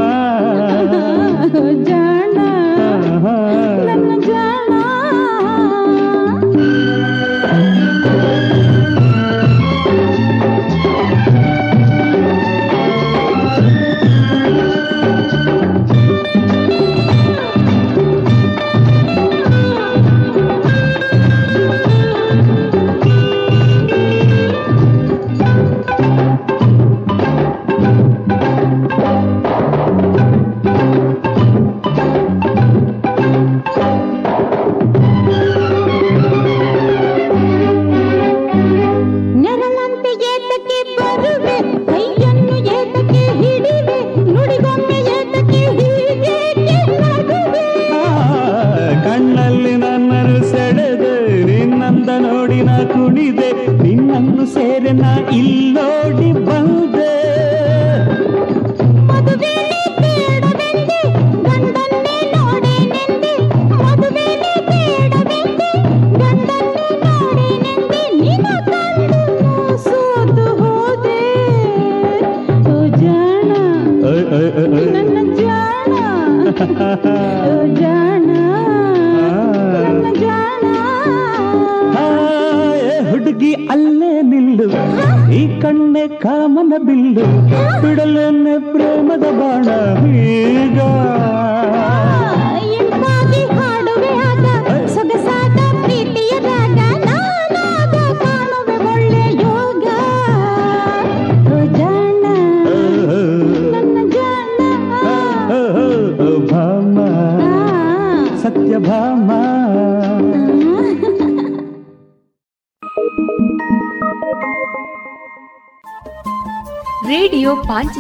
ஓடி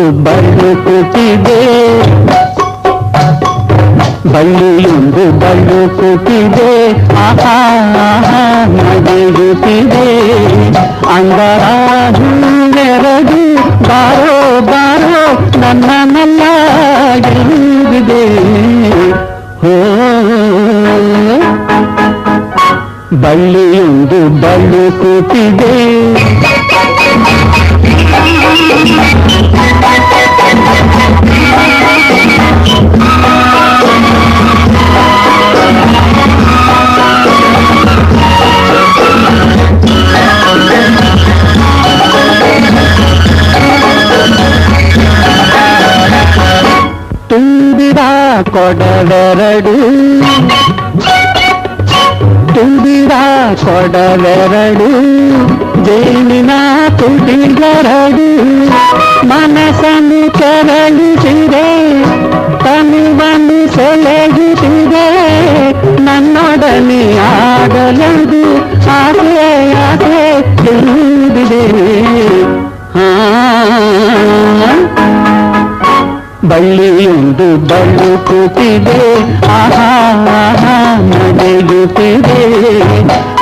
ಬಳ್ಳು ಕೂತಿದೆ. ಬಳ್ಳಿಯೊಂದು ಬಳ್ಳು ಕೂತಿದೆ. ಆಹಾ ನಡೆಯುತ್ತಿದೆ. ಅಂಗರಾಜು ನೆರದು ಬಾರೋ ಬಾರೋ, ನನ್ನ ನಲ್ಲ ಗೆಲ್ಲುವುದಿದೆ ಹೋ, ಬಳ್ಳಿಯೊಂದು ಬಳ್ಳು ಕೊಡವೆರಡು. ತುಂಬಿದ ಕೊಡವೆರಡು. ಜೇನಿನ ತುಡಿಗರಡು ಮನಸ್ಸನ್ನು ಕೆರಳಿಸಿದೆ. ತನುವನ್ನು ಸೆಳೆಯುತ್ತಿದೆ. ನನ್ನೊಡನೆ ಆಗಲದು ಆಸೆ ಆಸೆ ತಿಳಿದಿದೆ ಬಳ್ಳಿಯೊಂದು ಬಳುಕುತ್ತಿದೆ ಆಹಾ ಆಹಾ ನಡೆಯುತ್ತಿದೆ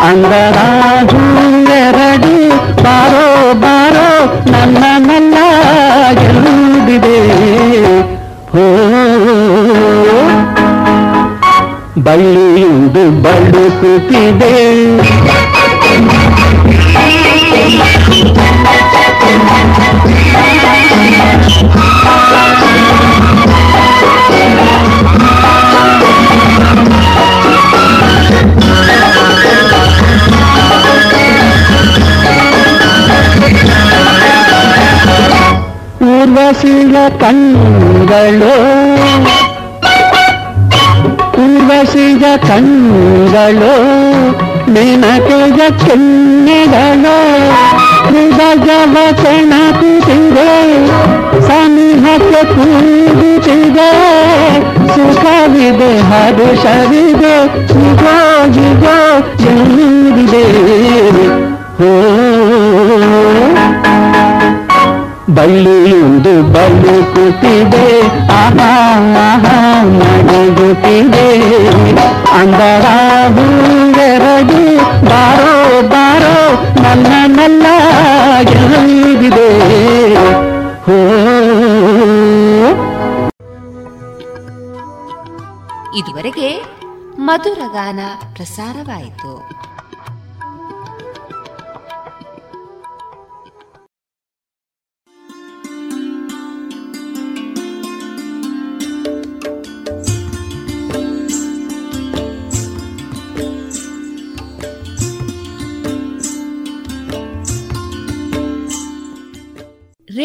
ಅಂದರಾಜು ಎರಡು ಬಾರೋ ಬಾರೋ ನನ್ನ ನನ್ನ ಗೆಲ್ಲುವುದಿದೆ ಹೋ ಬಳ್ಳಿಯೊಂದು ಬಳುಕುತ್ತಿದೆ Thank you. ಕಣ್ಣುಗಳು ಊರ್ವಶಿದ ಕಣ್ಣುಗಳು ಮೇನಕೆಯ ಕೆನ್ನೆಗಳು ಹೃದಯವ ಕೆಣಕುತ್ತಿದೆ ಸನಿಹಕ್ಕೆ ಕೂಗುತ್ತಿದೆ ಸುಖವಿದೆ ಹರುಷವಿದೆ ಇಗೋ ಇಗೋ ಎಂದಿದೆ ಓ ಬಳ್ಳಿಯೊಂದು ಬಳುಕುತ್ತಿದೆ ಆಹಾ ಆಹಾ ಮಡಗುತ್ತಿದೆ ಅಂದರ ಹೂವೆರಗಿ, ಬಾರೋ ಬಾರೋ, ನನ್ನ ನನ್ನ ಎಲ್ಲಿದೆ ಹೋ. ಇದುವರೆಗೆ ಮಧುರಗಾನ ಪ್ರಸಾರವಾಯಿತು.